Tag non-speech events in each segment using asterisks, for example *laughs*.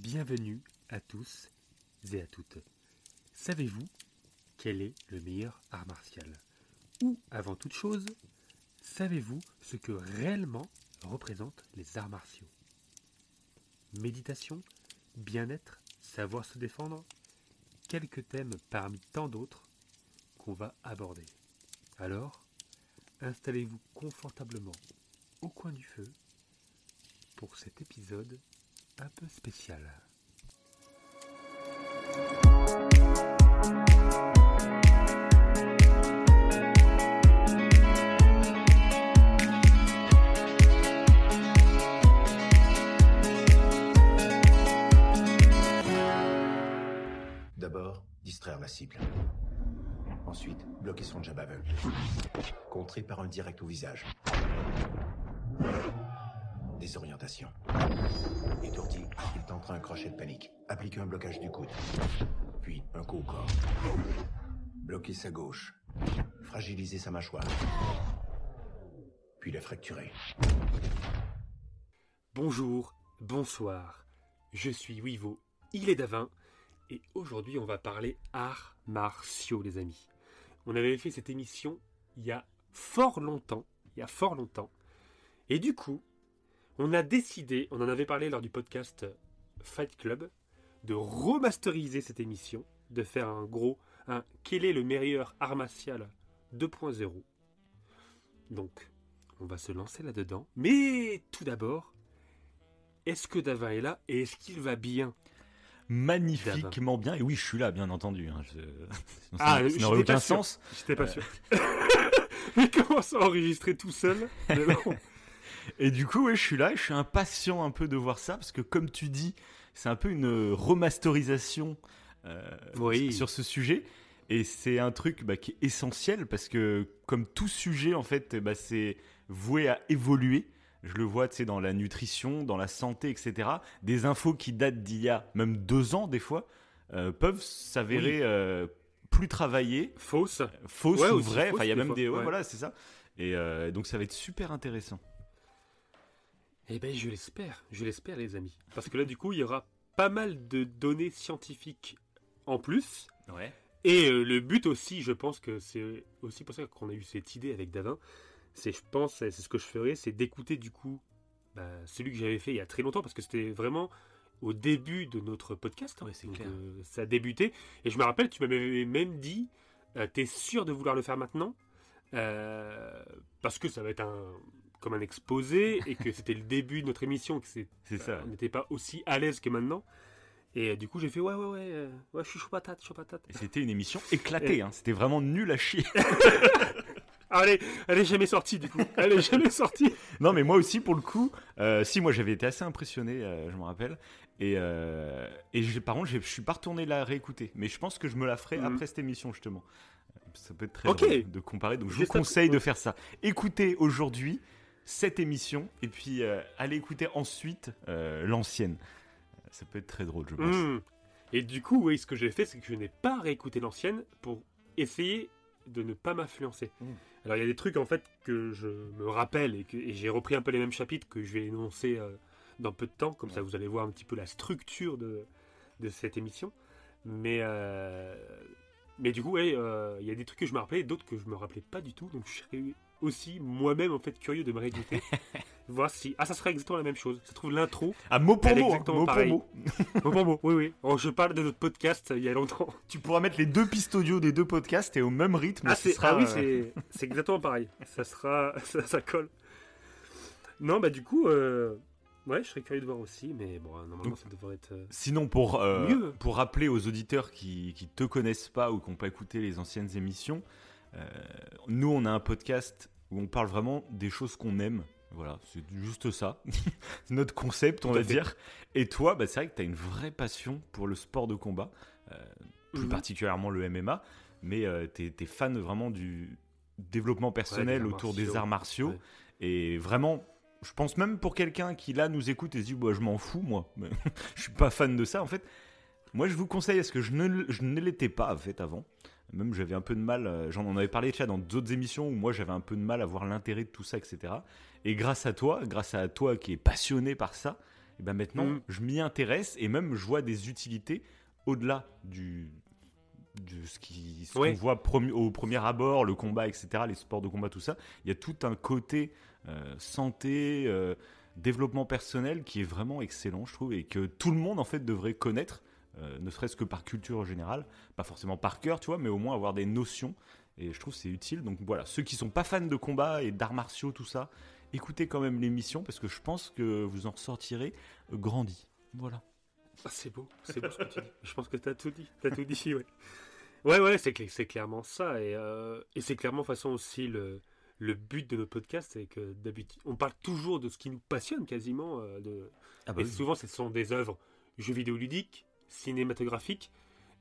Bienvenue à tous et à toutes. Savez-vous quel est le meilleur art martial? Ou, avant toute chose, savez-vous ce que réellement représentent les arts martiaux? Méditation, bien-être, savoir se défendre Quelques thèmes parmi tant d'autres qu'on va aborder. Alors, installez-vous confortablement au coin du feu pour cet épisode un peu spécial. D'abord, distraire la cible. Ensuite, bloquer son jab aveugle. Contré par un direct au visage. Un crochet de panique. Appliquer un blocage du coude. Puis un coup au corps. Bloquer sa gauche. Fragiliser sa mâchoire. Puis la fracturer. Bonjour, bonsoir, je suis Wivo, il est Davin, et aujourd'hui on va parler arts martiaux les amis. On avait fait cette émission il y a fort longtemps, il y a fort longtemps, et du coup, on a décidé, on en avait parlé lors du podcast Fight Club, de remasteriser cette émission, de faire un gros, un quel est le meilleur art martial 2.0. Donc, on va se lancer là-dedans. Mais tout d'abord, est-ce que Davin est là et est-ce qu'il va bien? Magnifiquement bien. Et oui, je suis là, bien entendu. hein, je- *laughs* ça Ah, ça n'aurait aucun sens. J'étais pas Euh. sûr. Il commence à enregistrer tout seul? Mais bon. Et du coup, ouais, je suis là, et je suis impatient un peu de voir ça, parce que comme tu dis, c'est un peu une remasterisation euh, Oui. sur ce sujet. Et c'est un truc bah, qui est essentiel, parce que comme tout sujet, en fait, bah, c'est voué à évoluer. Je le vois, tu sais, dans la nutrition, dans la santé, etc. Des infos qui datent d'il y a même deux ans, des fois, euh, peuvent s'avérer euh, plus travaillées, Fausse. fausses Ouais, ou vraies. fausses, Enfin, il y a même fois, des. ouais, ouais. voilà, c'est ça. Et euh, donc, ça va être super intéressant. Eh ben, je l'espère. Je l'espère, les amis. Parce que là, du coup, il y aura pas mal de données scientifiques en plus. Ouais. Et euh, le but aussi, je pense que c'est aussi pour ça qu'on a eu cette idée avec Davin. C'est, je pense, c'est ce que je ferais, c'est d'écouter du coup bah, celui que j'avais fait il y a très longtemps parce que c'était vraiment au début de notre podcast. Ouais, c'est clair. euh, ça a débuté. Et je me rappelle, tu m'avais même dit, euh, t'es sûr de vouloir le faire maintenant? Parce que ça va être un comme un exposé et que c'était le début de notre émission, que c'est C'est ça. on n'était pas aussi à l'aise que maintenant. Et euh, du coup, j'ai fait ouais, ouais, ouais, euh, ouais, je suis chaud patate, chaud patate. Et c'était une émission éclatée, hein. c'était vraiment nul à chier. *laughs* Ah, elle, est, jamais sortie du coup. Elle est jamais sortie. non, mais moi aussi, pour le coup, euh, si, moi j'avais été assez impressionné, euh, je me rappelle. Et, euh, et par contre, je suis pas retourné la réécouter. Mais je pense que je me la ferai Mhm. après cette émission, justement. Euh, Ça peut être très Ok. drôle de comparer. Donc je vous conseille de faire ça. Écoutez aujourd'hui cette émission et puis euh, allez écouter ensuite euh, l'ancienne. Ça peut être très drôle, je pense. Hmm. Et du coup, oui, ce que j'ai fait, c'est que je n'ai pas réécouté l'ancienne pour essayer de ne pas m'influencer. Mm. Alors, il y a des trucs en fait que je me rappelle et, que, j'ai repris un peu les mêmes chapitres que je vais énoncer euh, dans peu de temps. Comme ça, vous allez voir un petit peu la structure de, de cette émission. Mais, euh, mais du coup, ouais, il y a des trucs que je me rappelais et d'autres que je me rappelais pas du tout. Donc, je serais aussi moi-même en fait curieux de me réécouter. *laughs* voir si. Ah, ça serait exactement la même chose. Ça se trouve, l'intro. Ah, mot pour mot, hein, exactement mot pour pareille. mot. *laughs* Bon, bon, oui, oui. Oh, je parle de notre podcast euh, il y a longtemps. Tu pourras mettre les deux pistes audio des deux podcasts et au même rythme. Ah, ce c'est, sera, ah oui, euh, c'est, *laughs* c'est exactement pareil. Ça sera, ça, ça colle. Non, bah du coup, euh, ouais, je serais curieux de voir aussi, mais bon, normalement Donc- ça devrait être. euh, Sinon, pour, euh, Mieux. pour rappeler aux auditeurs qui ne te connaissent pas ou qui n'ont pas écouté les anciennes émissions, nous, on a un podcast où on parle vraiment des choses qu'on aime. Voilà, c'est juste ça. C'est *laughs* notre concept, on va fait. dire. Et toi, bah, c'est vrai que tu as une vraie passion pour le sport de combat, euh, plus Mhm. particulièrement le MMA, mais tu es, fan vraiment du développement personnel autour des arts martiaux. Ouais. Et vraiment, je pense même pour quelqu'un qui là nous écoute et se dit bah, je m'en fous moi, *laughs* je suis pas fan de ça en fait. Moi je vous conseille parce que je ne, je ne l'étais pas en fait avant. Même j'avais un peu de mal, euh, j'en en avais parlé déjà dans d'autres émissions où moi j'avais un peu de mal à voir l'intérêt de tout ça, etc. Et grâce à toi, grâce à toi qui est passionné par ça, Et ben maintenant, Mm. je m'y intéresse et même je vois des utilités au-delà du de ce Ouais. qu'on voit au premier abord, le combat, etc., les sports de combat, tout ça. Il y a tout un côté euh, santé, euh, développement personnel qui est vraiment excellent, je trouve, et que tout le monde en fait devrait connaître, euh, ne serait-ce que par culture générale, pas forcément par cœur, tu vois, mais au moins avoir des notions. Et je trouve que c'est utile. Donc voilà, ceux qui sont pas fans de combat et d'arts martiaux, tout ça, écoutez quand même l'émission parce que je pense que vous en ressortirez euh, grandi. Voilà. Ah, c'est beau, c'est beau ce que tu dis. *laughs* Je pense que tu as tout dit. T'as tout dit, ouais. Ouais, ouais, c'est, cl- c'est clairement ça. Et, euh, et c'est clairement, de toute façon, aussi le, le but de notre podcast. C'est que d'habitude, on parle toujours de ce qui nous passionne quasiment. euh, de... Ah et souvent, ce sont des œuvres jeux vidéo ludiques, cinématographiques.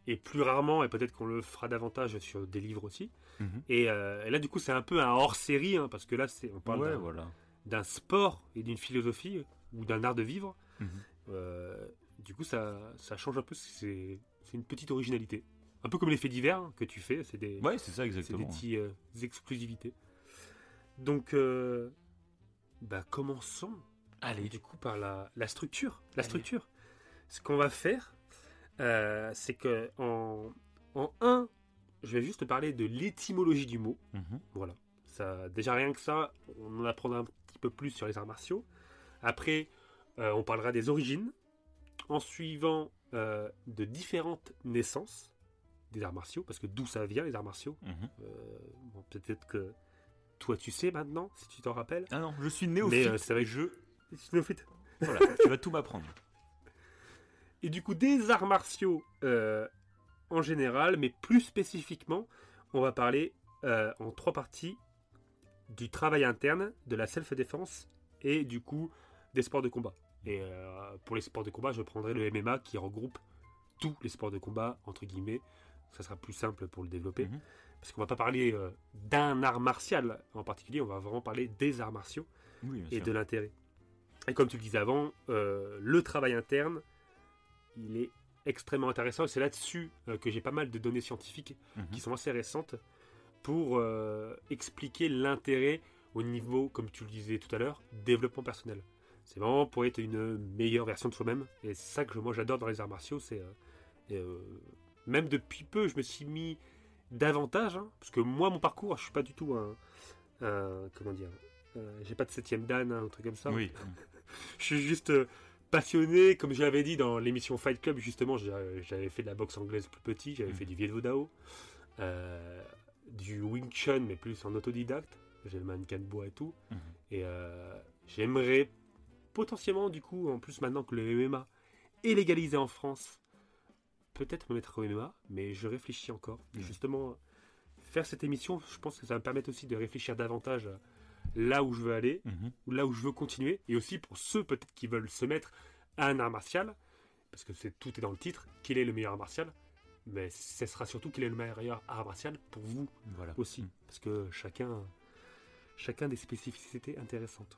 Et plus rarement, et peut-être qu'on le fera davantage sur des livres aussi. Mhm. Et, euh, et là, du coup, c'est un peu un hors-série, hein, parce que là, c'est, on parle Ouais, d'un, voilà. d'un sport et d'une philosophie ou d'un art de vivre. Mhm. Euh, du coup, ça, ça change un peu. C'est, c'est une petite originalité. Un peu comme les faits divers hein, que tu fais. C'est des, Ouais, c'est ça c'est des exactement. petits euh, exclusivités. Donc, bah, commençons Allez. du coup par la, la structure. La Allez. structure. Ce qu'on va faire, euh, c'est que en, en un, je vais juste te parler de l'étymologie du mot. Mhm. Voilà. Ça, déjà rien que ça, on en apprendra un petit peu plus sur les arts martiaux. Après, euh, on parlera des origines. En suivant euh, de différentes naissances des arts martiaux, parce que d'où ça vient les arts martiaux. Mhm. Euh, bon, Peut-être que toi tu sais maintenant, si tu t'en rappelles. Ah non, je suis néophyte. Mais euh, c'est vrai que je. Néophyte. Voilà, *laughs* tu vas tout m'apprendre. Et du coup, des arts martiaux euh, en général, mais plus spécifiquement, on va parler euh, en trois parties du travail interne, de la self-défense et du coup des sports de combat. Et euh, pour les sports de combat, je prendrai le MMA qui regroupe tous les sports de combat, entre guillemets. Ça sera plus simple pour le développer. Mhm. Parce qu'on va pas parler euh, d'un art martial en particulier, on va vraiment parler des arts martiaux Oui, et sûr. de l'intérêt. Et comme tu le disais avant, le travail interne, il est extrêmement intéressant. Et c'est là-dessus euh, que j'ai pas mal de données scientifiques Mhm. qui sont assez récentes pour euh, expliquer l'intérêt au niveau, comme tu le disais tout à l'heure, développement personnel. C'est vraiment pour être une meilleure version de soi-même. Et c'est ça que moi j'adore dans les arts martiaux. C'est euh, euh, même depuis peu, je me suis mis davantage, hein, parce que moi mon parcours, je suis pas du tout un, un- comment dire, j'ai pas de septième dan, hein, un truc comme ça. Oui. *laughs* Je suis juste passionné, comme je l'avais dit dans l'émission Fight Club, justement, j'avais fait de la boxe anglaise plus petit, j'avais Mhm. fait du Viet Dao, euh, du Wing Chun, mais plus en autodidacte. J'ai le mannequin de bois et tout. Mhm. Et euh, j'aimerais potentiellement, du coup, en plus maintenant que le MMA est légalisé en France, peut-être me mettre au MMA, mais je réfléchis encore. Et Mhm. Justement, faire cette émission, je pense que ça va me permettre aussi de réfléchir davantage là où je veux aller Mhm. ou là où je veux continuer, et aussi pour ceux peut-être qui veulent se mettre à un art martial, parce que c'est tout est dans le titre, quel est le meilleur art martial, mais ce sera surtout quel est le meilleur art martial pour vous Voilà. aussi, Mm. parce que chacun, chacun des spécificités intéressantes.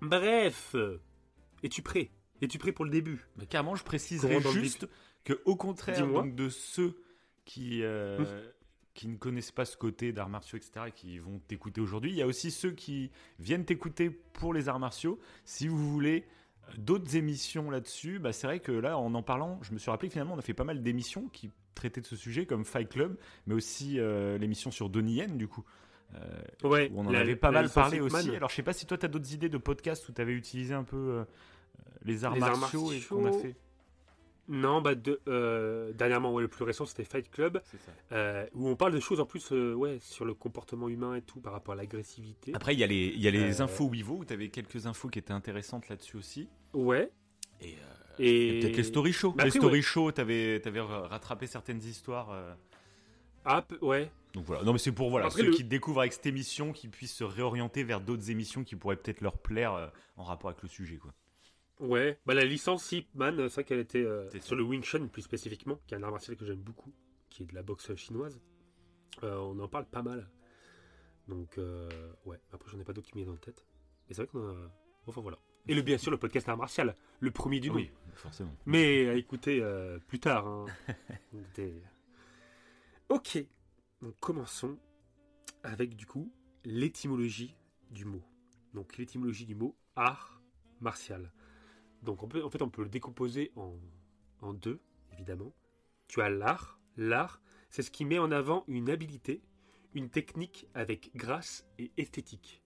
Bref, es-tu prêt? Es-tu prêt pour le début? Mais carrément, je préciserai juste que, au contraire donc, de ceux qui, euh, Hum. Qui ne connaissent pas ce côté d'arts martiaux, etc., et qui vont t'écouter aujourd'hui, il y a aussi ceux qui viennent t'écouter pour les arts martiaux. Si vous voulez euh, d'autres émissions là-dessus, bah, c'est vrai que là, en en parlant, je me suis rappelé que finalement, on a fait pas mal d'émissions qui traitaient de ce sujet, comme Fight Club, mais aussi euh, l'émission sur Donnie Yen, du coup. Euh, Ouais, où on en la- avait pas la mal parlé aussi. Alors, je sais pas si toi, tu as d'autres idées de podcasts où tu avais utilisé un peu euh, les arts Les arts martiaux et qu'on a martiaux. fait. Non, bah de, euh, dernièrement, ouais, le plus récent c'était Fight Club, euh, où on parle de choses en plus euh, ouais, sur le comportement humain et tout par rapport à l'agressivité. Après, il y a les, y a les infos Wivo où tu avais quelques infos qui étaient intéressantes là-dessus aussi. Ouais. Et, peut-être les story shows. Bah les après, story ouais. shows, tu avais, rattrapé certaines histoires. Ah, ouais. Donc voilà. Non, mais c'est pour voilà, Après, ceux le- qui découvrent avec cette émission, qui puissent se réorienter vers d'autres émissions qui pourraient peut-être leur plaire en rapport avec le sujet. Quoi. Ouais, bah la licence Hitman, c'est vrai qu'elle était euh, sur le Wing Chun plus spécifiquement, qui est un art martial que j'aime beaucoup, qui est de la boxe chinoise. Euh, on en parle pas mal. Donc, euh, ouais, après j'en ai pas d'autres qui me viennent en tête. Et c'est vrai qu'on a. Enfin voilà. Et le, bien sûr, le podcast art martial, le premier du nom. oui, forcément. Mais à écouter plus tard. hein. *laughs* Des- Ok, donc commençons avec du coup l'étymologie du mot. Donc l'étymologie du mot art martial. Donc en fait, on peut le décomposer en, en deux, évidemment. Tu as l'art. L'art, c'est ce qui met en avant une habilité, une technique avec grâce et esthétique.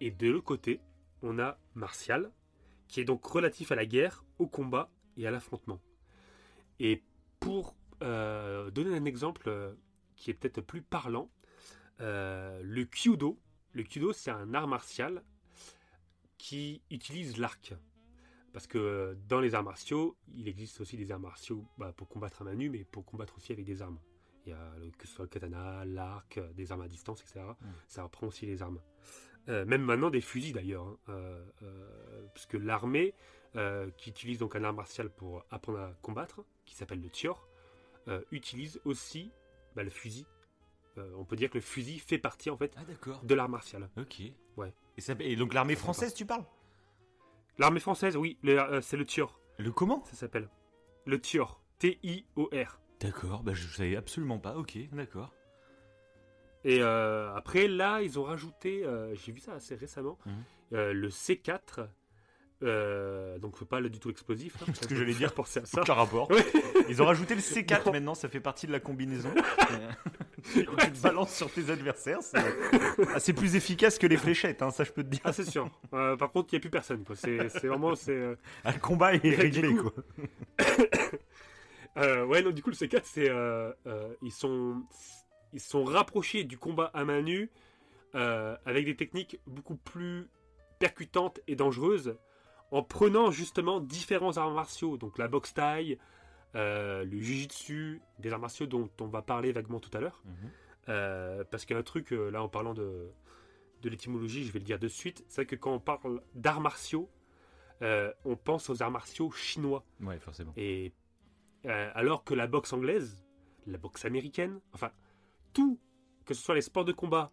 Et de l'autre côté, on a martial, qui est donc relatif à la guerre, au combat et à l'affrontement. Et pour euh, donner un exemple euh, qui est peut-être plus parlant, euh, le kyudo. Le kyudo, c'est un art martial qui utilise l'arc. Parce que euh, dans les arts martiaux, il existe aussi des arts martiaux bah, pour combattre à main nue, mais pour combattre aussi avec des armes. Il y a le- que ce soit le katana, l'arc, euh, des armes à distance, etc. Ça reprend aussi les armes. Euh, même maintenant des fusils d'ailleurs. hein. Euh, euh, parce que l'armée, qui utilise donc un art martial pour apprendre à combattre, qui s'appelle le tior, utilise aussi bah, le fusil. On peut dire que le fusil fait partie en fait Ah de l'art martial. Ok. Ouais. Et, ça- et donc l'armée française, tu parles? L'armée française, oui, euh, c'est le tior, Le comment? Ça s'appelle. Le tior. T-I-O-R. D'accord, bah je savais absolument pas. Ok, d'accord. Et euh, après, là, ils ont rajouté, euh, j'ai vu ça assez récemment, euh, le C4. Euh, donc, pas le- du tout explosif. hein, *laughs* Ce que j'allais dire. penser à ça. Aucun rapport. Ouais. *laughs* Ils ont rajouté le C4 Non. maintenant, ça fait partie de la combinaison. *laughs* tu te balances sur tes adversaires. C'est Ah, c'est plus efficace que les fléchettes, hein, ça je peux te dire. Ah, c'est sûr. Euh, par contre, il n'y a plus personne. C'est vraiment. c'est, euh, Ah, le combat est réglé, coup- quoi. *coughs* Euh, ouais, non, du coup, le C4, c'est. ils, sont, ils sont rapprochés du combat à main nue avec des techniques beaucoup plus percutantes et dangereuses en prenant justement différents arts martiaux. Donc la boxe taille, euh, le jujitsu, des arts martiaux dont on va parler vaguement tout à l'heure. Mhm. Euh, parce qu'il y a un truc, euh, là, en parlant de, de l'étymologie, je vais le dire de suite, c'est que quand on parle d'arts martiaux, euh, on pense aux arts martiaux chinois. Ouais, forcément. Et alors que la boxe anglaise, la boxe américaine, enfin, tout, que ce soit les sports de combat,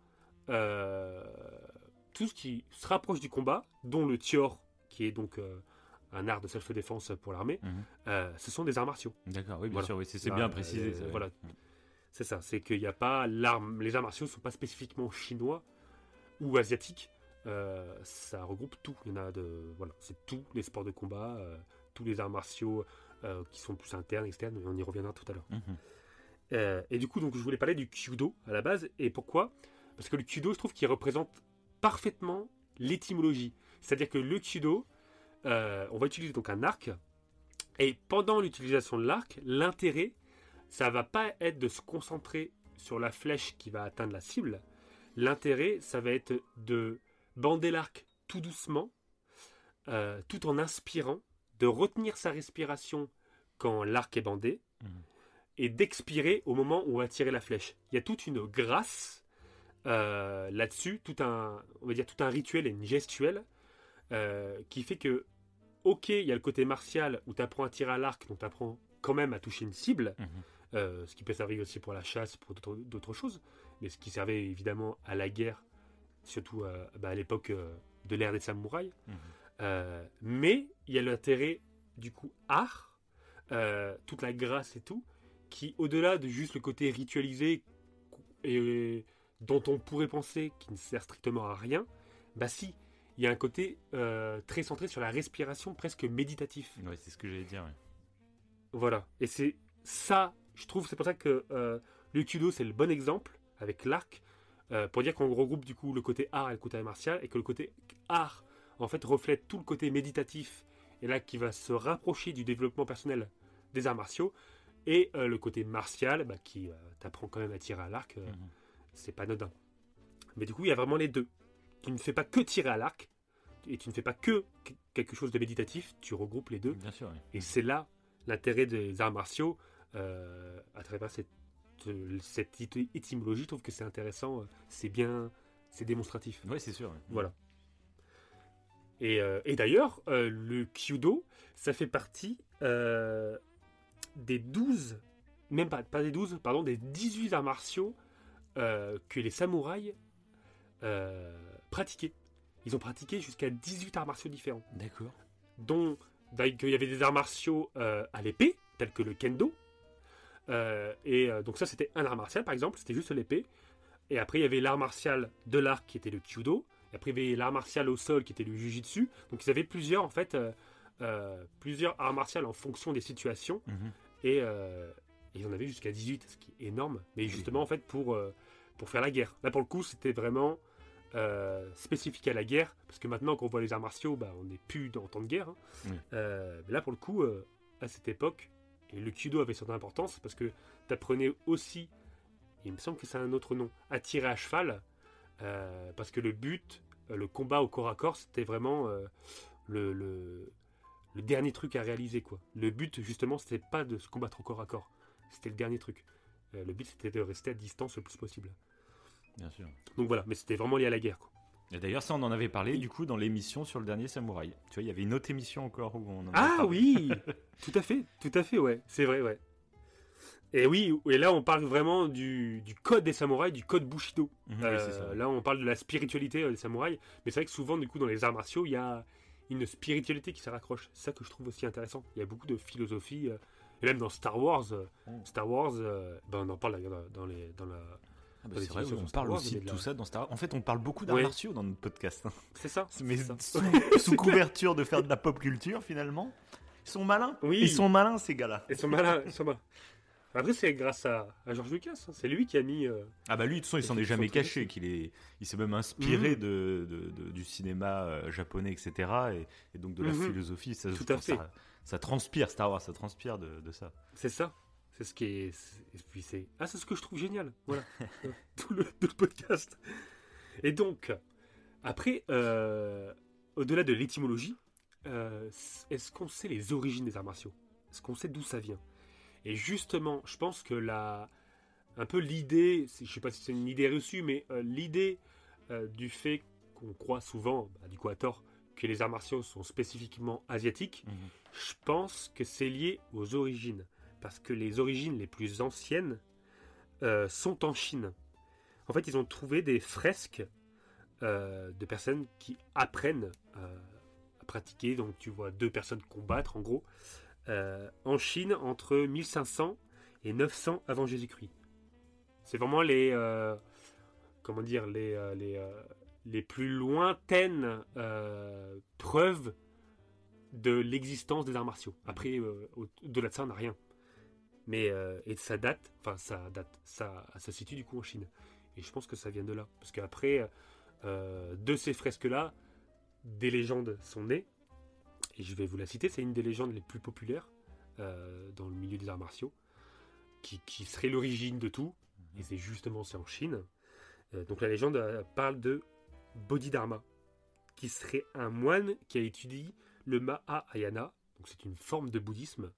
tout ce qui se rapproche du combat, dont le tior, qui est donc euh, un art de self-défense pour l'armée, Mhm. euh, ce sont des arts martiaux. D'accord, oui, bien Voilà. sûr, oui, c'est bien euh, précisé. ouais. voilà. C'est ça, c'est qu'il n'y a pas l'arme, les arts martiaux ne sont pas spécifiquement chinois ou asiatiques. Euh, ça regroupe tout. Il y en a de, voilà, c'est tous les sports de combat, euh, tous les arts martiaux euh, qui sont plus internes, externes. On y reviendra tout à l'heure. Mhm. Euh, et du coup, donc, je voulais parler du Kyudo à la base. Et pourquoi? Parce que le Kyudo, je trouve qu'il représente parfaitement l'étymologie. C'est-à-dire que le Kyudo, euh, on va utiliser donc un arc. Et pendant l'utilisation de l'arc, l'intérêt, ça va pas être de se concentrer sur la flèche qui va atteindre la cible. L'intérêt, ça va être de bander l'arc tout doucement, euh, tout en inspirant, de retenir sa respiration quand l'arc est bandé, Mhm. et d'expirer au moment où on va tirer la flèche. Il y a toute une grâce euh, là-dessus, tout un, on va dire tout un rituel et une gestuelle euh, qui fait que, ok, il y a le côté martial où tu apprends à tirer à l'arc, donc tu apprends quand même à toucher une cible, Mhm. euh, ce qui peut servir aussi pour la chasse, pour d'autres- choses, mais ce qui servait évidemment à la guerre, surtout euh, bah, à l'époque euh, de l'ère des samouraïs. Mhm. Mais il y a l'intérêt du coup art, toute la grâce et tout, qui au-delà de juste le côté ritualisé et dont on pourrait penser qu'il ne sert strictement à rien, bah si, il y a un côté euh, très centré sur la respiration, presque méditatif. Ouais, c'est ce que j'allais dire. ouais. Voilà. Et c'est ça, je trouve, c'est pour ça que euh, le Kudo, c'est le bon exemple, avec l'arc, euh, pour dire qu'on regroupe du coup le côté art et le côté martial, et que le côté art, en fait, reflète tout le côté méditatif, et là, qui va se rapprocher du développement personnel des arts martiaux, et le côté martial, bah, qui t'apprend quand même à tirer à l'arc, Mhm. c'est pas anodin. Mais du coup, il y a vraiment les deux. Tu ne fais pas que tirer à l'arc, et tu ne fais pas que que- quelque chose de méditatif, tu regroupes les deux. Bien sûr. Et c'est là l'intérêt des arts martiaux euh, à travers cette, cette éty- étymologie. Je trouve que c'est intéressant, euh, c'est bien, c'est démonstratif. Ouais, c'est sûr. Voilà. Et, euh, et d'ailleurs, euh, le Kyudo, ça fait partie des 12, même pas, pas des 12, pardon, des 18 arts martiaux que les samouraïs pratiquaient. Ils ont pratiqué jusqu'à 18 arts martiaux différents D'accord. dont d'ailleurs, il y avait des arts martiaux euh, à l'épée, tels que le kendo. Euh, et euh, donc ça, c'était un art martial, par exemple, c'était juste l'épée. Et après, il y avait l'art martial de l'arc, qui était le kyudo. Et après, il y avait l'art martial au sol, qui était le jujitsu. Donc, ils avaient plusieurs, en fait, plusieurs arts martiaux en fonction des situations. Mhm. Et, et il y en avait jusqu'à 18, ce qui est énorme. Mais justement, en fait, pour, euh, pour faire la guerre. Là, pour le coup, c'était vraiment euh, spécifique à la guerre. Parce que maintenant, quand on voit les arts martiaux, bah, on n'est plus dans temps de guerre. hein. Oui. Euh, mais là, pour le coup, euh, à cette époque, et le Kudo avait son importance parce que tu apprenais aussi, il me semble que c'est un autre nom, à tirer à cheval. parce que le but, le combat au corps à corps, c'était vraiment le, le, le dernier truc à réaliser. quoi. Le but, justement, c'était pas de se combattre au corps à corps. C'était le dernier truc. Le but, c'était de rester à distance le plus possible. Bien sûr. Donc voilà, mais c'était vraiment lié à la guerre. quoi. Et d'ailleurs, ça, on en avait parlé du coup dans l'émission sur le dernier samouraï. Tu vois, il y avait une autre émission encore où on en Ah parlé. oui *laughs* Tout à fait, tout à fait, ouais. C'est vrai, ouais. Et oui, et là, on parle vraiment du, du code des samouraïs, du code Bushido. Mhm, Euh, ça. là, on parle de la spiritualité euh, des samouraïs. Mais c'est vrai que souvent, du coup, dans les arts martiaux, il y a une spiritualité qui se raccroche. C'est ça que je trouve aussi intéressant. Il y a beaucoup de philosophie. euh, et même dans Star Wars, euh, Mm. Star Wars, ben, on en parle d'ailleurs dans, les, dans la. Ah bah, c'est vrai, on parle Wars, aussi de tout ça dans Star Wars. En fait, on parle beaucoup d'arts Ouais. martiaux dans notre podcast. hein. C'est ça Mais ça. sous, *laughs* sous couverture de faire de la pop culture, finalement, ils sont malins. Oui. Ils sont malins, ces gars-là. Ils sont malins, ils sont malins. Après, c'est grâce à, à George Lucas. hein. C'est lui qui a mis. euh, Ah bah lui, de toute façon, il s'en est jamais caché, qu'il est, il s'est même inspiré Mhm. de, de- de- du cinéma euh, japonais, etc. Et, et donc de la Mhm. philosophie, ça, Tout à ça, fait. ça transpire Star Wars, ça transpire de ça. C'est ça. C'est ce qui est. Et puis c'est. Ah, c'est ce que je trouve génial. Voilà. *laughs* tout, le, tout le podcast. Et donc, après, euh, au-delà de l'étymologie, euh, est-ce qu'on sait les origines des arts martiaux? Est-ce qu'on sait d'où ça vient? Et justement, je pense que la. Un peu l'idée, je sais pas si c'est une idée reçue, mais euh, l'idée du fait qu'on croit souvent, bah, du coup à tort, que les arts martiaux sont spécifiquement asiatiques, je pense que c'est lié aux origines. Parce que les origines les plus anciennes euh, sont en Chine. En fait, ils ont trouvé des fresques euh, de personnes qui apprennent euh, à pratiquer. Donc, tu vois deux personnes combattre, en gros, en Chine entre 1500 et 900 avant Jésus-Christ. C'est vraiment les. comment dire Les, les, les plus lointaines preuves de l'existence des arts martiaux. Après, au- au-delà de ça, on n'a rien. Mais euh, et ça date, enfin ça date, ça, ça se situe du coup en Chine. Et je pense que ça vient de là, parce qu'après, euh, de ces fresques-là, des légendes sont nées. Et je vais vous la citer, c'est une des légendes les plus populaires euh, dans le milieu des arts martiaux, qui, qui serait l'origine de tout. Et c'est justement c'est en Chine. Donc la légende parle de Bodhidharma, qui serait un moine qui a étudié le Mahayana, donc c'est une forme de bouddhisme.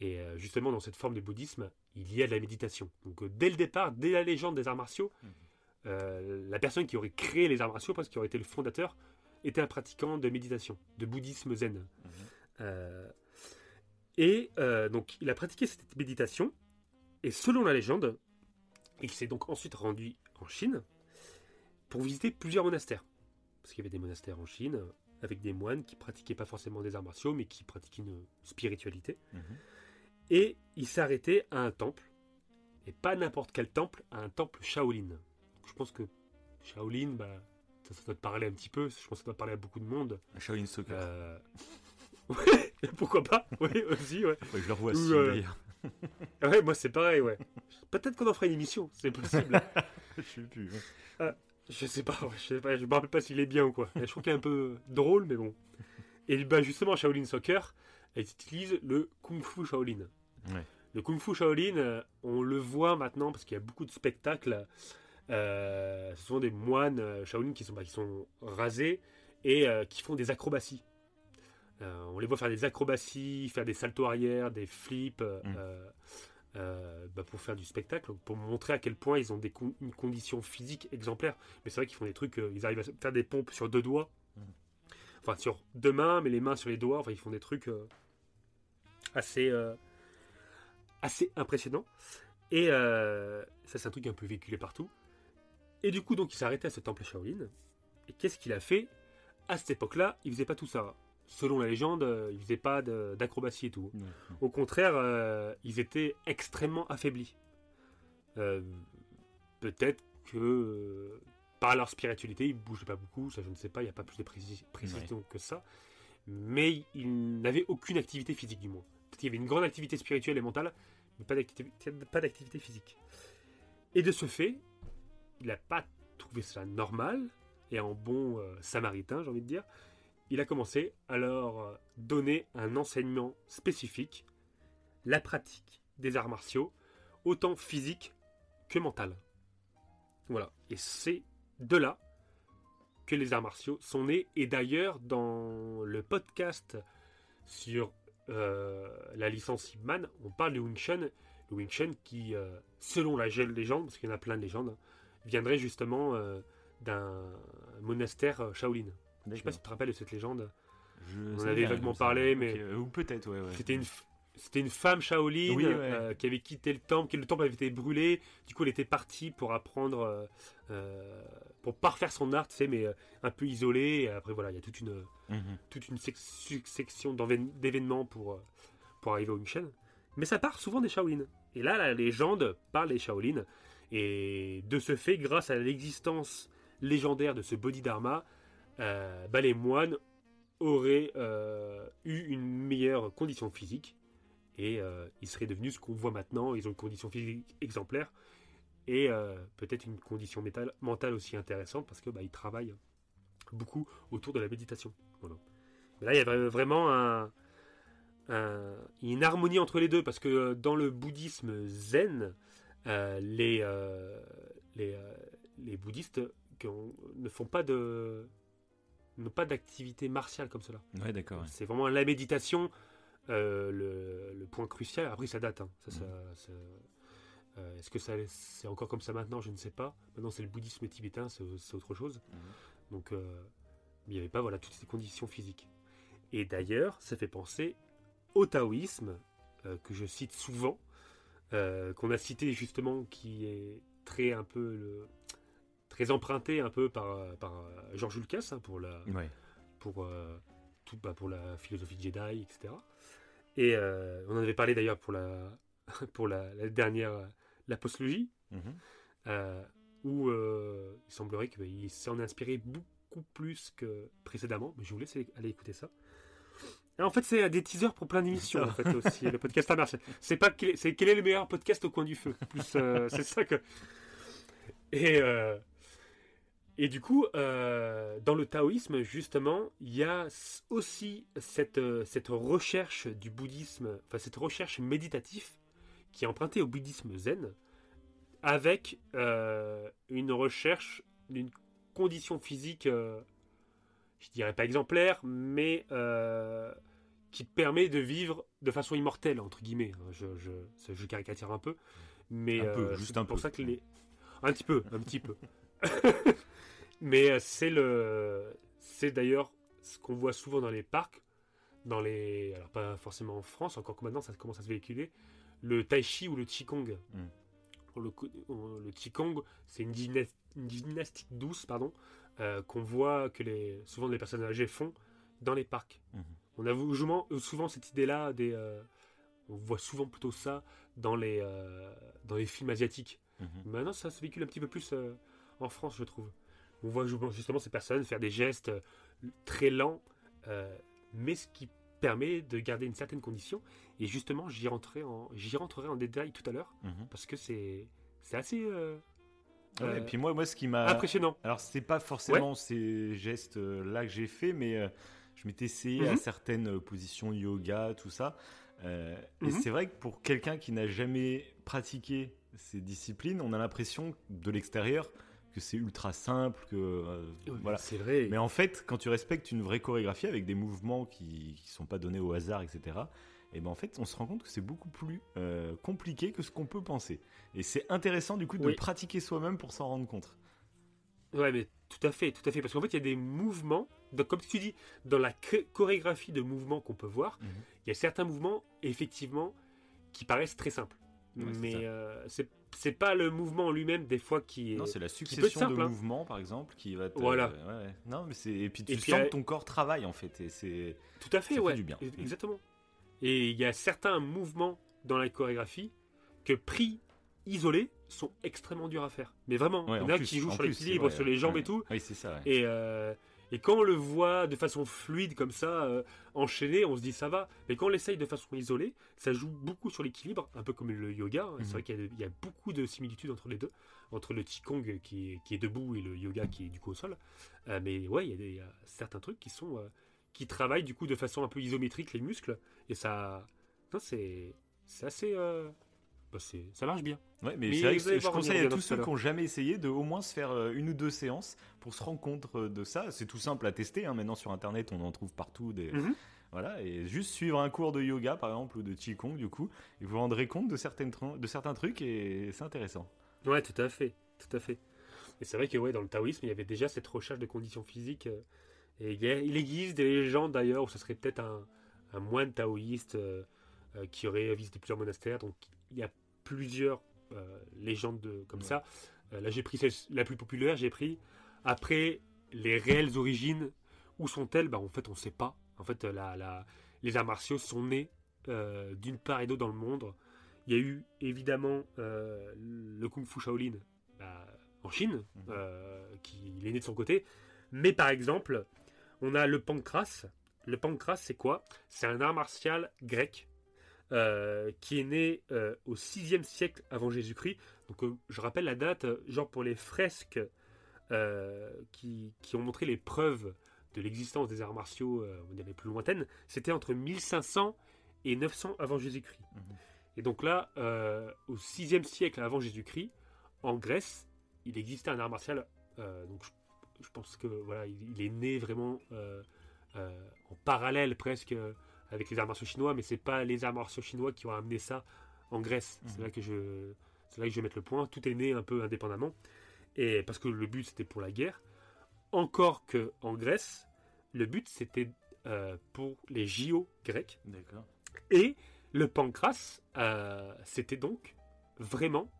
Et euh, justement, dans cette forme de bouddhisme, il y a de la méditation. Donc euh, dès le départ, dès la légende des arts martiaux, Mhm. euh, la personne qui aurait créé les arts martiaux, parce qu'il aurait été le fondateur, était un pratiquant de méditation, de bouddhisme zen. Mhm. Euh, et euh, donc il a pratiqué cette méditation, et selon la légende, il s'est donc ensuite rendu en Chine pour visiter plusieurs monastères. Parce qu'il y avait des monastères en Chine, avec des moines qui pratiquaient pas forcément des arts martiaux, mais qui pratiquaient une spiritualité. Mhm. Et il arrêté à un temple, et pas n'importe quel temple, à un temple Shaolin. Donc, je pense que Shaolin, bah, ça, ça doit te parler un petit peu, je pense que ça doit parler à beaucoup de monde. Shaolin Soccer. Euh... *laughs* ouais, pourquoi pas? *laughs* Oui, aussi, ouais. Ouais, je le revois aussi, euh, d'ailleurs. *laughs* Ouais, moi c'est pareil, ouais. Peut-être qu'on en fera une émission, c'est possible. Je sais plus. ouais. je sais pas, ouais, je sais pas, je me rappelle pas s'il est bien ou quoi. Je trouve qu'il est un peu drôle, mais bon. Et bah justement, Shaolin Soccer, elle utilise le Kung Fu Shaolin. Ouais. Le Kung Fu Shaolin, euh, on le voit maintenant parce qu'il y a beaucoup de spectacles. Euh, ce sont des moines euh, Shaolin qui sont, bah, qui sont rasés et euh, qui font des acrobaties. Euh, on les voit faire des acrobaties, faire des saltos arrière, des flips, Mm. bah, pour faire du spectacle, pour montrer à quel point ils ont des con- une condition physique exemplaire. Mais c'est vrai qu'ils font des trucs, ils arrivent à faire des pompes sur deux doigts, Mm. enfin sur deux mains, mais les mains sur les doigts. Enfin, ils font des trucs assez, assez impressionnants. Et euh, ça, c'est un truc un peu véhiculé partout. Et du coup, donc, il s'est arrêté à ce temple Shaolin. Et qu'est-ce qu'il a fait? À cette époque-là, il faisait pas tout ça. Selon la légende, euh, il faisait pas d'acrobatie et tout. Au contraire, euh, ils étaient extrêmement affaiblis. Euh, Peut-être que par leur spiritualité, ils bougeaient pas beaucoup. Ça, je ne sais pas. Il n'y a pas plus de précis- précision que ça. mais il n'avait aucune activité physique du moins. Qu'il y avait une grande activité spirituelle et mentale, mais pas d'activité, physique. Et de ce fait, il n'a pas trouvé cela normal, et en bon euh, samaritain, j'ai envie de dire, il a commencé à leur euh, donner un enseignement spécifique, la pratique des arts martiaux, autant physique que mental. Voilà. Et c'est de là que les arts martiaux sont nés. Et d'ailleurs, dans le podcast sur la licence Ip on parle de Wing Chun. Le Wing Chun qui, euh, selon la légende, parce qu'il y en a plein de légendes, hein, viendrait justement euh, d'un monastère Shaolin. Je sais pas si tu te rappelles de cette légende. Je on avait vaguement parlé, mais. Ou peut-être, ouais. ouais. C'était une, c'était une femme Shaolin euh, qui avait quitté le temple, que le temple avait été brûlé. Du coup, elle était partie pour apprendre, euh, euh, pour parfaire son art, tu sais, mais un peu isolée. Et après, voilà, il y a toute une, mhm. toute une succession d'événements pour, pour arriver au Michel. Mais ça part souvent des Shaolin. Et là, la légende parle des Shaolin. Et de ce fait, grâce à l'existence légendaire de ce Bodhidharma, bah, les moines auraient eu une meilleure condition physique et euh, ils seraient devenus ce qu'on voit maintenant. Ils ont une condition physique exemplaire et euh, peut-être une condition mentale aussi intéressante parce que bah, ils travaillent beaucoup autour de la méditation. Mais là, il y a vraiment un, une harmonie entre les deux parce que euh, dans le bouddhisme zen, les, les, les, bouddhistes ne font pas de n'ont pas d'activité martiale comme cela. Ouais, d'accord. C'est vraiment la méditation euh, le, point crucial, après ça date, hein. ça, euh, est-ce que ça, c'est encore comme ça maintenant? Je ne sais pas. Maintenant c'est le bouddhisme tibétain, c'est, autre chose. Mhm. Donc euh, il n'y avait pas voilà, toutes ces conditions physiques. Et d'ailleurs, ça fait penser au taoïsme, que je cite souvent, qu'on a cité justement, qui est très un peu le, très emprunté un peu par, par Georges Lucas hein, pour la pour tout, bah, pour la philosophie Jedi, etc. Et euh, on en avait parlé d'ailleurs pour la, *laughs* pour la, dernière, la postologie, mhm. euh, où euh, il semblerait qu'il s'en est inspiré beaucoup plus que précédemment. Mais je vous laisse aller écouter ça. Et en fait, c'est des teasers pour plein d'émissions, en fait, aussi, le podcast à marche. C'est pas c'est quel est le meilleur podcast au coin du feu. Plus, c'est ça que. Et, et du coup, euh, dans le taoïsme, justement, il y a aussi cette, euh, cette recherche du bouddhisme, enfin cette recherche méditative qui est empruntée au bouddhisme zen, avec euh, une recherche d'une condition physique, je dirais pas exemplaire, mais qui permet de vivre de façon immortelle, entre guillemets. Hein. Je, je, je caricature un peu, mais juste un pour ça que les... Un petit peu, un petit peu. *laughs* Mais euh, c'est le, c'est d'ailleurs ce qu'on voit souvent dans les parcs, dans les, alors pas forcément en France, encore que maintenant ça commence à se véhiculer, le tai chi ou le qigong. Mm. Le, le qigong, c'est une, gymnastique douce, pardon, euh, qu'on voit que les, souvent les personnes âgées font dans les parcs. Mm-hmm. On a souvent, souvent cette idée-là, des, euh, on voit souvent plutôt ça dans les, dans les films asiatiques. Mm-hmm. Maintenant, ça se véhicule un petit peu plus en France, je trouve. On voit justement ces personnes faire des gestes euh, très lents, euh, mais ce qui permet de garder une certaine condition. Et justement, j'y rentrerai en, j'y rentrerai en détail tout à l'heure, mhm. parce que c'est, c'est assez... Euh, et puis moi, moi, ce qui m'a impressionnant. Alors, c'est pas forcément ces gestes-là que j'ai fait, mais je m'étais essayé à mhm. certaines positions yoga, tout ça. Et mhm. c'est vrai que pour quelqu'un qui n'a jamais pratiqué ces disciplines, on a l'impression de l'extérieur que c'est ultra simple, que euh, voilà. C'est vrai. Mais en fait, quand tu respectes une vraie chorégraphie avec des mouvements qui ne sont pas donnés au hasard, etc. Et eh ben en fait, on se rend compte que c'est beaucoup plus euh, compliqué que ce qu'on peut penser. Et c'est intéressant du coup de pratiquer soi-même pour s'en rendre compte. Ouais, mais tout à fait, tout à fait, parce qu'en fait, il y a des mouvements, donc, comme tu dis, dans la chorégraphie de mouvements qu'on peut voir, mhm. il y a certains mouvements, effectivement, qui paraissent très simples. mais euh, c'est c'est pas le mouvement lui-même des fois qui est. Non, c'est la succession de hein. mouvements, par exemple, qui va te. Voilà. Non, mais c'est et puis tu sens que ton corps travaille en fait et c'est. Tout à fait, ouais. du bien. Exactement. Et il y a certains mouvements dans la chorégraphie que pris isolés sont extrêmement durs à faire. Mais vraiment, il y en a qui jouent sur l'équilibre, sur les jambes et tout. Oui, c'est ça. Et, euh, Et quand on le voit de façon fluide comme ça, euh, enchaîné, on se dit ça va. Mais quand on l'essaye de façon isolée, ça joue beaucoup sur l'équilibre, un peu comme le yoga. hein. Mhm. C'est vrai qu'il y, a- il y a beaucoup de similitudes entre les deux, entre le qigong qui est, qui est debout et le yoga qui est du coup au sol. Euh, mais ouais, il y a, des- il y a certains trucs qui sont euh, qui travaillent du coup de façon un peu isométrique les muscles et ça, non, c'est c'est assez, bah, ça marche bien. Ouais, mais, Mais c'est vrai que vous allez je conseille à tous ceux qui n'ont jamais essayé de au moins se faire euh, une ou deux séances pour se rendre compte euh, de ça. C'est tout simple à tester. hein. Maintenant sur internet, on en trouve partout des. Mhm. Voilà, et juste suivre un cours de yoga par exemple ou de qigong du coup, et vous vous rendrez compte de, certaines de certains trucs et c'est intéressant. Ouais, tout à fait, tout à fait. Et c'est vrai que ouais, dans le taoïsme, il y avait déjà cette recherche de conditions physiques. euh, et il, existe des légendes d'ailleurs où ce serait peut-être un, un moine taoïste euh, euh, qui aurait visité plusieurs monastères. Donc il y a plusieurs euh, légendes de- comme Ouais. ça. Euh, là, j'ai pris celle la plus populaire. J'ai pris après les réelles origines. Où sont-elles? Bah, En fait, on ne sait pas. En fait, la, la- les arts martiaux sont nés euh, d'une part et d'autre dans le monde. Il y a eu évidemment euh, le Kung Fu Shaolin bah, en Chine, Mhm. euh, qui il est né de son côté. Mais par exemple, on a le pancras. Le pancras, c'est quoi? C'est un art martial grec euh, qui est né euh, au 6e siècle avant Jésus-Christ. Donc, euh, je rappelle la date, genre pour les fresques qui, qui ont montré les preuves de l'existence des arts martiaux, on les plus lointaines, c'était entre 1500 et 900 avant Jésus-Christ. Mhm. Et donc là, au 6e siècle avant Jésus-Christ, en Grèce, il existait un art martial. donc je, je pense que voilà, il, il est né vraiment en parallèle presque avec les arts martiaux chinois, mais c'est pas les arts martiaux chinois qui ont amené ça en Grèce. C'est Mhm. là que je, c'est là que je vais mettre le point. Tout est né un peu indépendamment, et parce que le but c'était pour la guerre. Encore que en Grèce, le but c'était euh, pour les JO grecs. D'accord. Et le pancras, euh, c'était donc vraiment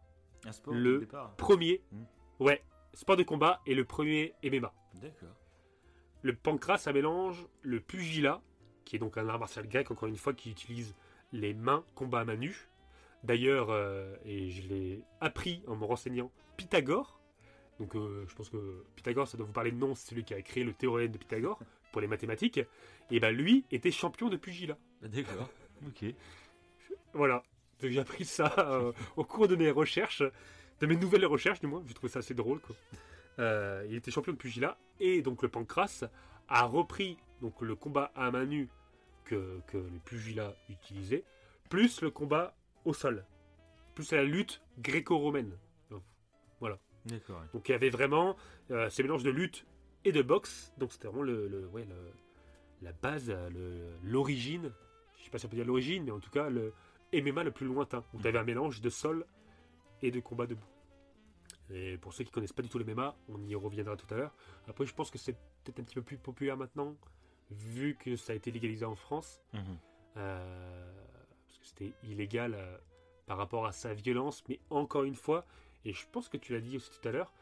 Un sport Le- premier, Mm. ouais, sport de combat et le premier MMA. D'accord. Le pancras, ça mélange le pugilat, qui est donc un art martial grec, encore une fois, qui utilise les mains, combat à main nue. D'ailleurs, euh, et je l'ai appris en me renseignant, Pythagore, donc euh, je pense que Pythagore, ça doit vous parler de nom, c'est celui qui a créé le théorème de Pythagore pour les mathématiques, et ben lui était champion de pugilat. D'accord. ok. Voilà. Donc, J'ai appris ça euh, au cours de mes recherches, de mes nouvelles recherches du moins. J'ai trouvé ça assez drôle. Quoi. Il était champion de pugilat et donc le pancras a repris donc le combat à main nue que, que le pugilat utilisait, plus le combat au sol, plus la lutte gréco-romaine. D'accord. Donc il y avait vraiment euh, ces mélanges de lutte et de boxe. Donc c'était vraiment le, le- ouais, le- la base, l'origine. Je sais pas si on peut dire l'origine, mais en tout cas le MMA le plus lointain. Où tu avais un mélange de sol et de combat debout. Et pour ceux qui connaissent pas du tout le MMA, on y reviendra tout à l'heure. Après, je pense que c'est peut-être un petit peu plus populaire maintenant, vu que ça a été légalisé en France. Mhm. Euh, parce que c'était illégal euh, par rapport à sa violence, mais encore une fois, et je pense que tu l'as dit aussi tout à l'heure,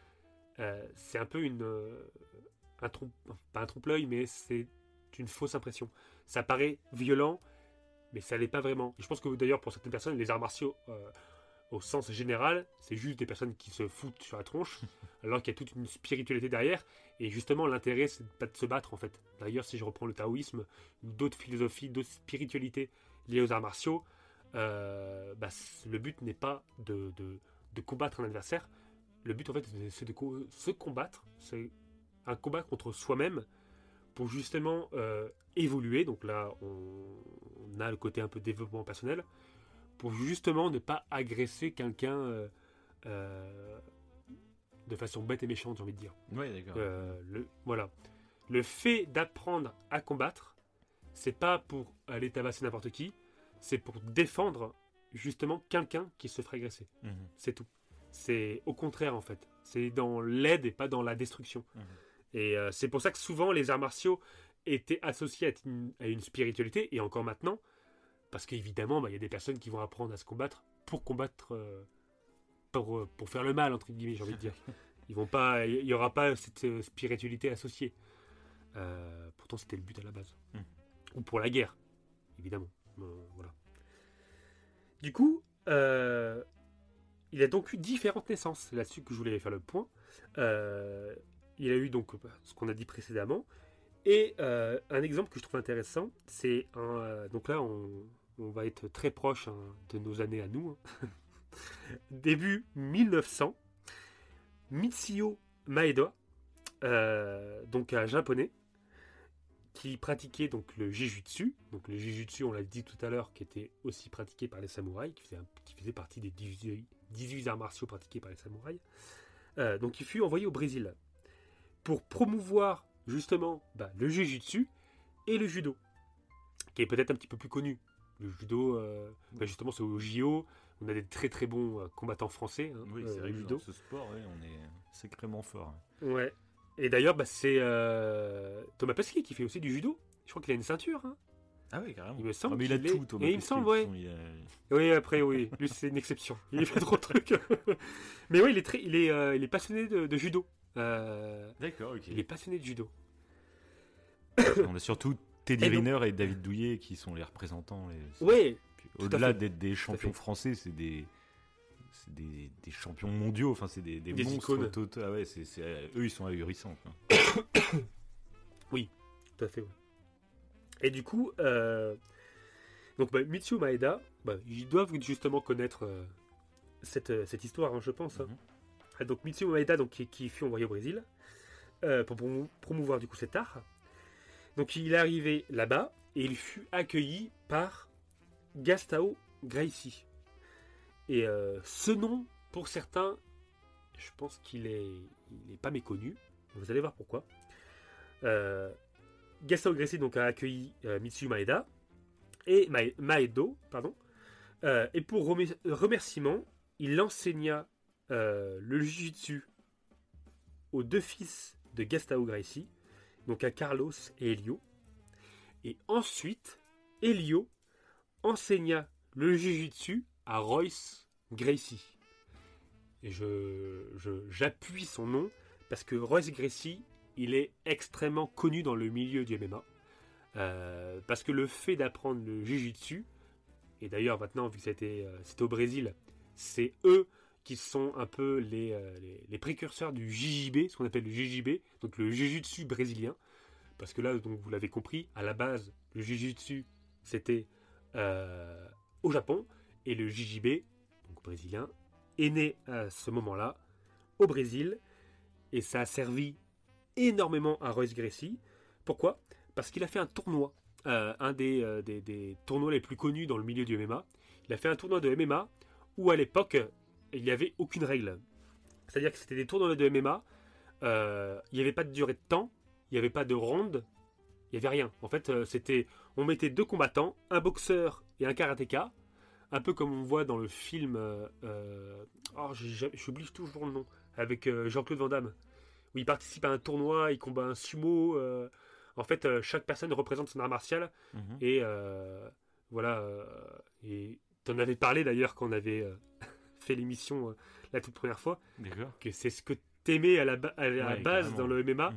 euh, c'est un peu une un trompe, pas un trompe-l'œil, mais c'est une fausse impression. Ça paraît violent, mais ça l'est pas vraiment. Et je pense que d'ailleurs pour certaines personnes, les arts martiaux au sens général, c'est juste des personnes qui se foutent sur la tronche, *laughs* alors qu'il y a toute une spiritualité derrière. Et justement, l'intérêt, c'est pas de se battre en fait. D'ailleurs, si je reprends le taoïsme d'autres philosophies, d'autres spiritualités liées aux arts martiaux, euh, bah, le but n'est pas de, de- de combattre un adversaire. Le but en fait, c'est- c'est de co- se combattre. C'est un combat contre soi-même pour justement euh, évoluer. Donc là, on, on a le côté un peu développement personnel pour justement ne pas agresser quelqu'un euh, euh, de façon bête et méchante, j'ai envie de dire. Ouais, d'accord. Euh, le, voilà. Le fait d'apprendre à combattre, c'est pas pour aller tabasser n'importe qui, c'est pour défendre justement quelqu'un qui se ferait agresser. Mhm. C'est tout. C'est au contraire en fait. C'est dans l'aide et pas dans la destruction. Mhm. Et c'est pour ça que souvent les arts martiaux étaient associés à une, à une spiritualité et encore maintenant, parce qu'évidemment, bah, il y a des personnes qui vont apprendre à se combattre pour combattre, euh, pour, euh, pour faire le mal entre guillemets, j'ai envie de dire. Ils vont pas, il y aura pas cette euh, spiritualité associée. Euh, pourtant, c'était le but à la base. Mhm. Ou pour la guerre, évidemment. Voilà. Du coup, euh, il a donc eu différentes naissances. Là-dessus que je voulais faire le point. Euh, il a eu donc bah, ce qu'on a dit précédemment. Et euh, un exemple que je trouve intéressant, c'est un. donc là, on, on va être très proche hein, de nos années à nous. hein. *laughs* Début 1900, Mitsuyo Maeda, euh, donc un japonais, qui pratiquait donc le Jujutsu. Donc le Jujutsu, on l'a dit tout à l'heure, qui était aussi pratiqué par les samouraïs, qui faisait, partie des 18, 18 arts martiaux pratiqués par les samouraïs. Euh, donc il fut envoyé au Brésil pour promouvoir justement bah, le Jujutsu et le judo, qui est peut-être un petit peu plus connu. Le judo, euh, bah, justement, c'est au JO. On a des très très bons euh, combattants français. hein, Oui, euh, c'est vrai que judo. dans ce sport, ouais, on est sacrément fort. Ouais. Et d'ailleurs, bah, c'est euh, Thomas Pesquet qui fait aussi du judo. Je crois qu'il a une ceinture. hein. Ah oui, carrément. Il me semble Ah, mais il a tout, Thomas Et il me semble, ouais. a- Oui, après, oui. Lui, c'est une exception. Il fait trop de trucs. *laughs* Mais oui, il est, très, il est, euh, il est passionné de, de judo. D'accord, ok. il est passionné de judo. On a surtout Teddy Et donc- Riner et David Douillet qui sont les représentants. les- à Au-delà d'être des champions français, c'est des, c'est des, des champions mondiaux. Enfin, c'est des, des, Des monstres totaux. Ah ouais, eux, ils sont ahurissants. quoi. *coughs* tout à fait. Et du coup, euh, donc bah, Mitsuo Maeda, bah, ils doivent justement connaître euh, cette, euh, cette histoire, hein, je pense. hein. Mhm. Donc Mitsuo Maeda, donc, qui, qui fut envoyé au Brésil euh, pour promou- promouvoir du coup cet art. Donc il est arrivé là-bas et il fut accueilli par Gastao Gracie. Et euh, ce nom, pour certains, je pense qu'il est, pas méconnu. Vous allez voir pourquoi. Euh, Gastao Gracie donc a accueilli euh, Maeda et Mae- Maedo, pardon. Euh, et pour remer- remerciement, il enseigna le jujitsu aux deux fils de Gastao Gracie, donc à Carlos et Elio. Et ensuite, Elio enseigna le jujitsu à Royce Gracie. Et je, j'appuie son nom parce que Royce Gracie, il est extrêmement connu dans le milieu du MMA. Euh, parce que le fait d'apprendre le jujitsu, et d'ailleurs maintenant, vu que c'était, euh, c'était au Brésil, c'est eux qui sont un peu les, euh, précurseurs du JJB, ce qu'on appelle le JJB, donc le jujitsu brésilien. Parce que là, donc, vous l'avez compris, à la base, le jujitsu, c'était euh, au Japon, et le JJB, donc brésilien, est né à ce moment-là au Brésil, et ça a servi énormément à Royce Gracie. Pourquoi? Parce qu'il a fait un tournoi, euh, un des, des, des tournois les plus connus dans le milieu du MMA. Il a fait un tournoi de MMA où à l'époque, il n'y avait aucune règle. C'est-à-dire que c'était des tournois de MMA, euh, il n'y avait pas de durée de temps, il n'y avait pas de ronde, il n'y avait rien. En fait, euh, c'était, on mettait deux combattants, un boxeur et un karatéka, un peu comme on voit dans le film, euh, euh, oh, j'oublie toujours le nom, avec Jean-Claude Van Damme, où il participe à un tournoi, il combat un sumo. euh, en fait, chaque personne représente son art martial Mhm. et voilà. et t'en avais parlé d'ailleurs quand on avait fait l'émission euh, la toute première fois, que c'est ce que t'aimais à la, ba- à la Ouais, base carrément. dans le MMA. Mm.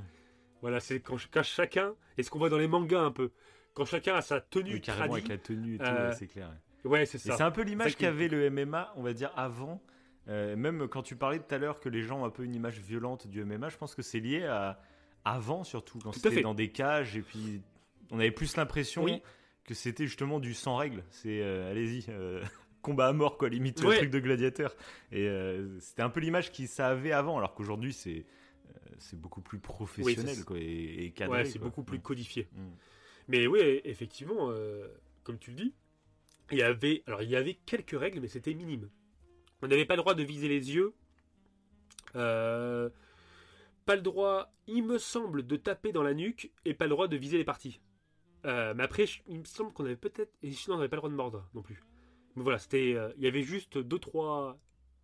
Voilà, c'est quand, quand chacun, et ce qu'on voit dans les mangas un peu, quand chacun a sa tenue Oui, carrément tradie. avec la tenue et tout, Euh, c'est clair. Ouais, c'est ça. c'est un peu l'image qu'avait le MMA, on va dire, avant. Euh, même quand tu parlais tout à l'heure que les gens ont un peu une image violente du MMA, je pense que c'est lié à avant surtout, quand c'était dans des cages et puis on avait plus l'impression Oui. que c'était justement du sans règles. C'est euh, allez-y, euh, combat à mort quoi, limite Ouais. le truc de gladiateur. Et euh, c'était un peu l'image qui ça avait avant, alors qu'aujourd'hui c'est euh, c'est beaucoup plus professionnel quoi, et, et cadré. Ouais, c'est beaucoup plus Mm. codifié. Mm. Mais oui, effectivement, euh, comme tu le dis, il y avait, alors il y avait quelques règles, mais c'était minime. On n'avait pas le droit de viser les yeux. Euh, pas le droit, il me semble, de taper dans la nuque et pas le droit de viser les parties. Euh, mais après, il me semble qu'on avait peut-être, et sinon on n'avait pas le droit de mordre non plus. Mais voilà, c'était, euh, il y avait juste deux trois,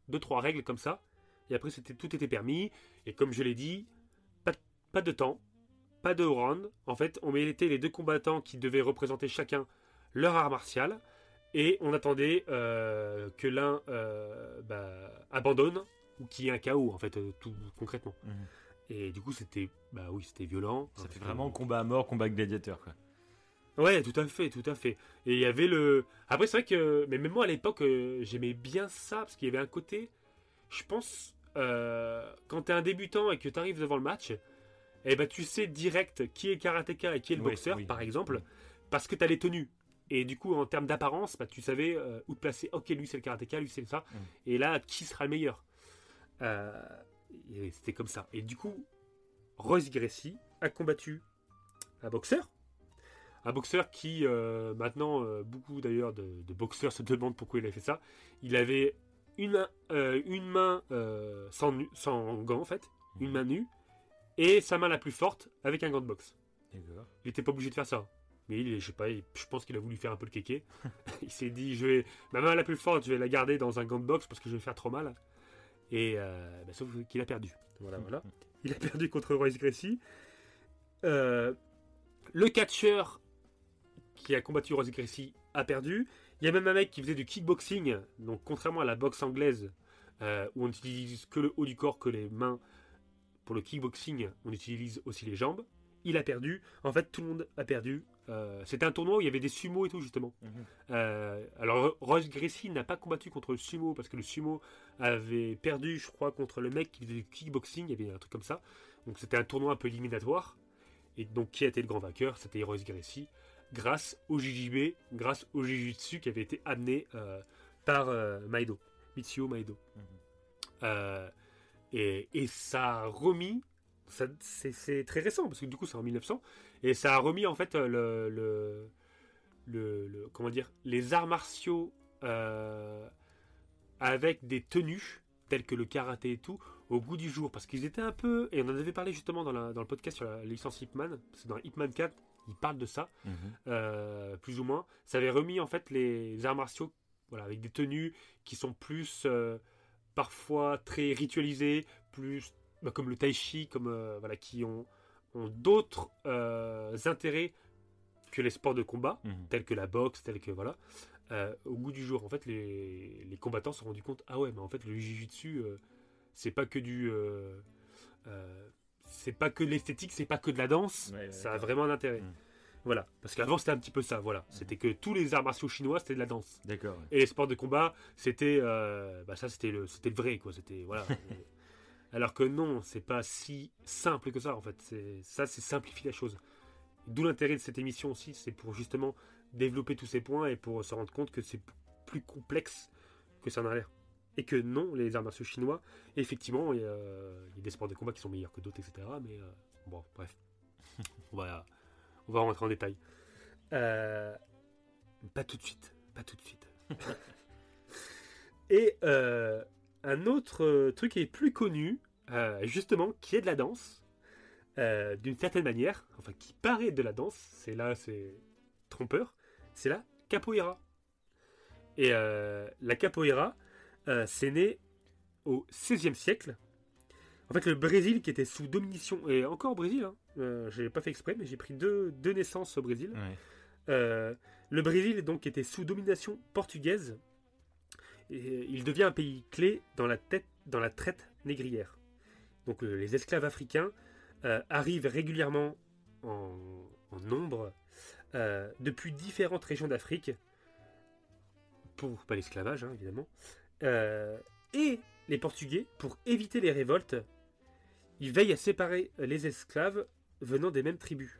deux trois règles comme ça. Et après, c'était tout était permis. Et comme je l'ai dit, pas, pas de temps, pas de round. En fait, on mettait les deux combattants qui devaient représenter chacun leur art martial. Et on attendait euh, que l'un euh, bah, abandonne ou qu'il y ait un chaos, en fait, tout concrètement. Mhm. Et du coup, c'était bah oui, c'était violent. Ça fait c'était- vraiment combat à mort, combat gladiateur quoi. Ouais, tout à fait, tout à fait. Et il y avait le. Après, c'est vrai que. Mais même moi, à l'époque, euh, j'aimais bien ça, parce qu'il y avait un côté. Je pense. euh, quand tu es un débutant et que tu arrives devant le match, eh ben, tu sais direct qui est karatéka et qui est le Oui, boxeur, oui. par exemple, parce que tu as les tenues. Et du coup, en termes d'apparence, bah, tu savais euh, où te placer. Ok, lui c'est le karatéka, lui c'est ça. Mm. Et là, qui sera le meilleur Euh, C'était comme ça. Et du coup, Royce Gracie a combattu un boxeur. Un boxeur qui, euh, maintenant, euh, beaucoup d'ailleurs de, de boxeurs se demandent pourquoi il a fait ça. Il avait une, main- euh, une main sans, nu- sans gant, en fait, une main nue, et sa main la plus forte avec un gant de boxe. Il n'était pas obligé de faire ça. Mais il, je sais pas, il- je pense qu'il a voulu faire un peu le kéké. *laughs* *laughs* il s'est dit, je vais, ma main la plus forte, je vais la garder dans un gant de boxe parce que je vais faire trop mal. Et euh, bah, sauf qu'il a perdu. Voilà, voilà. *laughs* Il a perdu contre Royce Gracie. Euh, le catcheur qui a combattu Royce Gracie a perdu. Il y a même un mec qui faisait du kickboxing. Donc, contrairement à la boxe anglaise, euh, où on n'utilise que le haut du corps, que les mains, pour le kickboxing, on utilise aussi les jambes. Il a perdu. En fait, tout le monde a perdu. Euh, C'était un tournoi où il y avait des sumo et tout, justement. Mhm. Euh, alors, Royce Gracie n'a pas combattu contre le sumo parce que le sumo avait perdu, je crois, contre le mec qui faisait du kickboxing. Il y avait un truc comme ça. Donc, c'était un tournoi un peu éliminatoire. Et donc, qui a été le grand vainqueur? C'était Royce Gracie, grâce au JJB, grâce au Jiu-Jitsu qui avait été amené euh, par euh, Maedo, Mitsuo Maedo. Mhm. Euh, et, et ça a remis, c'est très récent parce que du coup c'est en 1900, et ça a remis en fait euh, le, le, le- le- comment dire, les arts martiaux avec des tenues telles que le karaté et tout au goût du jour parce qu'ils étaient un peu, et on en avait parlé justement dans, la- dans le podcast sur la licence Hitman, c'est dans Hitman 4, ils parlent de ça Mhm. euh, plus ou moins. Ça avait remis en fait les arts martiaux, voilà, avec des tenues qui sont plus euh, parfois très ritualisées, plus bah, comme le tai chi, comme euh, voilà, qui ont, ont d'autres intérêts que les sports de combat, Mhm. tels que la boxe, tels que voilà. Au goût du jour, en fait, les, les combattants se sont rendus compte, ah ouais, mais en fait, le jujitsu, c'est pas que du, euh, c'est pas que de l'esthétique, c'est pas que de la danse, Ouais, ouais, ça a vraiment un intérêt. Mm. Voilà, parce qu'avant c'était un petit peu ça, voilà. C'était que tous les arts martiaux chinois c'était de la danse. D'accord. ouais. Et les sports de combat, c'était euh, bah ça c'était le c'était le vrai quoi, c'était voilà. *laughs* Alors que non, c'est pas si simple que ça en fait, c'est ça c'est simplifier la chose. D'où l'intérêt de cette émission aussi, c'est pour justement développer tous ces points et pour se rendre compte que c'est plus complexe que ça en a l'air. Et que non, les arts martiaux chinois, effectivement, il y, a, il y a des sports de combat qui sont meilleurs que d'autres, etc. Mais euh, bon, bref. *laughs* on, va, on va rentrer en détail. Euh, pas tout de suite. Pas tout de suite. *laughs* Et euh, un autre euh, truc qui est plus connu, euh, justement, qui est de la danse, euh, d'une certaine manière, enfin qui paraît de la danse, c'est là, c'est trompeur, c'est la capoeira. Et euh, la capoeira, euh, c'est né au XVIe siècle. En fait, le Brésil qui était sous domination, et encore au Brésil, hein, euh, j'ai pas fait exprès, mais j'ai pris deux, deux naissances au Brésil. Ouais. Euh, le Brésil donc était sous domination portugaise. Et il devient un pays clé dans la, tête, dans la traite négrière. Donc euh, les esclaves africains arrivent régulièrement en, en nombre depuis différentes régions d'Afrique pour pas l'esclavage hein, évidemment. Euh, et les Portugais, pour éviter les révoltes, ils veillent à séparer les esclaves venant des mêmes tribus.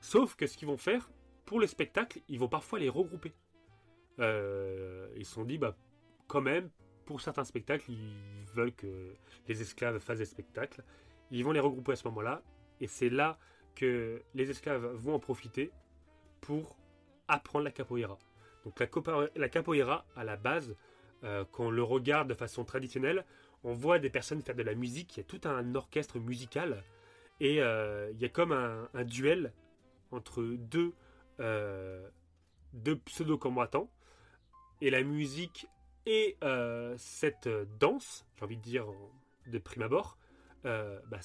Sauf que ce qu'ils vont faire, pour le spectacle, ils vont parfois les regrouper. Euh, ils se sont dit, bah, quand même, pour certains spectacles, ils veulent que les esclaves fassent des spectacles. Ils vont les regrouper à ce moment-là. Et c'est là que les esclaves vont en profiter pour apprendre la capoeira. Donc la, capoeira, à la base, euh, quand on le regarde de façon traditionnelle, on voit des personnes faire de la musique. Il y a tout un orchestre musical. Et euh, il y a comme un, duel entre deux, euh, deux pseudo-combattants. Et la musique et euh, cette danse, j'ai envie de dire de prime abord, bah,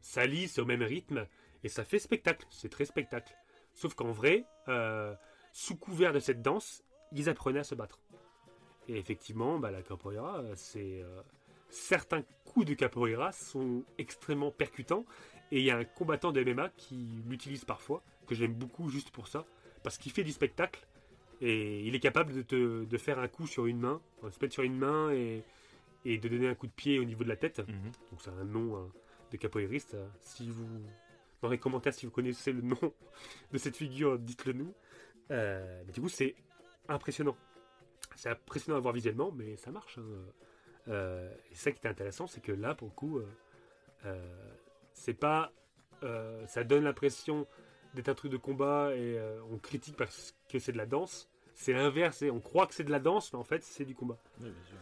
s'allient, au même rythme. Et ça fait spectacle, c'est très spectacle. Sauf qu'en vrai, sous couvert de cette danse, ils apprenaient à se battre. Et effectivement, bah, la capoeira, euh, c'est euh, certains coups de capoeira sont extrêmement percutants. Et il y a un combattant de MMA qui l'utilise parfois, que j'aime beaucoup juste pour ça, parce qu'il fait du spectacle et il est capable de, te, de faire un coup sur une main, se mettre sur une main et, et de donner un coup de pied au niveau de la tête. Mhm. Donc c'est un nom hein, de capoeiriste. Si vous dans les commentaires si vous connaissez le nom *laughs* de cette figure, dites-le nous. Euh, mais du coup c'est impressionnant. C'est impressionnant à voir visuellement, mais ça marche. hein. Euh, et ça qui est intéressant, c'est que là pour le coup, euh, euh, c'est pas, euh, ça donne l'impression d'être un truc de combat et euh, on critique parce que c'est de la danse. C'est l'inverse, et on croit que c'est de la danse, mais en fait c'est du combat. Oui, bien sûr.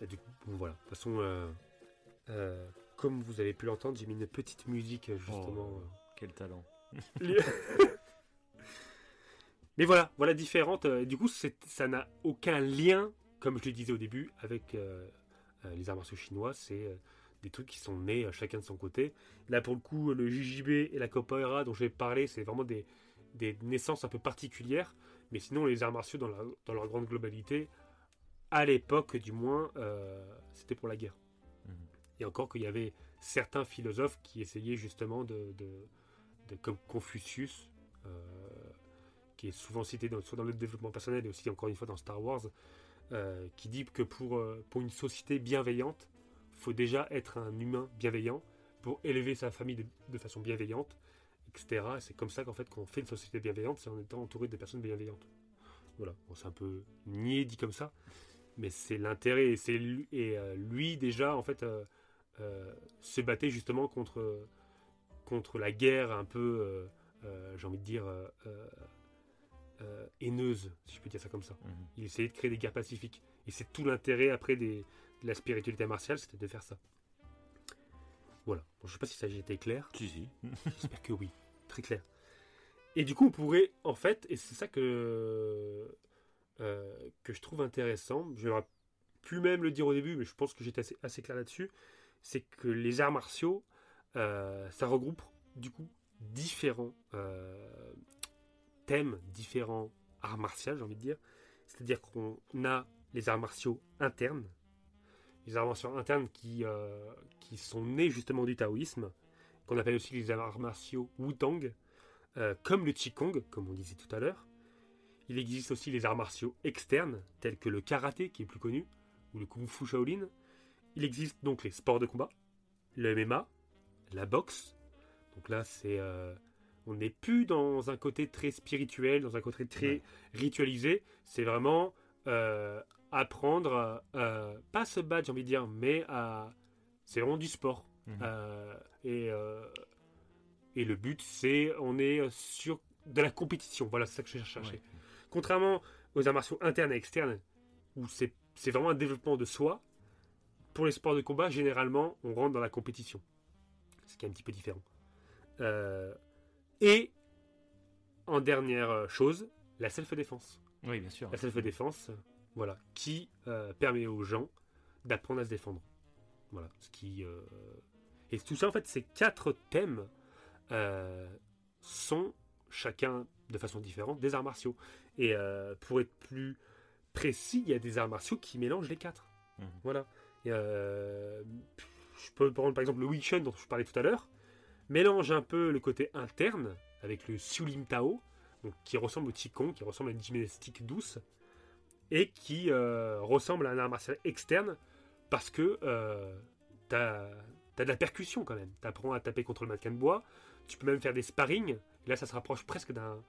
Et du coup, bon, voilà. De toute façon, euh, euh, comme vous avez pu l'entendre, j'ai mis une petite musique euh, justement. Oh. Quel talent. *laughs* *laughs* Mais voilà, voilà différente. euh, du coup, ça n'a aucun lien, comme je le disais au début, avec euh, euh, les arts martiaux chinois. C'est euh, des trucs qui sont nés chacun de son côté. Là, pour le coup, le JJB et la capoeira dont j'ai parlé, c'est vraiment des, des naissances un peu particulières. Mais sinon, les arts martiaux, dans, la- dans leur grande globalité, à l'époque du moins, euh, c'était pour la guerre. Mhm. Et encore qu'il y avait certains philosophes qui essayaient justement de, de- de- comme Confucius, euh, qui est souvent cité dans, soit dans le développement personnel et aussi encore une fois dans Star Wars, euh, qui dit que pour, euh, pour une société bienveillante, faut déjà être un humain bienveillant pour élever sa famille de, façon bienveillante, etc. Et c'est comme ça qu'en fait qu'on fait une société bienveillante, c'est en étant entouré de personnes bienveillantes. Voilà, c'est un peu niais dit comme ça, mais c'est l'intérêt et c'est lui, et euh, lui déjà en fait se battait justement contre contre la guerre un peu j'ai envie de dire euh, haineuse si je peux dire ça comme ça Mhm. il essayait de créer des guerres pacifiques et c'est tout l'intérêt après des, de la spiritualité martiale c'était de faire ça voilà Bon, je sais pas si ça a été clair Si, si. *laughs* J'espère que oui, très clair. Et du coup, on pourrait, en fait, et c'est ça que, euh, que je trouve intéressant, je n'aurais pu même le dire au début, mais je pense que j'étais assez, assez clair là-dessus, c'est que les arts martiaux, euh, ça regroupe du coup différents euh, thèmes, différents arts martiaux, j'ai envie de dire. C'est-à-dire qu'on a les arts martiaux internes, les arts martiaux internes qui, euh, qui sont nés justement du taoïsme, qu'on appelle aussi les arts martiaux Wu-Tang, euh, comme le Qigong, comme on disait tout à l'heure. Il existe aussi les arts martiaux externes, tels que le karaté, qui est plus connu, ou le kung fu Shaolin. Il existe donc les sports de combat, le MMA, la boxe. Donc là, c'est, euh, on n'est plus dans un côté très spirituel, dans un côté très Ouais. ritualisé. C'est vraiment euh, apprendre, euh, pas se battre, j'ai envie de dire, mais à, c'est vraiment du sport. Mhm. Euh, et, euh, et le but, c'est on est sur de la compétition. Voilà, c'est ça que je cherchais. Ouais. Contrairement aux arts martiaux internes et externes, où c'est c'est vraiment un développement de soi, pour les sports de combat, généralement, on rentre dans la compétition. Ce qui est un petit peu différent. Euh, et, en dernière euh, chose, la self-défense. Oui, bien sûr. La self-défense, voilà, qui euh, permet aux gens d'apprendre à se défendre. Voilà, ce qui... euh, Et tout ça, en fait, ces quatre thèmes euh, sont chacun de façon différente des arts martiaux. Et pour être plus précis, il y a des arts martiaux qui mélangent les quatre. Mhm. Voilà. Et, je peux prendre par exemple le Wing Chun dont je parlais tout à l'heure, mélange un peu le côté interne avec le Xiulin Tao, qui ressemble au Qigong, qui ressemble à une gymnastique douce, et qui euh, ressemble à un art martial externe parce que euh, t'as as de la percussion quand même. T'apprends à taper contre le mannequin de bois, tu peux même faire des sparring. Là, ça se rapproche presque d'un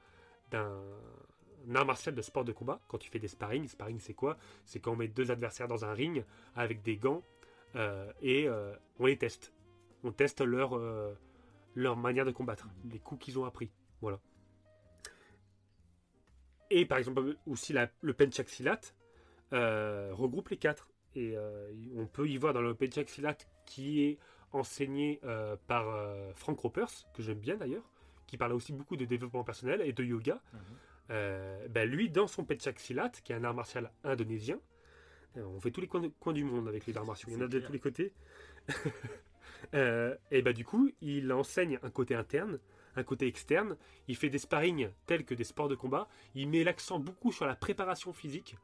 art martial de sport de combat. Quand tu fais des sparring, sparring c'est quoi? C'est quand on met deux adversaires dans un ring avec des gants euh, et euh, on les teste. On teste leur, leur manière de combattre, les coups qu'ils ont appris. Voilà. Et par exemple, aussi la- le Penchak Silat euh, regroupe les quatre. Et euh, on peut y voir dans le Penchak Silat qui est enseigné euh, par euh, Frank Ropers, que j'aime bien d'ailleurs, qui parle aussi beaucoup de développement personnel et de yoga. Mhm. Ben lui, dans son Penchak Silat, qui est un art martial indonésien, on fait tous les coins, du monde avec les arts martiaux, il y en a de clair. tous les côtés. *laughs* Euh, et ben du coup, il enseigne un côté interne, un côté externe. Il fait des sparring tels que des sports de combat. Il met l'accent beaucoup sur la préparation physique.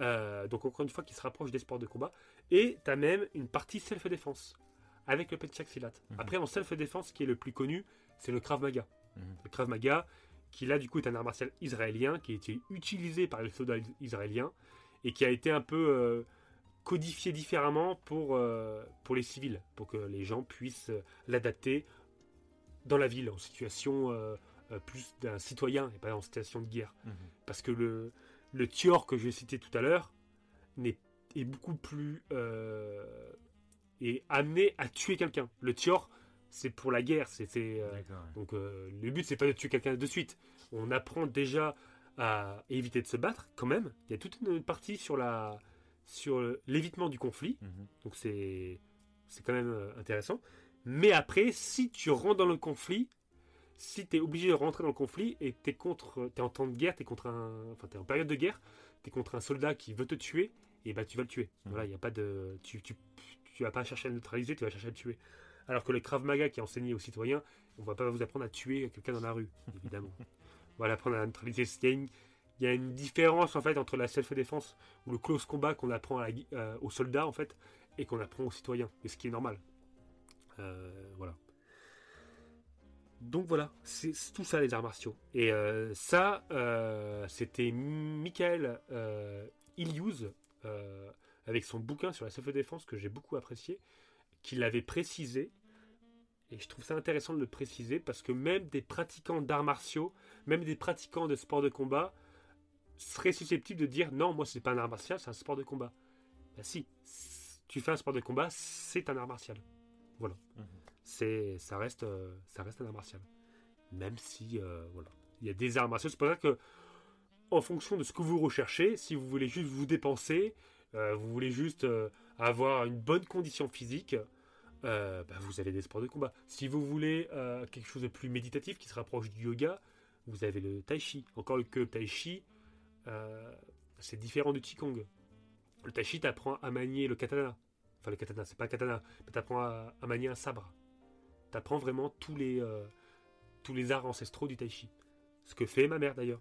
Euh, donc encore une fois, qui se rapproche des sports de combat. Et tu as même une partie self-défense avec le Penchak Silat. Mhm. Après, en self-défense, qui est le plus connu, c'est le Krav Maga. Mhm. Le Krav Maga, qui là du coup est un art martial israélien, qui a été utilisé par les soldats israéliens et qui a été un peu euh, codifié différemment pour, euh, pour les civils, pour que les gens puissent euh, l'adapter dans la ville, en situation euh, plus d'un citoyen et pas en situation de guerre. Mhm. Parce que le, le Tior que j'ai cité tout à l'heure n'est- est beaucoup plus. est amené à tuer quelqu'un. Le Tior, c'est pour la guerre. Ouais. donc le but, c'est pas de tuer quelqu'un de suite. On apprend déjà à éviter de se battre, quand même. Il y a toute une partie sur, la, sur l'évitement du conflit. Mhm. Donc c'est c'est quand même euh, intéressant. Mais après, si tu rentres dans le conflit, si tu es obligé de rentrer dans le conflit et tu es, contre, t'es en temps de guerre, tu es, contre un, enfin, en période de guerre, tu es contre un soldat qui veut te tuer, et bah tu vas le tuer. Mhm. Voilà, il y a pas de tu, tu, tu vas pas chercher à le neutraliser, tu vas chercher à le tuer. Alors que le Krav Maga qui est enseigné aux citoyens, on va pas vous apprendre à tuer quelqu'un dans la rue, évidemment. *laughs* on va l'apprendre à neutraliser. Une, il y a une différence en fait entre la self-défense ou le close combat qu'on apprend euh, aux soldats en fait et qu'on apprend aux citoyens, et ce qui est normal. Euh, voilà. Donc voilà, c'est tout ça les arts martiaux. Et euh, ça, c'était Michael euh, avec son bouquin sur la self-défense que j'ai beaucoup apprécié, qui l'avait précisé. Et je trouve ça intéressant de le préciser parce que même des pratiquants d'arts martiaux, même des pratiquants de sport de combat, seraient susceptibles de dire non, moi c'est pas un art martial, c'est un sport de combat. Bah si, tu fais un sport de combat, c'est un art martial. Voilà. Mhm. C'est, ça reste, euh, ça reste un art martial. Même si, euh, voilà, il y a des arts martiaux. C'est pour ça que, en fonction de ce que vous recherchez, si vous voulez juste vous dépenser, euh, vous voulez juste avoir une bonne condition physique, bah, vous avez des sports de combat. Si vous voulez quelque chose de plus méditatif qui se rapproche du yoga, vous avez le tai chi. Encore que le tai chi, euh, c'est différent du qigong. Le tai chi t'apprend à manier le katana. Enfin, le katana, c'est pas un katana, mais t'apprends à, à manier un sabre. T'apprends vraiment tous les, euh, tous les arts ancestraux du tai chi. Ce que fait ma mère d'ailleurs.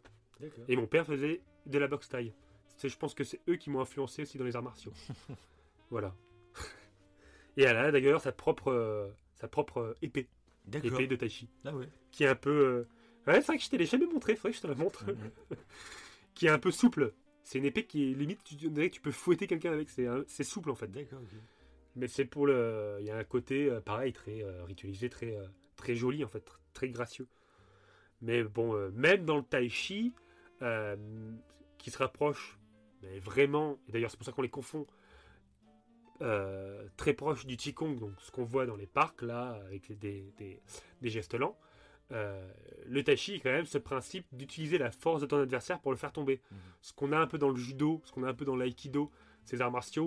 Et mon père faisait de la boxe taille. C'est- Je pense que c'est eux qui m'ont influencé aussi dans les arts martiaux. *laughs* voilà. *laughs* Et elle a d'ailleurs sa propre, euh, sa propre euh, épée, D'accord. épée de tai chi, Ah ouais. qui est un peu. euh, Ouais, c'est vrai que je te l'ai jamais montré, faudrait que je te la montre. Mhm. *laughs* qui est un peu souple. C'est une épée qui est limite, tu tu peux fouetter quelqu'un avec, c'est souple en fait. D'accord. Mais c'est pour le. Il y a un côté, euh, pareil, très euh, ritualisé, très, euh, très joli, en fait, tr- très gracieux. Mais bon, euh, même dans le tai chi, qui se rapproche, mais vraiment, et d'ailleurs c'est pour ça qu'on les confond, très proche du Qigong, donc ce qu'on voit dans les parcs, là, avec des, des- des gestes lents. Euh, le tai chi, quand même, ce principe d'utiliser la force de ton adversaire pour le faire tomber. Mhm. Ce qu'on a un peu dans le judo, ce qu'on a un peu dans l'aïkido, ces arts martiaux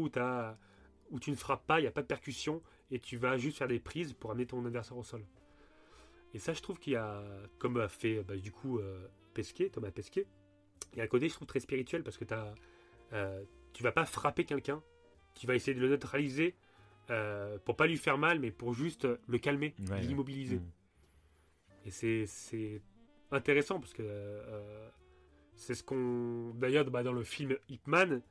où, tu ne frappes pas, il n'y a pas de percussion, et tu vas juste faire des prises pour amener ton adversaire au sol. Et ça, je trouve qu'il y a, comme a fait bah, du coup euh, Pesquet, Thomas Pesquet, il y a un côté, je trouve, très spirituel parce que euh, tu vas pas frapper quelqu'un, tu vas essayer de le neutraliser euh, pour pas lui faire mal, mais pour juste le calmer, Ouais, ouais. l'immobiliser. Et c'est, intéressant parce que euh, c'est ce qu'on. D'ailleurs, bah, dans le film Ip Man,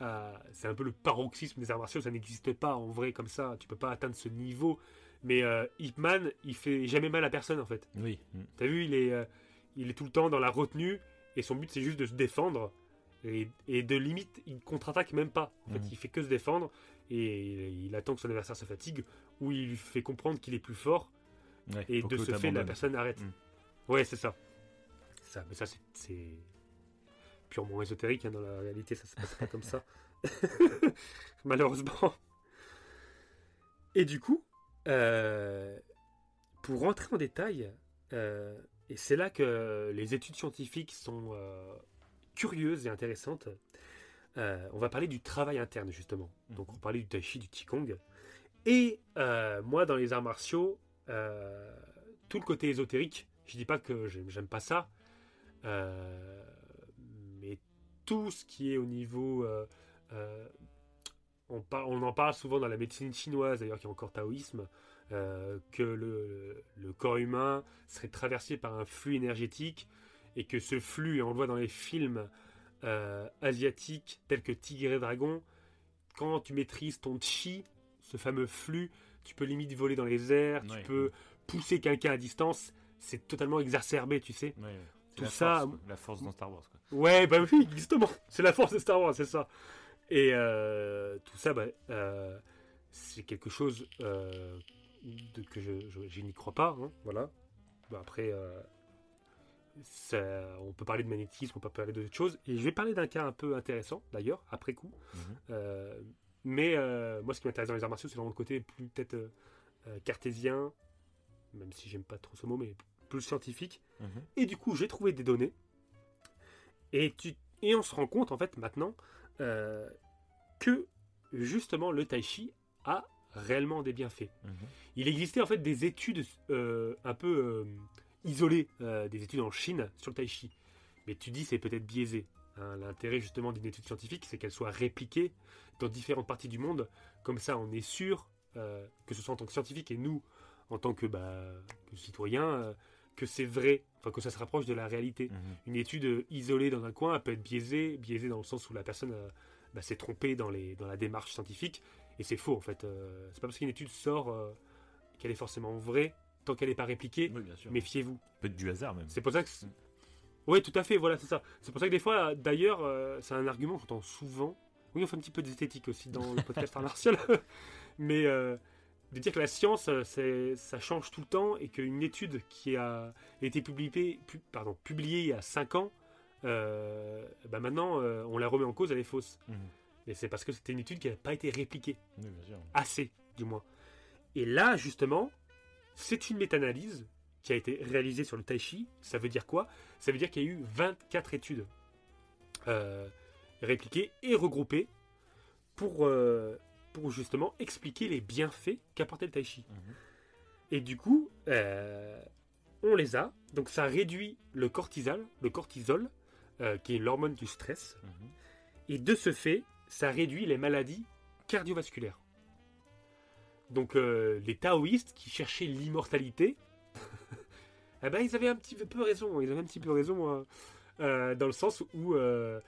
euh, c'est un peu le paroxysme des arts martiaux. Ça n'existe pas en vrai comme ça. Tu peux pas atteindre ce niveau. Mais euh, Ip Man, il fait jamais mal à personne en fait. Oui. T'as vu, il est, euh, il est tout le temps dans la retenue et son but c'est juste de se défendre. Et, et de limite, il contre-attaque même pas. En fait, Mhm. il fait que se défendre et il attend que son adversaire se fatigue ou il lui fait comprendre qu'il est plus fort Ouais, et de ce fait, la personne arrête. Mm. Ouais, c'est ça. Ça. Mais ça, c'est- purement ésotérique. hein, dans la réalité, ça se passe pas comme ça. *laughs* Malheureusement. Et du coup, euh, pour rentrer en détail, euh, et c'est là que les études scientifiques sont euh, curieuses et intéressantes, on va parler du travail interne, justement. Donc, on parlait du tai chi, du qigong. Et moi, dans les arts martiaux, euh, tout le côté ésotérique, je dis pas que j'aime pas ça, euh, mais tout ce qui est au niveau. euh, on, en parle souvent dans la médecine chinoise, d'ailleurs, qui est encore taoïsme, que le, corps humain serait traversé par un flux énergétique et que ce flux, et on le voit dans les films asiatiques tels que Tigre et Dragon, quand tu maîtrises ton chi, ce fameux flux, tu peux limite voler dans les airs, Ouais. tu peux pousser quelqu'un à distance, c'est totalement exacerbé, tu sais. Ouais, Tout la ça- force, la force dans Star Wars. Quoi. Ouais, bah oui, justement, c'est la force de Star Wars, c'est ça. Et euh, tout ça, bah, euh, c'est quelque chose euh, de, que je, je- je n'y crois pas. hein, voilà. Bah, après, ça- on peut parler de magnétisme, on peut parler d'autres choses. Et je vais parler d'un cas un peu intéressant, d'ailleurs, après coup. Mhm. Mais euh, moi, ce qui m'intéresse dans les arts martiaux, c'est vraiment le côté plus peut-être euh, euh, cartésien, même si j'aime pas trop ce mot, mais plus scientifique. Mhm. Et du coup, j'ai trouvé des données. Et, tu, et on se rend compte, en fait, maintenant, euh, que justement, le tai chi a réellement des bienfaits. Mhm. Il existait, en fait, des études un peu isolées, des études en Chine sur le tai chi. Mais tu dis, c'est peut-être biaisé. Hein. L'intérêt, justement, d'une étude scientifique, c'est qu'elle soit répliquée dans différentes parties du monde. Comme ça, on est sûr, euh, que ce soit en tant que scientifique et nous, en tant que, bah, que citoyens, euh, que c'est vrai, enfin que ça se rapproche de la réalité. Mhm. Une étude euh, isolée dans un coin elle peut être biaisée, biaisée dans le sens où la personne euh, bah, s'est trompée dans, les, dans la démarche scientifique, et c'est faux en fait. Euh, c'est pas parce qu'une étude sort euh, qu'elle est forcément vraie, tant qu'elle n'est pas répliquée, Oui, méfiez-vous. Peut-être du hasard même. C'est pour ça que... Mm. Oui, tout à fait, voilà, c'est ça. C'est pour ça que des fois, d'ailleurs, euh, c'est un argument qu'on entend souvent. Oui, on fait un petit peu d'esthétique aussi dans le podcast art martial. *laughs* Mais euh, de dire que la science, euh, ça change tout le temps et qu'une étude qui a été publiée, pu- pardon, publiée il y a 5 ans, euh, bah maintenant, on la remet en cause, elle est fausse. Mhm. Mais c'est parce que c'était une étude qui n'a pas été répliquée Oui, bien sûr. assez, du moins. Et là, justement, c'est une méta-analyse qui a été réalisée sur le tai chi. Ça veut dire quoi? Ça veut dire qu'il y a eu 24 études euh, répliquées et regroupées pour, euh, pour justement expliquer les bienfaits qu'apportait le tai chi. Mhm. Et du coup, euh, on les a. Donc ça réduit le cortisol, le cortisol, qui est l'hormone du stress. Mhm. Et de ce fait, ça réduit les maladies cardiovasculaires. Donc euh, les taoïstes qui cherchaient l'immortalité, eh ben, ils avaient un petit peu raison. Ils avaient un petit peu raison euh, euh, dans le sens où euh,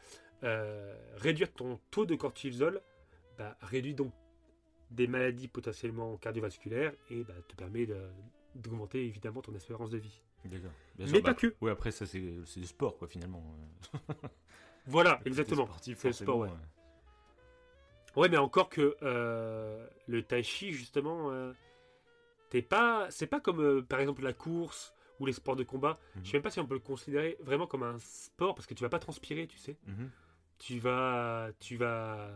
euh, réduire ton taux de cortisol bah, réduit donc des maladies potentiellement cardiovasculaires et bah, te permet d'augmenter évidemment ton espérance de vie. D'accord. Mais pas bah, que. Ouais, après, ça, c'est du sport, quoi, finalement. *laughs* Voilà, exactement. C'est le sport, ouais. Ouais, mais encore que euh, le tai chi, justement, euh, t'es pas, c'est pas comme euh, par exemple la course ou les sports de combat. Mhm. Je sais même pas si on peut le considérer vraiment comme un sport parce que tu vas pas transpirer, tu sais. Mhm. Tu vas, tu vas,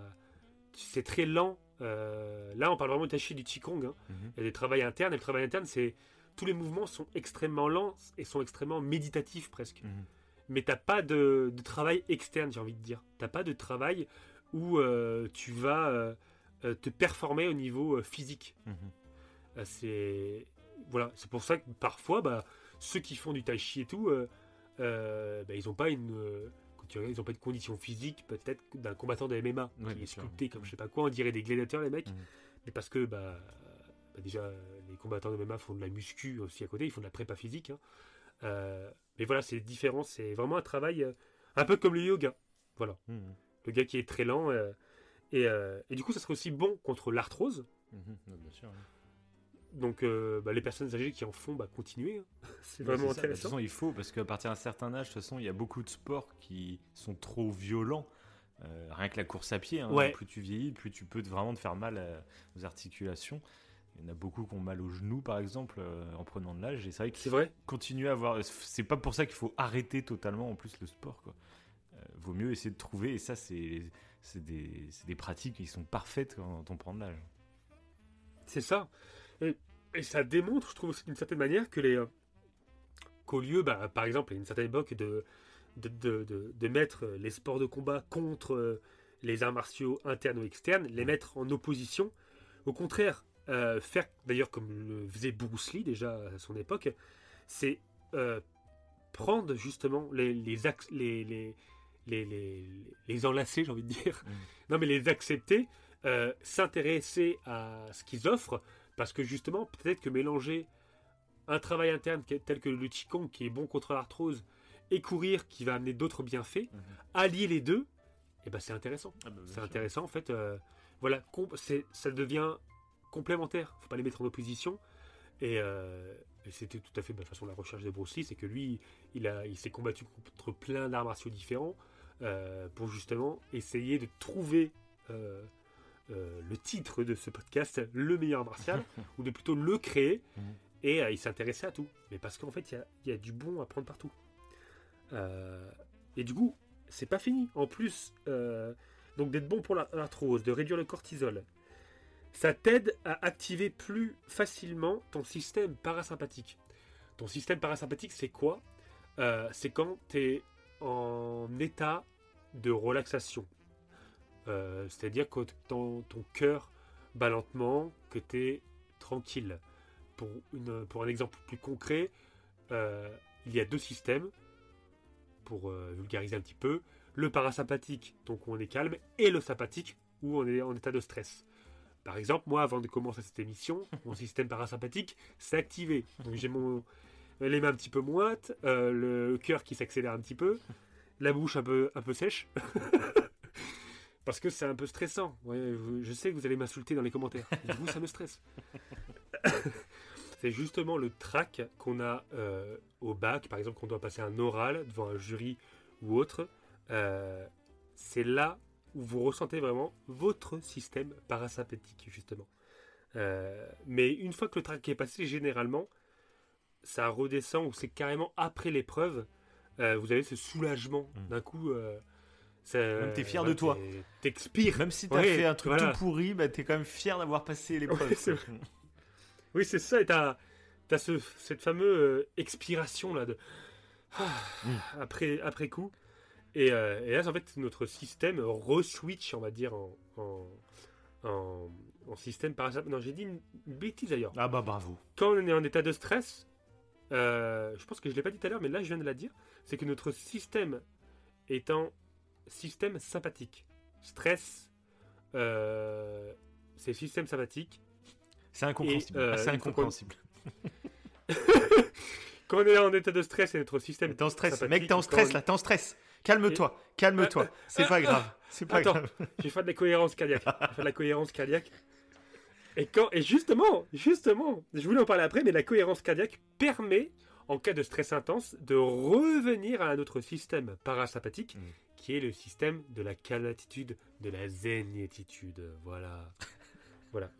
c'est très lent. Euh, là, on parle vraiment du du qigong. hein. Mhm. Il y a des travails internes et le travail interne, c'est tous les mouvements sont extrêmement lents et sont extrêmement méditatifs presque Mhm. mais t'as pas de, de travail externe, j'ai envie de dire. T'as pas de travail où euh, tu vas euh, te performer au niveau physique. Mhm. C'est voilà, c'est pour ça que parfois, bah, ceux qui font du tai chi et tout, euh, euh, bah, ils ont pas une euh, ils ont pas de condition physique peut-être d'un combattant de MMA Ouais, qui est sûr. sculpté comme je sais pas quoi, on dirait des gladiateurs les mecs. Mhm. Mais parce que bah, bah, déjà les combattants de MMA font de la muscu aussi à côté, ils font de la prépa physique. hein. Euh, mais voilà, c'est différent, c'est vraiment un travail euh, un peu comme le yoga. Voilà, Mhm. le gars qui est très lent. euh, et, et du coup, ça serait aussi bon contre l'arthrose. Ouais, bien sûr. ouais. Donc, euh, bah, les personnes âgées qui en font, bah, continuez. hein. *laughs* C'est Ouais, vraiment c'est ça. De toute intéressant. façon, il faut, parce qu'à partir d'un certain âge, de toute façon, il y a beaucoup de sports qui sont trop violents. Euh, rien que la course à pied, hein, Ouais. plus tu vieillis, plus tu peux vraiment te faire mal euh, aux articulations. Il y en a beaucoup qui ont mal aux genoux, par exemple, euh, en prenant de l'âge. Et c'est vrai que C'est vrai continuer à avoir. C'est pas pour ça qu'il faut arrêter totalement en plus le sport. Quoi. Euh, vaut mieux essayer de trouver. Et ça, c'est c'est des, c'est des pratiques qui sont parfaites quand on prend de l'âge. C'est ça. Et, et ça démontre, je trouve aussi d'une certaine manière, que les. euh, qu'au lieu, bah, par exemple, à une certaine époque, de, de, de, de- de mettre les sports de combat contre euh, les arts martiaux internes ou externes, les mettre en opposition, au contraire, euh, faire, d'ailleurs, comme le faisait Bruce Lee déjà à son époque, c'est prendre justement les, les, axes- les, les, les, les, les enlacer, j'ai envie de dire. Mm. Non, mais les accepter, euh, s'intéresser à ce qu'ils offrent, parce que justement, peut-être que mélanger un travail interne tel que le Qigong, qui est bon contre l'arthrose, et courir, qui va amener d'autres bienfaits, Mhm. allier les deux, et ben c'est intéressant. C'est intéressant en fait. euh, voilà, ça devient complémentaire. Faut pas les mettre en opposition. Et, euh, et c'était tout à fait bah, de façon la recherche de Bruce Lee, c'est que lui, il a, il s'est combattu contre plein d'arts martiaux différents euh, pour justement essayer de trouver euh, le titre de ce podcast, le meilleur martial, *laughs* ou de plutôt le créer, Mhm. et euh, il s'intéressait à tout. Mais parce qu'en fait, il y a, il y a du bon à prendre partout. Euh, et du coup, c'est pas fini. En plus, euh, donc d'être bon pour la- l'arthrose, de réduire le cortisol, ça t'aide à activer plus facilement ton système parasympathique. Ton système parasympathique, c'est quoi? C'est quand tu es en état de relaxation. Euh, C'est-à-dire que ton, ton cœur bat lentement, que tu es tranquille. Pour, une, pour un exemple plus concret, euh, il y a deux systèmes, pour euh, vulgariser un petit peu. Le parasympathique, donc où on est calme, et le sympathique, où on est en état de stress. Par exemple, moi, avant de commencer cette émission, *laughs* mon système parasympathique s'est activé. Donc j'ai mon les mains un petit peu moites, euh, le cœur qui s'accélère un petit peu, la bouche un peu, un peu sèche. *laughs* Parce que c'est un peu stressant. Ouais, je, sais que vous allez m'insulter dans les commentaires. Du coup, ça me stresse. *laughs* c'est justement le trac qu'on a euh, au bac, par exemple, qu'on doit passer un oral devant un jury ou autre. Euh, c'est là où vous ressentez vraiment votre système parasympathique, justement. Euh, mais une fois que le trac est passé, généralement, ça redescend ou c'est carrément après l'épreuve. vous avez ce soulagement Mm. d'un coup. Euh, Même t'es fier de toi. T'expires. Même si t'as Ouais, fait un truc voilà. tout pourri, bah, t'es quand même fier d'avoir passé *laughs* l'épreuve. Ouais. Oui, c'est ça. Et t'as as ce, cette fameuse euh, expiration là de Ah, *sighs* Mm. après après coup. Et, euh, et là, en fait, notre système re-switch, on va dire, en, en, en, en système parasympathique. Non, j'ai dit une, bêtise d'ailleurs. Ah bah bravo. Quand on est en état de stress, euh, je pense que je l'ai pas dit tout à l'heure, mais là, je viens de la dire, c'est que notre système en système sympathique. Stress, euh, c'est système sympathique. C'est incompréhensible. Et, euh, c'est incompréhensible. *laughs* Quand on est en état de stress, c'est notre système. T'es en stress, mec, t'es en stress on- là, t'es en stress. Calme-toi, calme-toi. *laughs* C'est pas grave, c'est pas Attends. grave. Je vais faire de la cohérence cardiaque. Faire de la cohérence cardiaque. Et, quand, et justement, justement, je voulais en parler après, mais la cohérence cardiaque permet, en cas de stress intense, de revenir à notre système parasympathique, Mm. Qui est le système de la calmatitude, de la zéniétitude. Voilà. Voilà.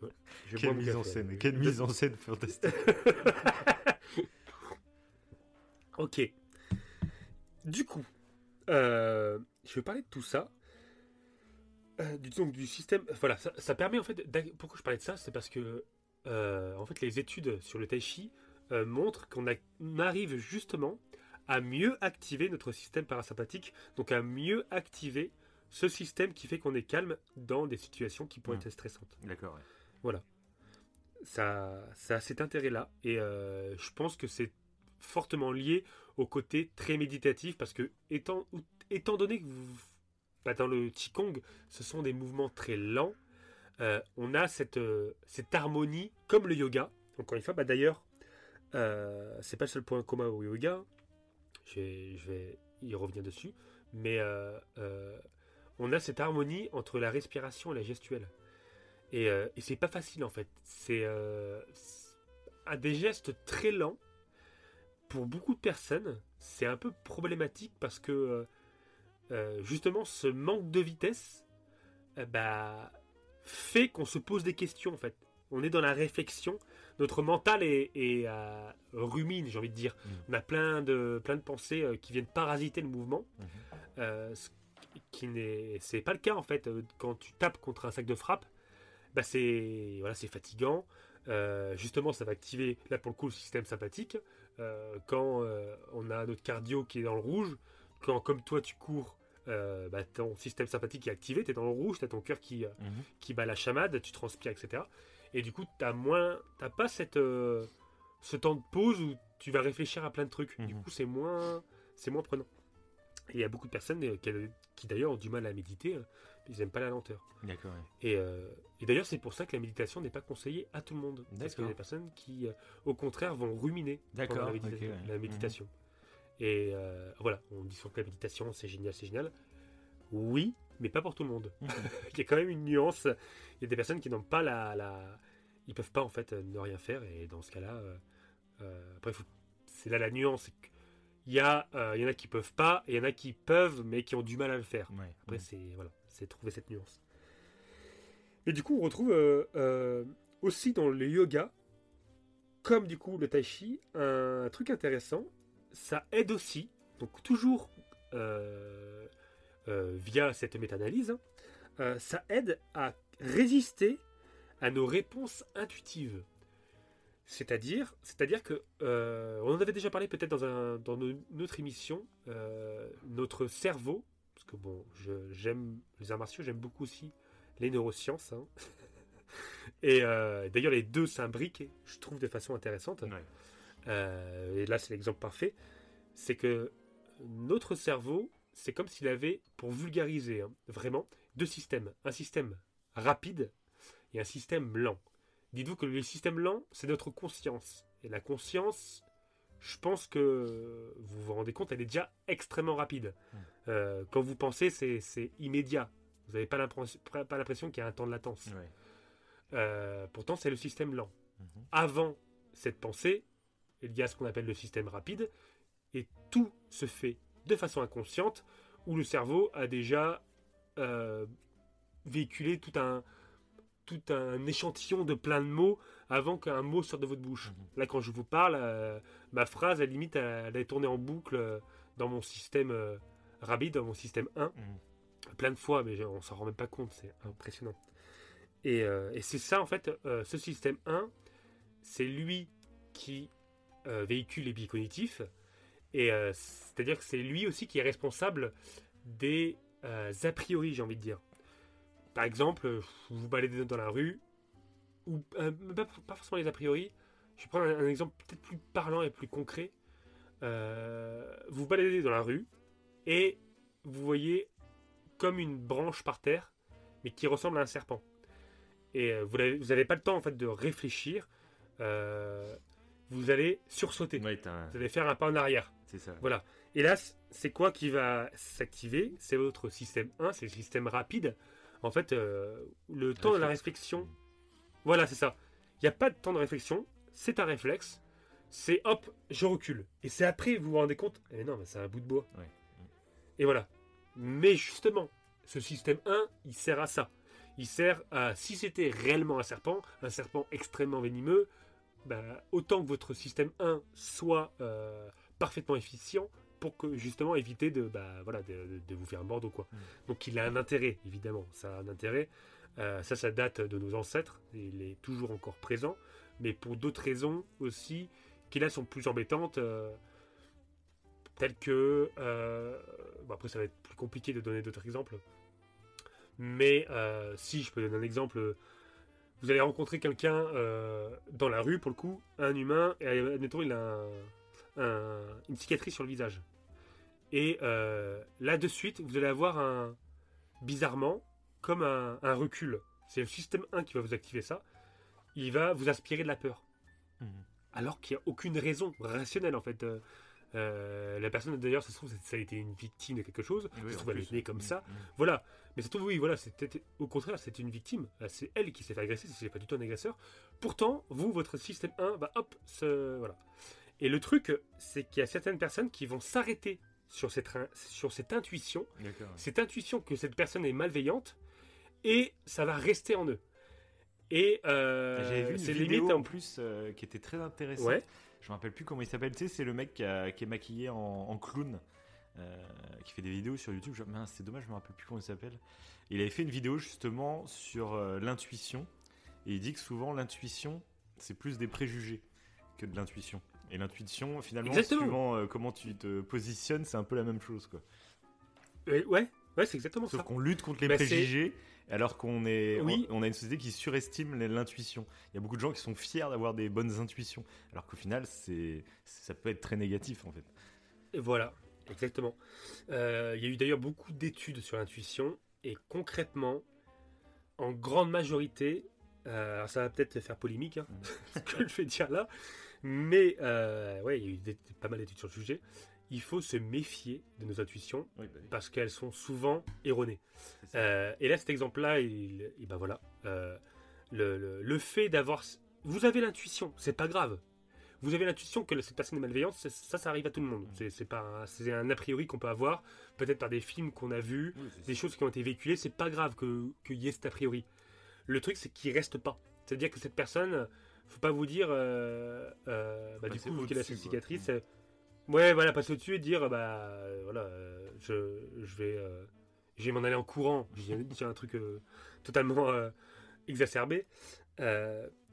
Je Quelle mise en scène, quelle mise en scène fantastique. *laughs* Ok. Du coup, euh, je vais parler de tout ça. Euh, du, donc, du système. Voilà, ça, ça permet en fait. Pourquoi je parlais de ça C'est parce que, euh, en fait, les études sur le tai chi euh, montrent qu'on arrive justement à mieux activer notre système parasympathique, donc à mieux activer ce système qui fait qu'on est calme dans des situations qui pourraient Mm. être stressantes D'accord, ouais. ça, ça a cet intérêt-là. Et euh, je pense que c'est fortement lié au côté très méditatif parce que, étant, étant donné que vous, bah, dans le Qigong, ce sont des mouvements très lents, euh, on a cette, euh, cette harmonie comme le yoga. Encore une fois, bah, d'ailleurs, euh, c'est pas le seul point commun au yoga. Je vais, y revenir dessus. Mais euh, euh, on a cette harmonie entre la respiration et la gestuelle. Et, euh, et c'est pas facile en fait. C'est à des gestes très lents. Pour beaucoup de personnes, c'est un peu problématique parce que justement ce manque de vitesse euh, bah, fait qu'on se pose des questions en fait. On est dans la réflexion. Notre mental est, est, euh, rumine, j'ai envie de dire. Mm. On a plein de, plein de pensées euh, qui viennent parasiter le mouvement. Mhm. Euh, ce qui n'est c'est pas le cas en fait quand tu tapes contre un sac de frappe bah c'est voilà c'est fatigant justement ça va activer là pour le coup le système sympathique quand on a notre cardio qui est dans le rouge quand comme toi tu cours euh, bah, ton système sympathique est activé tu es dans le rouge tu as ton cœur qui, euh, Mhm. qui bat la chamade tu transpires etc et du coup t'as moins t'as pas cette euh, ce temps de pause où tu vas réfléchir à plein de trucs. Du Mhm. coup c'est moins c'est moins prenant. Et il y a beaucoup de personnes euh, qui, qui d'ailleurs ont du mal à méditer euh, ils n'aiment pas la lenteur. D'accord, ouais. et, euh, et d'ailleurs c'est pour ça que la méditation n'est pas conseillée à tout le monde. Parce qu'il y a des personnes qui euh, au contraire vont ruminer pendant la, médita- ok, ouais. la méditation. Et euh, voilà on dit souvent que la méditation c'est génial c'est génial. Oui mais pas pour tout le monde Mhm. *laughs* il y a quand même une nuance. Il y a des personnes qui n'ont pas la, la- Ils peuvent pas en fait ne rien faire et dans ce cas-là, euh, euh, après faut- c'est là la nuance. Il y, a, euh, il y en a qui peuvent pas et il y en a qui peuvent mais qui ont du mal à le faire. Ouais. Après c'est voilà, c'est trouver cette nuance. Et du coup, on retrouve euh, euh, aussi dans le yoga, comme du coup le tai chi, un truc intéressant. Ça aide aussi, donc toujours euh, via cette méta-analyse, euh, ça aide à résister à nos réponses intuitives. C'est-à-dire, c'est-à-dire que euh, on en avait déjà parlé peut-être dans, un, dans no- notre émission, euh, notre cerveau, parce que bon, j'aime les arts martiaux, j'aime beaucoup aussi les neurosciences. hein. *laughs* Et euh, d'ailleurs, les deux s'imbriquent, je trouve, de façon intéressante. Ouais. Euh, et là, c'est l'exemple parfait. C'est que notre cerveau, c'est comme s'il avait, pour vulgariser hein, vraiment, deux systèmes. Un système rapide et un système lent. Dites-vous que le système lent, c'est notre conscience. Et la conscience, je pense que vous vous rendez compte, elle est déjà extrêmement rapide. Mm. Euh, quand vous pensez, c'est immédiat. Vous n'avez pas l'impression qu'il y a un temps de latence. Ouais. Euh, pourtant, c'est le système lent. Mhm. Avant cette pensée, il y a ce qu'on appelle le système rapide, et tout se fait de façon inconsciente, où le cerveau a déjà euh, véhiculé tout un, tout un échantillon de plein de mots avant qu'un mot sorte de votre bouche. Mhm. Là, quand je vous parle, euh, ma phrase, à la limite, elle, est tournée en boucle euh, dans mon système euh, dans mon système 1 Mhm. plein de fois, mais on s'en rend même pas compte, c'est impressionnant. Et, et c'est ça, en fait, ce système 1, c'est lui qui véhicule les biais cognitifs, et euh, c'est-à-dire que c'est lui aussi qui est responsable des euh, a priori, j'ai envie de dire. Par exemple, euh, vous vous baladez dans la rue, ou euh, pas, pas forcément les a priori, je vais prendre un, un exemple peut-être plus parlant et plus concret. Vous vous baladez dans la rue, et vous voyez comme une branche par terre, mais qui ressemble à un serpent. Et vous n'avez pas le temps en fait de réfléchir. vous allez sursauter. Ouais, Vous allez faire un pas en arrière. C'est ça. Voilà. Et là, c'est quoi qui va s'activer? C'est votre système 1, c'est le système rapide. En fait, euh, le temps de la réflexion. Voilà, c'est ça. Il n'y a pas de temps de réflexion, c'est un réflexe. C'est hop, je recule. Et c'est après, vous vous rendez compte, eh non, mais c'est un bout de bois. Ouais. Et voilà. Mais justement, ce système 1, il sert à ça. Il sert à, si c'était réellement un serpent, un serpent extrêmement venimeux, bah, autant que votre système 1 soit euh, parfaitement efficient pour que justement éviter de, bah, voilà, de, vous faire mordre ou quoi. Mm. Donc il a un intérêt, évidemment, ça a un intérêt. Euh, ça, ça date de nos ancêtres, il est toujours encore présent, mais pour d'autres raisons aussi, qui là sont plus embêtantes, euh, telles que... euh, bon, après ça va être plus compliqué de donner d'autres exemples, mais si je peux donner un exemple, vous allez rencontrer quelqu'un dans la rue, pour le coup, un humain, et admettons, il a un- un- une cicatrice sur le visage. Et euh, là, de suite, vous allez avoir un, bizarrement, comme un, un recul. C'est le système 1 qui va vous activer ça. Il va vous inspirer de la peur. Mhm. Alors qu'il n'y a aucune raison rationnelle, en fait. Euh, euh, la personne, d'ailleurs, ça se trouve, ça a été une victime de quelque chose. Oui, ça se trouve, elle est née comme Mhm. ça. Voilà. Mais surtout, oui, voilà, c'était au contraire, c'était une victime. C'est elle qui s'est fait agresser, c'est pas du tout un agresseur. Pourtant, vous, votre système 1, bah hop, ce- voilà. Et le truc, c'est qu'il y a certaines personnes qui vont s'arrêter sur cette, sur cette intuition, cette intuition que cette personne est malveillante, et ça va rester en eux. Et euh, J'avais vu une c'est vidéo limite en plus euh, qui était très intéressante. Ouais. Je me rappelle plus comment il s'appelle. Tu sais, c'est le mec qui, a- qui est maquillé en, en clown, euh, qui fait des vidéos sur YouTube. Je- c'est dommage, je me rappelle plus comment il s'appelle. Il avait fait une vidéo justement sur euh, l'intuition. Et il dit que souvent l'intuition, c'est plus des préjugés que de l'intuition. Et l'intuition, finalement, Exactement. suivant euh, comment tu te positionnes, c'est un peu la même chose. Quoi. Euh, ouais, ouais, c'est exactement Sauf ça. qu'on lutte contre les Bah, préjugés, alors qu'on est, Oui. on, on a une société qui surestime l'intuition. Il y a beaucoup de gens qui sont fiers d'avoir des bonnes intuitions, alors qu'au final, c'est, ça peut être très négatif en fait. Et voilà, exactement. Euh, il y a eu d'ailleurs beaucoup d'études sur l'intuition, et concrètement, en grande majorité, alors ça va peut-être faire polémique, hein, *laughs* ce que je vais dire là, mais euh, ouais, il y a eu des- pas mal d'études sur le sujet. Il faut se méfier de nos intuitions Oui, bah oui. parce qu'elles sont souvent erronées. Euh, et là, cet exemple-là, il, il- ben voilà, euh, le, le- le fait d'avoir, vous avez l'intuition, c'est pas grave. Vous avez l'intuition que cette personne est malveillante, ça, ça arrive à tout le monde. C'est c'est pas, un- c'est un a priori qu'on peut avoir, peut-être par des films qu'on a vus, Oui, des ça. choses qui ont été véhiculées. C'est pas grave que qu'il y ait cet a priori. Le truc, c'est qu'il reste pas. C'est-à-dire que cette personne, faut pas vous dire, euh, euh, bah, du coup, vu qu'elle a cette cicatrice, euh, ouais, voilà, passer au-dessus et dire, bah, voilà, je, je vais, je vais m'en aller en courant. Dire un truc totalement exacerbé.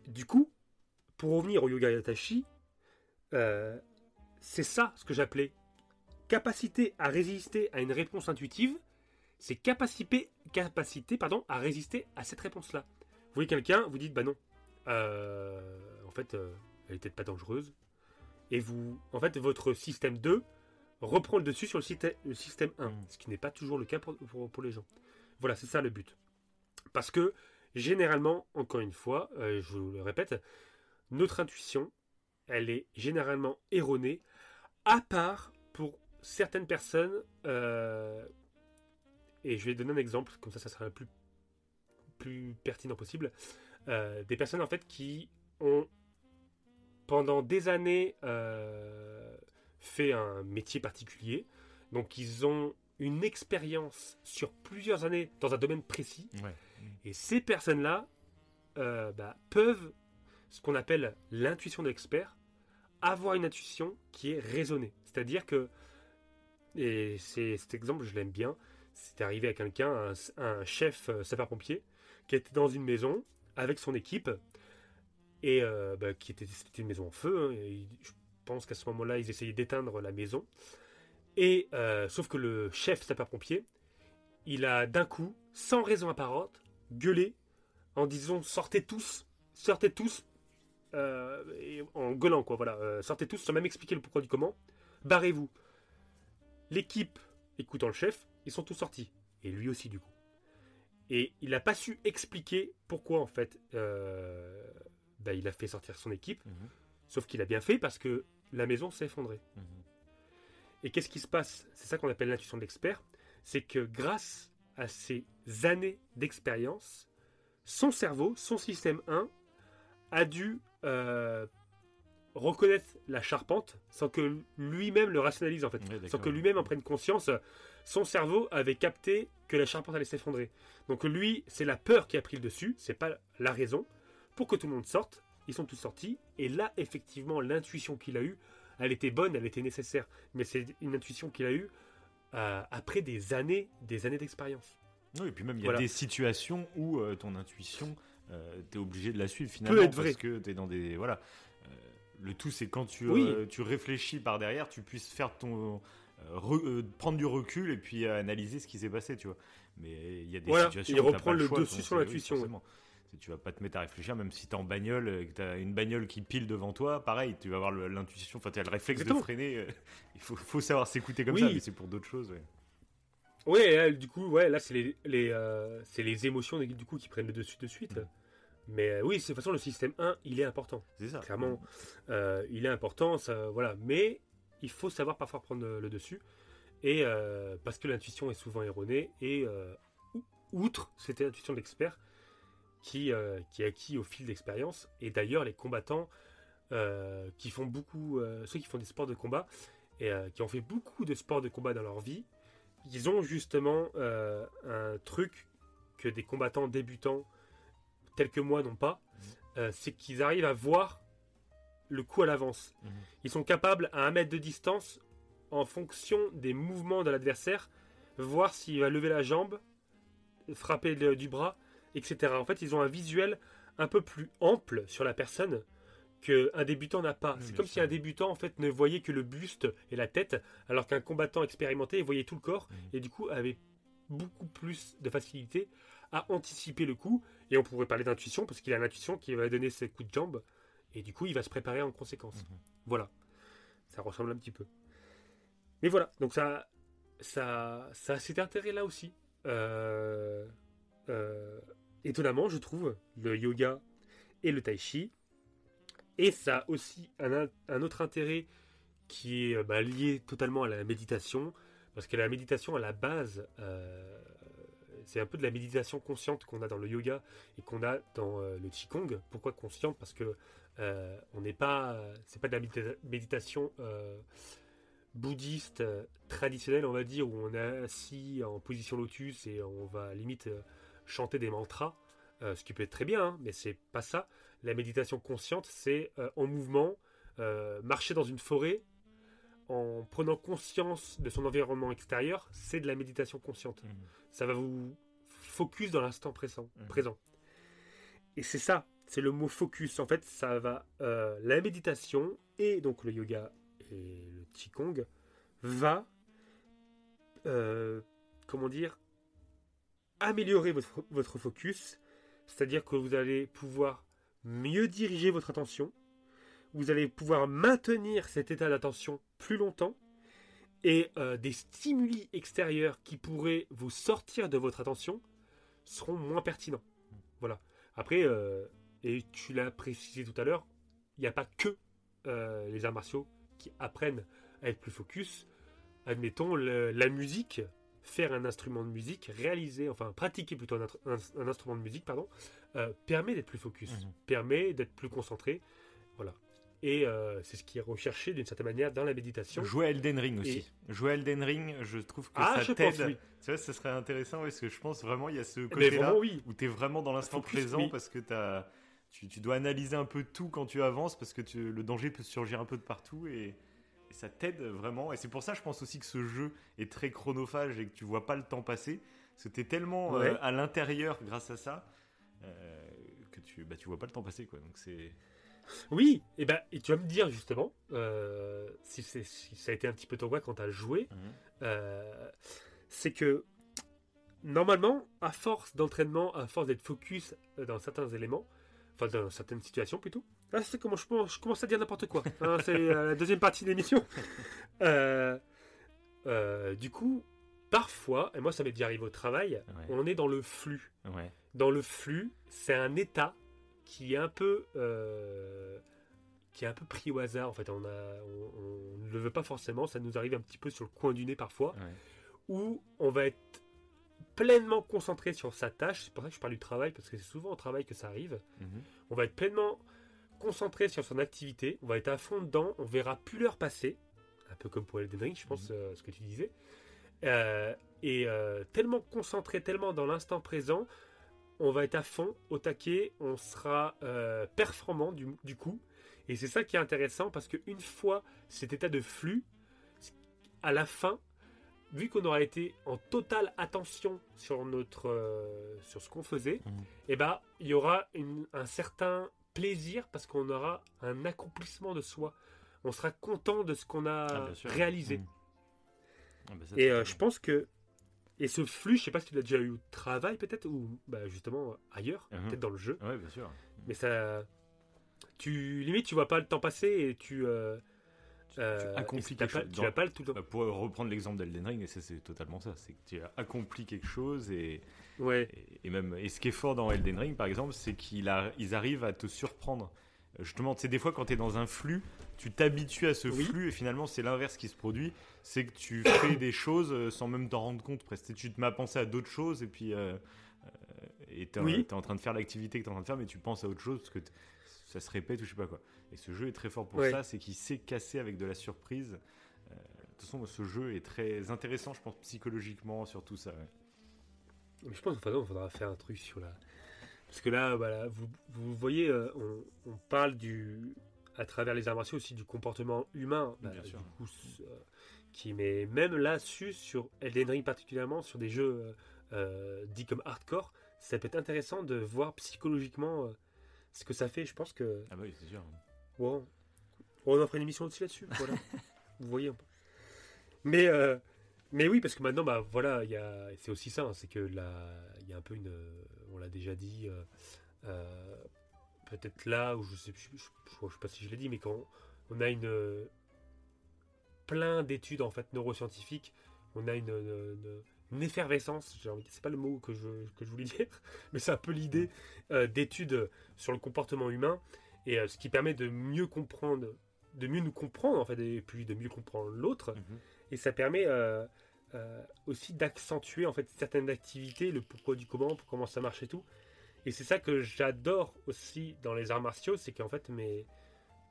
Du coup, pour revenir au yoga yatashi, c'est ça ce que j'appelais capacité à résister à une réponse intuitive, c'est capacité, capacité pardon, à résister à cette réponse-là. Vous voyez quelqu'un, vous dites bah non, en fait, euh, elle est peut-être pas dangereuse, et vous, en fait, votre système 2 reprend le dessus sur le, système- le système 1, Mm. ce qui n'est pas toujours le cas pour, pour- pour les gens. Voilà, c'est ça le but. Parce que généralement, encore une fois, euh, je vous le répète, notre intuition, elle est généralement erronée, à part pour certaines personnes, euh, et je vais donner un exemple, comme ça ça sera le plus, plus pertinent possible, euh, des personnes en fait qui ont pendant des années euh, fait un métier particulier, donc ils ont une expérience sur plusieurs années dans un domaine précis, Ouais. et ces personnes-là euh, bah, peuvent, ce qu'on appelle l'intuition de l'expert, avoir une intuition qui est raisonnée. C'est-à-dire que, et c'est, cet exemple, je l'aime bien, c'est arrivé à quelqu'un, un, un chef sapeur-pompier, qui était dans une maison avec son équipe, et euh, bah, qui était, une maison en feu. hein, je pense qu'à ce moment-là, ils essayaient d'éteindre la maison. Et euh, sauf que le chef sapeur-pompier, il a d'un coup, sans raison apparente, gueulé en disant sortez tous, sortez tous, euh, en gueulant quoi, voilà, sortez tous sans même expliquer le pourquoi du comment, barrez-vous. L'équipe, écoutant le chef, ils sont tous sortis, et lui aussi du coup. Et il n'a pas su expliquer pourquoi en fait euh, bah, il a fait sortir son équipe, Mhm. sauf qu'il a bien fait parce que la maison s'est effondrée. Mhm. Et qu'est-ce qui se passe? C'est ça qu'on appelle l'intuition de l'expert. C'est que grâce à ces années d'expérience, son cerveau, son système 1, a dû euh, reconnaître la charpente sans que lui-même le rationalise en fait. Sans que lui-même en prenne conscience. Son cerveau avait capté que la charpente allait s'effondrer. Donc lui, c'est la peur qui a pris le dessus, c'est pas la raison. Pour que tout le monde sorte, ils sont tous sortis. Et là, effectivement, l'intuition qu'il a eue, elle était bonne, elle était nécessaire. Mais c'est une intuition qu'il a eue euh, après des années, des années d'expérience. Oui, et puis même, il y a Voilà. des situations où euh, ton intuition, euh, t'es obligé de la suivre finalement. être vrai. Parce que t'es dans des. Voilà. Euh, le tout, c'est quand tu, Oui. tu réfléchis par derrière, tu puisses faire ton. Euh, re- euh, prendre du recul et puis analyser ce qui s'est passé, tu vois. Mais il y a des Voilà, situations et où t'as pas reprendre le choix, dessus sur c'est- l'intuition, oui, Tu vas pas te mettre à réfléchir, même si t'es en bagnole, euh, que t'as une bagnole qui pile devant toi, pareil, tu vas avoir le- l'intuition, enfin, tu as le réflexe Exactement. de freiner. *laughs* il faut, faut savoir s'écouter comme Oui. ça, mais c'est pour d'autres choses, ouais. Ouais, là, du coup, ouais, là, c'est les, les, euh, c'est les émotions du coup qui prennent le dessus de suite. Mm. Mais euh, oui, c'est- de toute façon, le système 1, il est important. C'est ça. Clairement, euh, il est important, ça, voilà. Mais il faut savoir parfois prendre le, dessus. Et euh, parce que l'intuition est souvent erronée. Et euh, ou- outre, c'était l'intuition de l'expert qui, euh, qui est acquis au fil d'expérience. Et d'ailleurs, les combattants qui font beaucoup, ceux qui font des sports de combat, et qui ont fait beaucoup de sports de combat dans leur vie, ils ont justement un truc que des combattants débutants tels que moi n'ont pas, euh, c'est qu'ils arrivent à voir le coup à l'avance. Mhm. Ils sont capables à un mètre de distance, en fonction des mouvements de l'adversaire, voir s'il va lever la jambe, frapper le- du bras, etc. En fait, ils ont un visuel un peu plus ample sur la personne qu'un débutant n'a pas. Oui, c'est comme si un débutant en fait ne voyait que le buste et la tête, alors qu'un combattant expérimenté voyait tout le corps Mhm. et du coup avait beaucoup plus de facilité à anticiper le coup. Et on pourrait parler d'intuition parce qu'il a l'intuition qui va donner ses coups de jambe et du coup il va se préparer en conséquence. Mhm. Voilà, ça ressemble un petit peu. Mais voilà, donc ça, ça, ça a cet intérêt là aussi. Euh, euh, étonnamment, je trouve, le yoga et le tai chi. Et ça a aussi un, un autre intérêt qui est euh, bah, lié totalement à la méditation. Parce que la méditation, à la base, euh, c'est un peu de la méditation consciente qu'on a dans le yoga et qu'on a dans le qigong. Pourquoi consciente? Parce que euh, on n'est pas, c'est pas de la médita- méditation euh, bouddhiste euh, traditionnelle, on va dire, où on est assis en position lotus et on va limite chanter des mantras. ce qui peut être très bien, hein, mais c'est pas ça. La méditation consciente, c'est en mouvement, marcher dans une forêt en prenant conscience de son environnement extérieur, c'est de la méditation consciente. Mhm. Ça va vous focus dans l'instant présent. Mhm. présent. Et c'est ça, c'est le mot focus. En fait, ça va. euh, la méditation et donc le yoga et le qigong va. euh, comment dire Améliorer votre, votre focus. C'est-à-dire que vous allez pouvoir mieux diriger votre attention. Vous allez pouvoir maintenir cet état d'attention plus longtemps. Et euh, des stimuli extérieurs qui pourraient vous sortir de votre attention seront moins pertinents. Voilà. Après, et tu l'as précisé tout à l'heure, il n'y a pas que euh, les arts martiaux qui apprennent à être plus focus. Admettons, le- la musique, faire un instrument de musique, réaliser, enfin pratiquer plutôt un, intr- un- un instrument de musique, pardon, euh, permet d'être plus focus, Mhm. permet d'être plus concentré. Voilà. Et euh, c'est ce qui est recherché d'une certaine manière dans la méditation. Jouer à Elden Ring aussi. Jouer à Elden Ring, je trouve que Ah, ça t'aide. oui. Tu vois, ce serait intéressant parce que je pense vraiment il y a ce côté-là oui. où tu es vraiment dans l'instant présent oui. parce que t'as- tu, tu dois analyser un peu tout quand tu avances parce que tu- le danger peut surgir un peu de partout et, et ça t'aide vraiment. Et c'est pour ça, je pense aussi que ce jeu est très chronophage et que tu vois pas le temps passer. Es tellement euh, à l'intérieur grâce à ça euh, que tu, bah, tu vois pas le temps passer. Quoi. Donc c'est. Oui, et, ben, et tu vas me dire justement, euh, si, ça a été un petit peu ton cas quand tu as joué, euh, c'est que normalement, à force d'entraînement, à force d'être focus dans certains éléments, enfin dans certaines situations plutôt, là c'est comment je, je commence à dire n'importe quoi. hein, c'est euh, la deuxième partie de l'émission. *laughs* Euh, euh, du coup, parfois, et moi ça m'est déjà arrivé au travail, Ouais. on est dans le flux Ouais. dans le flux, c'est un état qui est un peu euh, qui est un peu pris au hasard. En fait, on a, on, on ne le veut pas forcément. Ça nous arrive un petit peu sur le coin du nez parfois, Ouais. où on va être pleinement concentré sur sa tâche. C'est pour ça que je parle du travail parce que c'est souvent au travail que ça arrive. Mhm. On va être pleinement concentré sur son activité. On va être à fond dedans. On verra plus l'heure passer. Un peu comme pour Elden Ring, je pense, euh, ce que tu disais. Euh, et euh, tellement concentré, tellement dans l'instant présent, on va être à fond, au taquet, on sera performant du, du coup. Et c'est ça qui est intéressant parce qu'une fois cet état de flux, à la fin, vu qu'on aura été en totale attention sur, notre, euh, sur ce qu'on faisait, Mhm. eh ben, il y aura une- un certain plaisir parce qu'on aura un accomplissement de soi. On sera content de ce qu'on a Ah, réalisé. Mhm. Ah, ça, Et euh, je pense que. Et ce flux, je sais pas si tu l'as déjà eu au travail peut-être, ou bah, justement ailleurs, Mhm. peut-être dans le jeu. Ouais, bien sûr. Mais ça. Tu. Limite, tu vois pas le temps passer et tu. euh, euh, accomplis et t'as quelque chose. Tu Dans- pas tout le. Bah, pour reprendre l'exemple d'Elden Ring, c'est totalement ça. C'est que tu as accompli quelque chose et, Ouais. et, et même et ce qui est fort dans Elden Ring, par exemple, c'est qu'ils arrivent à te surprendre. Justement, tu sais, des fois, quand tu es dans un flux, tu t'habitues à ce Oui. flux et finalement, c'est l'inverse qui se produit. C'est que tu *coughs* fais des choses euh, sans même t'en rendre compte. Presque. Tu te mets à penser à d'autres choses et puis euh, euh, et t'es Oui. en train de faire l'activité que tu es en train de faire, mais tu penses à autre chose parce que ça se répète ou je sais pas quoi. Et ce jeu est très fort pour Ouais. ça, c'est qu'il sait casser avec de la surprise. Euh, de toute façon, ce jeu est très intéressant, je pense, psychologiquement, sur tout ça. ouais. Mais je pense qu'il faudra faire un truc sur la. Parce que là, voilà, vous, vous voyez, euh, on, on parle du. à travers les arts martiaux aussi du comportement humain. Bien bah, sûr. Du coup, euh, qui met même là-dessus, sur Elden Ring particulièrement, sur des jeux dits comme hardcore, ça peut être intéressant de voir psychologiquement euh, ce que ça fait. Je pense que. Ah bah oui, c'est sûr. Bon, on en fera une émission aussi là-dessus. Voilà. *laughs* Vous voyez un peu. Mais, euh, mais oui, parce que maintenant, bah, voilà, il y a, c'est aussi ça, hein, c'est que là, il y a un peu une, euh, on l'a déjà dit, euh, euh, peut-être là où je sais, je, je- je sais pas si je l'ai dit, mais quand on a une plein d'études en fait neuroscientifiques, on a une, une- une- une effervescence, j'ai envie de- c'est pas le mot que je, que je voulais *laughs* dire, mais c'est un peu l'idée d'études sur le comportement humain et euh, ce qui permet de mieux comprendre, de mieux nous comprendre en fait, et puis de mieux comprendre l'autre. Mhm. Et ça permet euh, euh, aussi d'accentuer en fait certaines activités, le pourquoi du comment, pour comment ça marche et tout. Et c'est ça que j'adore aussi dans les arts martiaux, c'est qu'en fait mes,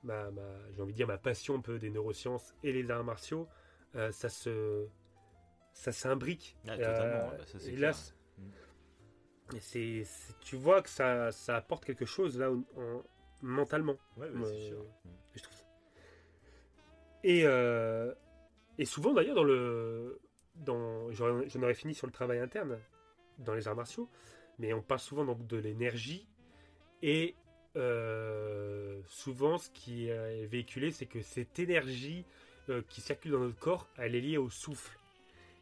ma, ma- j'ai envie de dire ma passion un peu des neurosciences et les arts martiaux, euh, ça se, ça s'imbrique. Ah, Euh, bah, ça, et là, Mm. C'est- tu vois que ça, ça apporte quelque chose là en- mentalement. Ouais, Ouais, c'est sûr. je trouve. Et, euh, et souvent d'ailleurs dans le, dans, j'en aurais fini sur le travail interne dans les arts martiaux, mais on parle souvent donc de l'énergie et euh, souvent ce qui est véhiculé c'est que cette énergie euh, qui circule dans notre corps elle est liée au souffle.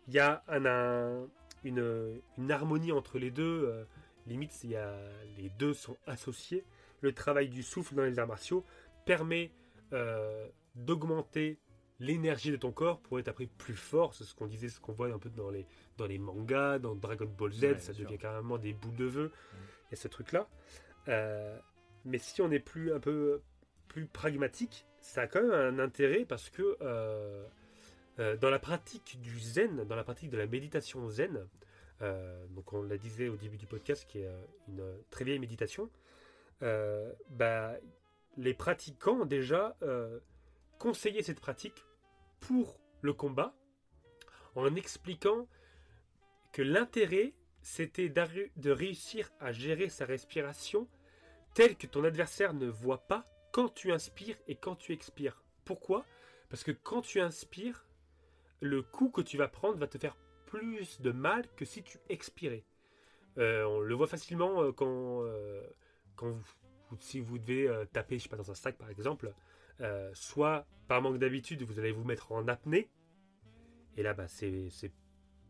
Il y a un, un- une, une harmonie entre les deux. euh, limite, il y a, les deux sont associés. Le travail du souffle dans les arts martiaux permet euh, d'augmenter l'énergie de ton corps pour être après plus fort. C'est ce qu'on disait, ce qu'on voit un peu dans les, dans les mangas, dans Dragon Ball Z, Ouais, ça devient sûr. carrément des boules de vœux. Il y a ce truc-là. Euh, mais si on est plus un peu plus pragmatique, ça a quand même un intérêt parce que euh, euh, dans la pratique du zen, dans la pratique de la méditation zen, donc on l'a disait au début du podcast, qui est une très vieille méditation, bah, les pratiquants déjà euh, conseillaient cette pratique pour le combat en expliquant que l'intérêt c'était de réussir à gérer sa respiration telle que ton adversaire ne voit pas quand tu inspires et quand tu expires. Pourquoi? Parce que quand tu inspires, le coup que tu vas prendre va te faire plus de mal que si tu expirais. Euh, on le voit facilement euh, quand, euh, quand vous, vous- si vous devez euh, taper, je sais pas, dans un sac par exemple, euh, soit par manque d'habitude, vous allez vous mettre en apnée, et là, bah, c'est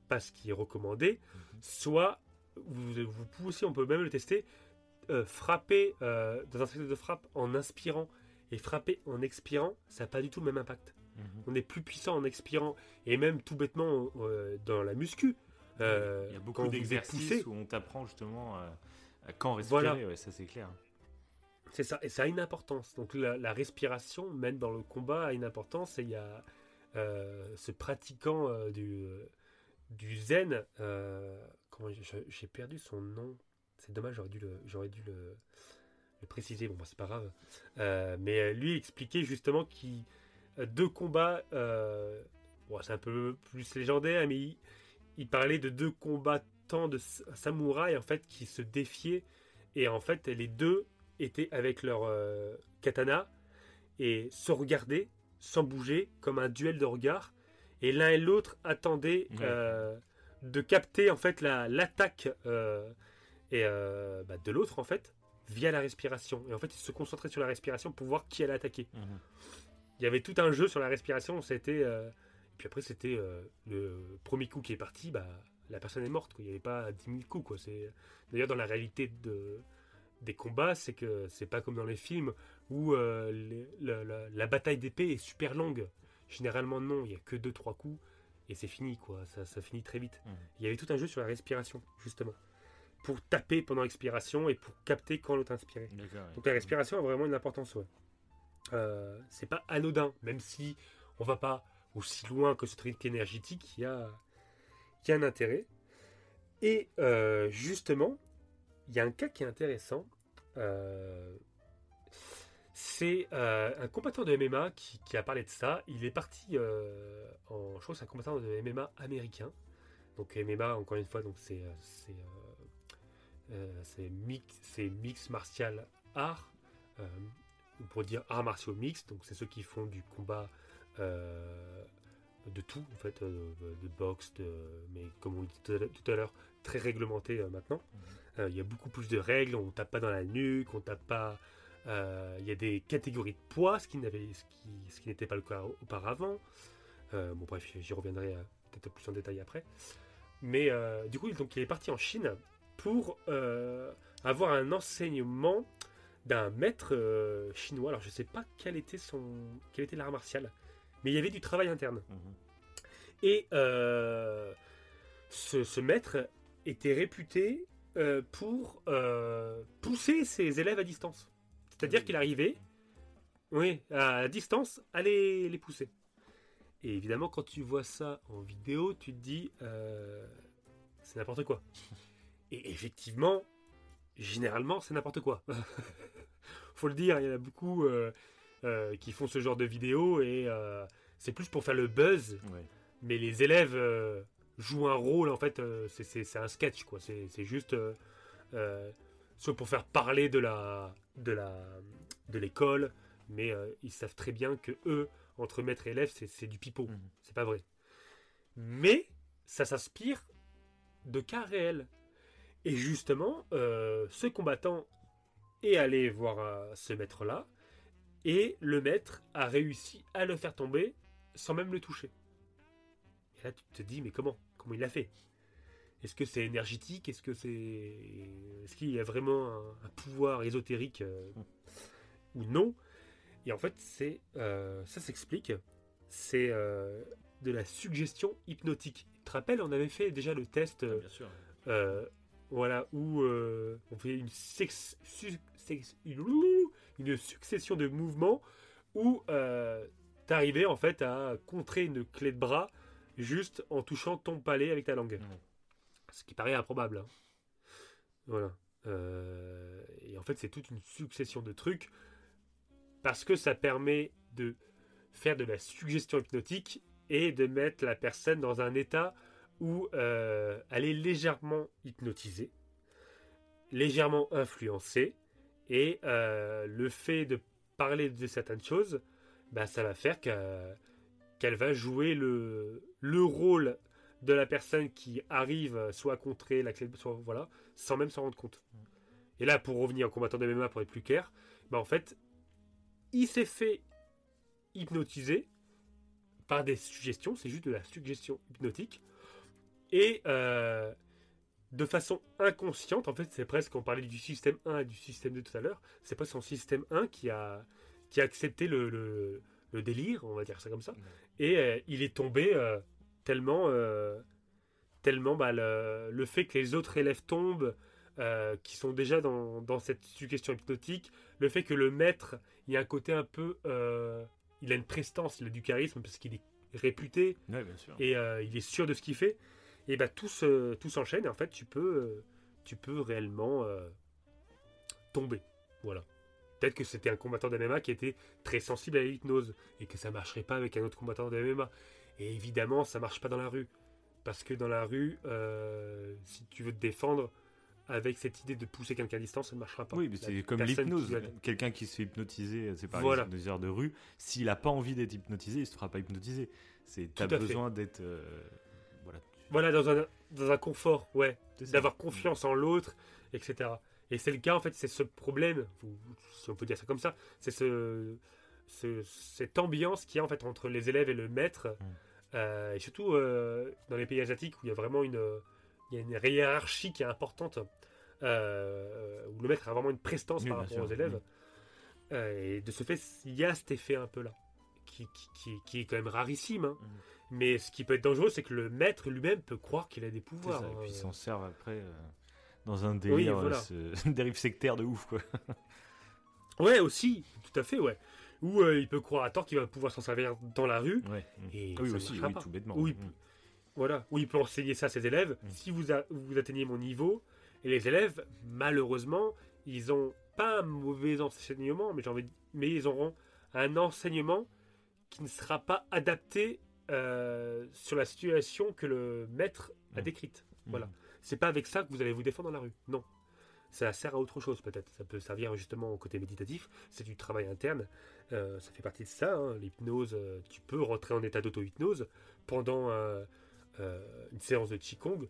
pas ce qui est recommandé, soit vous, vous pouvez aussi, on peut même le tester, euh, frapper dans un cercle de frappe en inspirant et frapper en expirant, ça n'a pas du tout le même impact. Mhm. On est plus puissant en expirant et même tout bêtement dans la muscu. Il y a beaucoup d'exercices où on t'apprend justement à quand respirer, Voilà. ouais, ça c'est clair. C'est ça, et ça a une importance. Donc la, la respiration, même dans le combat, a une importance. Et il y a euh, ce pratiquant euh, du, du zen, euh, comment j'ai perdu son nom. C'est dommage, j'aurais dû le, j'aurais dû le, le préciser. Bon, bah, c'est pas grave. Euh, mais lui expliquait justement qu'il deux combats. bon, c'est un peu plus légendaire, mais il, il parlait de deux combattants de samouraïs en fait qui se défiaient. Et en fait les deux étaient avec leur euh, katana et se regardaient sans bouger comme un duel de regard et l'un et l'autre attendaient Ouais. euh, de capter en fait la l'attaque euh, et bah, de l'autre en fait via la respiration. Et en fait ils se concentraient sur la respiration pour voir qui allait attaquer. Mhm. il y avait tout un jeu sur la respiration. C'était et puis après c'était le premier coup qui est parti bah la personne est morte quoi. il n'y avait pas 10 000 coups quoi. C'est d'ailleurs dans la réalité de des combats c'est que c'est pas comme dans les films où euh, les- la, la- la bataille d'épée est super longue. Généralement non il y a que 2-3 coups et c'est fini quoi. Ça, ça finit très vite. Mhm. il y avait tout un jeu sur la respiration justement. Pour taper pendant l'expiration et pour capter quand l'autre inspirait D'accord, donc la respiration a vraiment une importance, ouais. Euh, c'est pas anodin, même si on va pas aussi loin que ce truc énergétique, il y a, a un intérêt. Et euh, justement, il y a un cas qui est intéressant. euh, c'est euh, un combattant de MMA qui, a parlé de ça. Il est parti en. Je crois un combattant de MMA américain. Donc MMA, encore une fois, donc c'est c'est mix, mix martial art, ou pour dire arts martiaux mix. Donc c'est ceux qui font du combat de tout en fait, euh, de boxe, de, mais comme on le dit tout à l'heure- très réglementé euh, maintenant. Euh, Il y a beaucoup plus de règles. On tape pas dans la nuque, on tape pas. Il y a des catégories de poids, ce qui n'avait, ce qui, ce qui n'était pas le cas auparavant. Bon bref, j'y reviendrai peut-être plus en détail après. Mais du coup, donc il est parti en Chine pour avoir un enseignement d'un maître chinois. Alors je sais pas quel était son, quel était l'art martial, mais il y avait du travail interne. Mhm. Et euh, ce, ce maître était réputé euh, pour euh, pousser ses élèves à distance. C'est-à-dire Oui. qu'il arrivait, oui, à distance, à les, les pousser. Et évidemment, quand tu vois ça en vidéo, tu te dis, c'est n'importe quoi. *laughs* Et effectivement, généralement, c'est n'importe quoi. *laughs* Faut le dire, il y en a beaucoup euh, qui font ce genre de vidéos et euh, c'est plus pour faire le buzz Ouais. mais les élèves euh, jouent un rôle en fait c'est- un sketch quoi c'est juste soit pour faire parler de la de la de l'école, mais ils savent très bien que eux, entre maître et élève, c'est, du pipeau. Mhm. C'est pas vrai. Mais ça s'inspire de cas réels. Et justement, ce combattant est allé voir ce maître-là, et le maître a réussi à le faire tomber sans même le toucher. Et là, tu te dis, mais comment? Comment il l'a fait? Est-ce que c'est énergétique? Est-ce que c'est. Est-ce qu'il y a vraiment un, un pouvoir ésotérique euh, ou non? Et en fait, c'est euh, ça s'explique. C'est euh, de la suggestion hypnotique. Tu te rappelles, on avait fait déjà le test. Bien sûr. voilà, où on fait une, sex- su- sex- une, succession de mouvements où euh, t'arrivais en fait à contrer une clé de bras juste en touchant ton palais avec ta langue. Ce qui paraît improbable. hein. Voilà. Euh, et en fait, c'est toute une succession de trucs parce que ça permet de faire de la suggestion hypnotique et de mettre la personne dans un état où euh, elle est légèrement hypnotisée, légèrement influencée, et euh, le fait de parler de certaines choses, bah, ça va faire que- qu'elle va jouer le, le rôle de la personne qui arrive soit à contrer la clé, soit voilà, sans même s'en rendre compte. Et là, pour revenir au combattant de MMA pour être plus clair, bah, en fait, il s'est fait hypnotiser par des suggestions, c'est juste de la suggestion hypnotique. Et euh, de façon inconsciente, en fait, c'est presque, on parlait du système 1 et du système 2 tout à l'heure, c'est pas son système 1 qui a, qui a accepté le, le- le délire, on va dire ça comme ça. Et euh, il est tombé euh, tellement, euh, tellement bah, le, le fait que les autres élèves tombent, qui sont déjà dans, dans cette suggestion hypnotique, le fait que le maître, il y a un côté un peu... il a une prestance, il a du charisme parce qu'il est réputé, Ouais, bien sûr. et il est sûr de ce qu'il fait, et bah tout se- tout s'enchaîne et en fait tu peux euh, tu peux réellement euh, tomber. Voilà. Peut-être que c'était un combattant de MMA qui était très sensible à l'hypnose et que ça marcherait pas avec un autre combattant de MMA. Et évidemment, ça marche pas dans la rue. Parce que dans la rue, euh, si tu veux te défendre avec cette idée de pousser quelqu'un à distance, ça ne marchera pas. Oui, mais c'est comme l'hypnose. Quelqu'un qui se fait hypnotiser, c'est par Voilà. heures de rue. S'il n'a pas envie d'être hypnotisé, il se fera pas hypnotiser. À fait. besoin d'être euh, voilà. Dans un, dans un confort, ouais. D'avoir confiance en l'autre, etc. Et c'est le cas, en fait, c'est ce problème, si on peut dire ça comme ça, c'est ce, ce- cette ambiance qu'il y a en fait entre les élèves et le maître, Mm. Euh, et surtout euh, dans les pays asiatiques où il y a vraiment une, il y a une hiérarchie qui est importante, euh, où le maître a vraiment une prestance Oui, par rapport sûr, aux élèves. oui. Et de ce fait, il y a cet effet un peu là, qui, qui, qui- qui est quand même rarissime. hein. Mhm. Mais ce qui peut être dangereux, c'est que le maître lui-même peut croire qu'il a des pouvoirs. ça, et puis hein. ils s'en servent après euh, dans un délire, voilà. euh, ce- *laughs* dérive sectaire de ouf quoi. *laughs* Ouais, aussi, tout à fait, ouais. Ou euh, il peut croire à tort qu'il va pouvoir s'en servir dans la rue. Ouais. Et oui ça aussi, oui, pas. tout bêtement. Oui, Mm. Voilà. Ou il peut enseigner ça à ses élèves. Mm. Si vous, a- vous atteignez mon niveau, et les élèves, malheureusement, ils ont pas un mauvais enseignement, mais, envie de- mais ils auront un enseignement qui ne sera pas adapté euh, sur la situation que le maître a Mm. décrite. Mm. Voilà. C'est pas avec ça que vous allez vous défendre dans la rue. Non. Ça sert à autre chose peut-être. Ça peut servir justement au côté méditatif. C'est du travail interne. Euh, ça fait partie de ça. hein. L'hypnose, euh, tu peux rentrer en état d'auto-hypnose pendant euh, une séance de Qigong,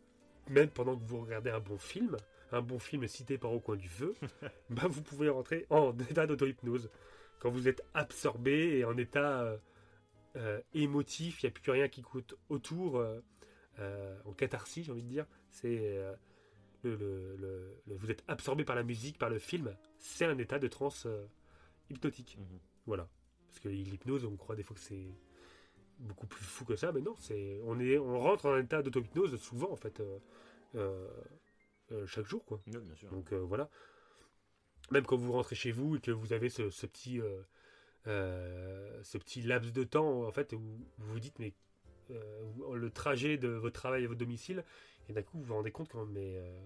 même pendant que vous regardez un bon film, un bon film cité par au coin du feu, *laughs* bah, vous pouvez rentrer en *laughs* état d'auto-hypnose. Quand vous êtes absorbé et en état euh, émotif, il n'y a plus rien qui coûte autour, euh, euh, en catharsis, j'ai envie de dire. C'est le, le- le- le- vous êtes absorbé par la musique, par le film. C'est un état de transe hypnotique. Mhm. Voilà. Parce que l'hypnose, on croit des fois que c'est beaucoup plus fou que ça, mais non, c'est on est on rentre en un état d'auto-hypnose souvent en fait chaque jour quoi. Ouais, bien sûr. Donc voilà. Même quand vous rentrez chez vous et que vous avez ce, ce petit euh, ce petit laps de temps en fait où vous vous dites mais euh, le trajet de votre travail à votre domicile et d'un coup vous vous rendez compte quand mais euh,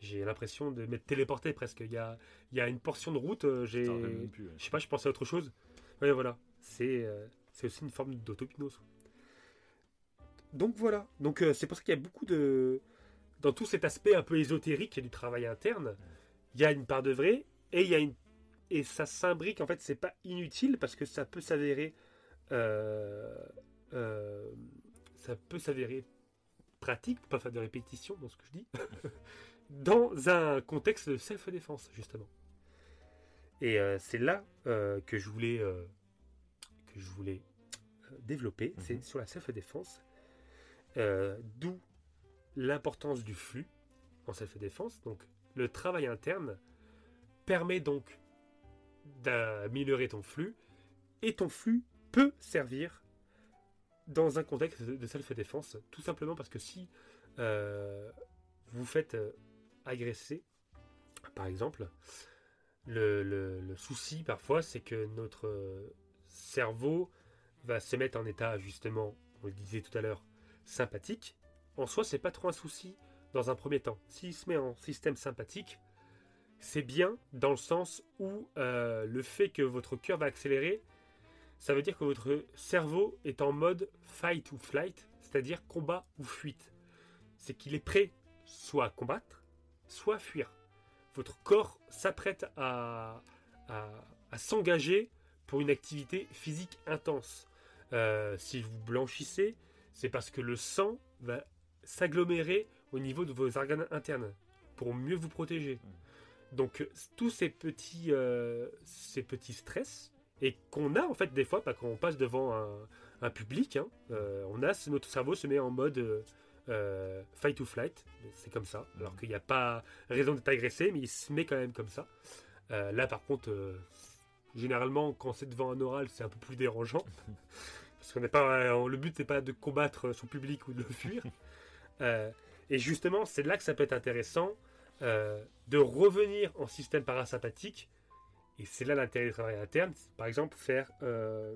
j'ai l'impression de m'être téléporté presque. Il y a, il y a une portion de route, euh, j'ai, ouais. je sais pas, je pensais à autre chose. Ouais, voilà. C'est euh, c'est aussi une forme d'auto-hypnose. Donc voilà. Donc euh, c'est pour ça qu'il y a beaucoup de dans tout cet aspect un peu ésotérique du travail interne, il y a une part de vrai et il y a une et ça s'imbrique en fait c'est pas inutile parce que ça peut s'avérer euh, euh, ça peut s'avérer pratique pas faire de répétition dans ce que je dis *laughs* dans un contexte de self-défense justement et euh, c'est là que je voulais que je voulais développer c'est Mhm. sur la self-défense d'où l'importance du flux en self-défense donc le travail interne permet donc d'améliorer ton flux et ton flux peut servir dans un contexte de self-défense tout simplement parce que si euh, vous faites euh, agresser par exemple le, le- souci parfois c'est que notre euh, cerveau va se mettre en état justement on le disait tout à l'heure sympathique. En soi c'est pas trop un souci dans un premier temps. S'il se met en système sympathique c'est bien dans le sens où euh, le fait que votre cœur va accélérer, ça veut dire que votre cerveau est en mode fight ou flight, c'est-à-dire combat ou fuite. C'est qu'il est prêt soit à combattre, soit à fuir. Votre corps s'apprête à, s'engager pour une activité physique intense. Euh, si vous blanchissez, c'est parce que le sang va s'agglomérer au niveau de vos organes internes pour mieux vous protéger. Donc tous ces petits, euh, ces petits stress et qu'on a en fait des fois bah, quand on passe devant un, un public, hein, euh, on a notre cerveau se met en mode euh, fight or flight, c'est comme ça. Alors qu'il n'y a pas raison d'être agressé, mais il se met quand même comme ça. Là par contre, généralement quand c'est devant un oral, c'est un peu plus dérangeant *laughs* parce qu'on n'est pas, le but c'est pas de combattre son public ou de le fuir. *laughs* Et justement, c'est là que ça peut être intéressant euh, de revenir en système parasympathique. Et c'est là l'intérêt du travail interne. Par exemple, faire euh,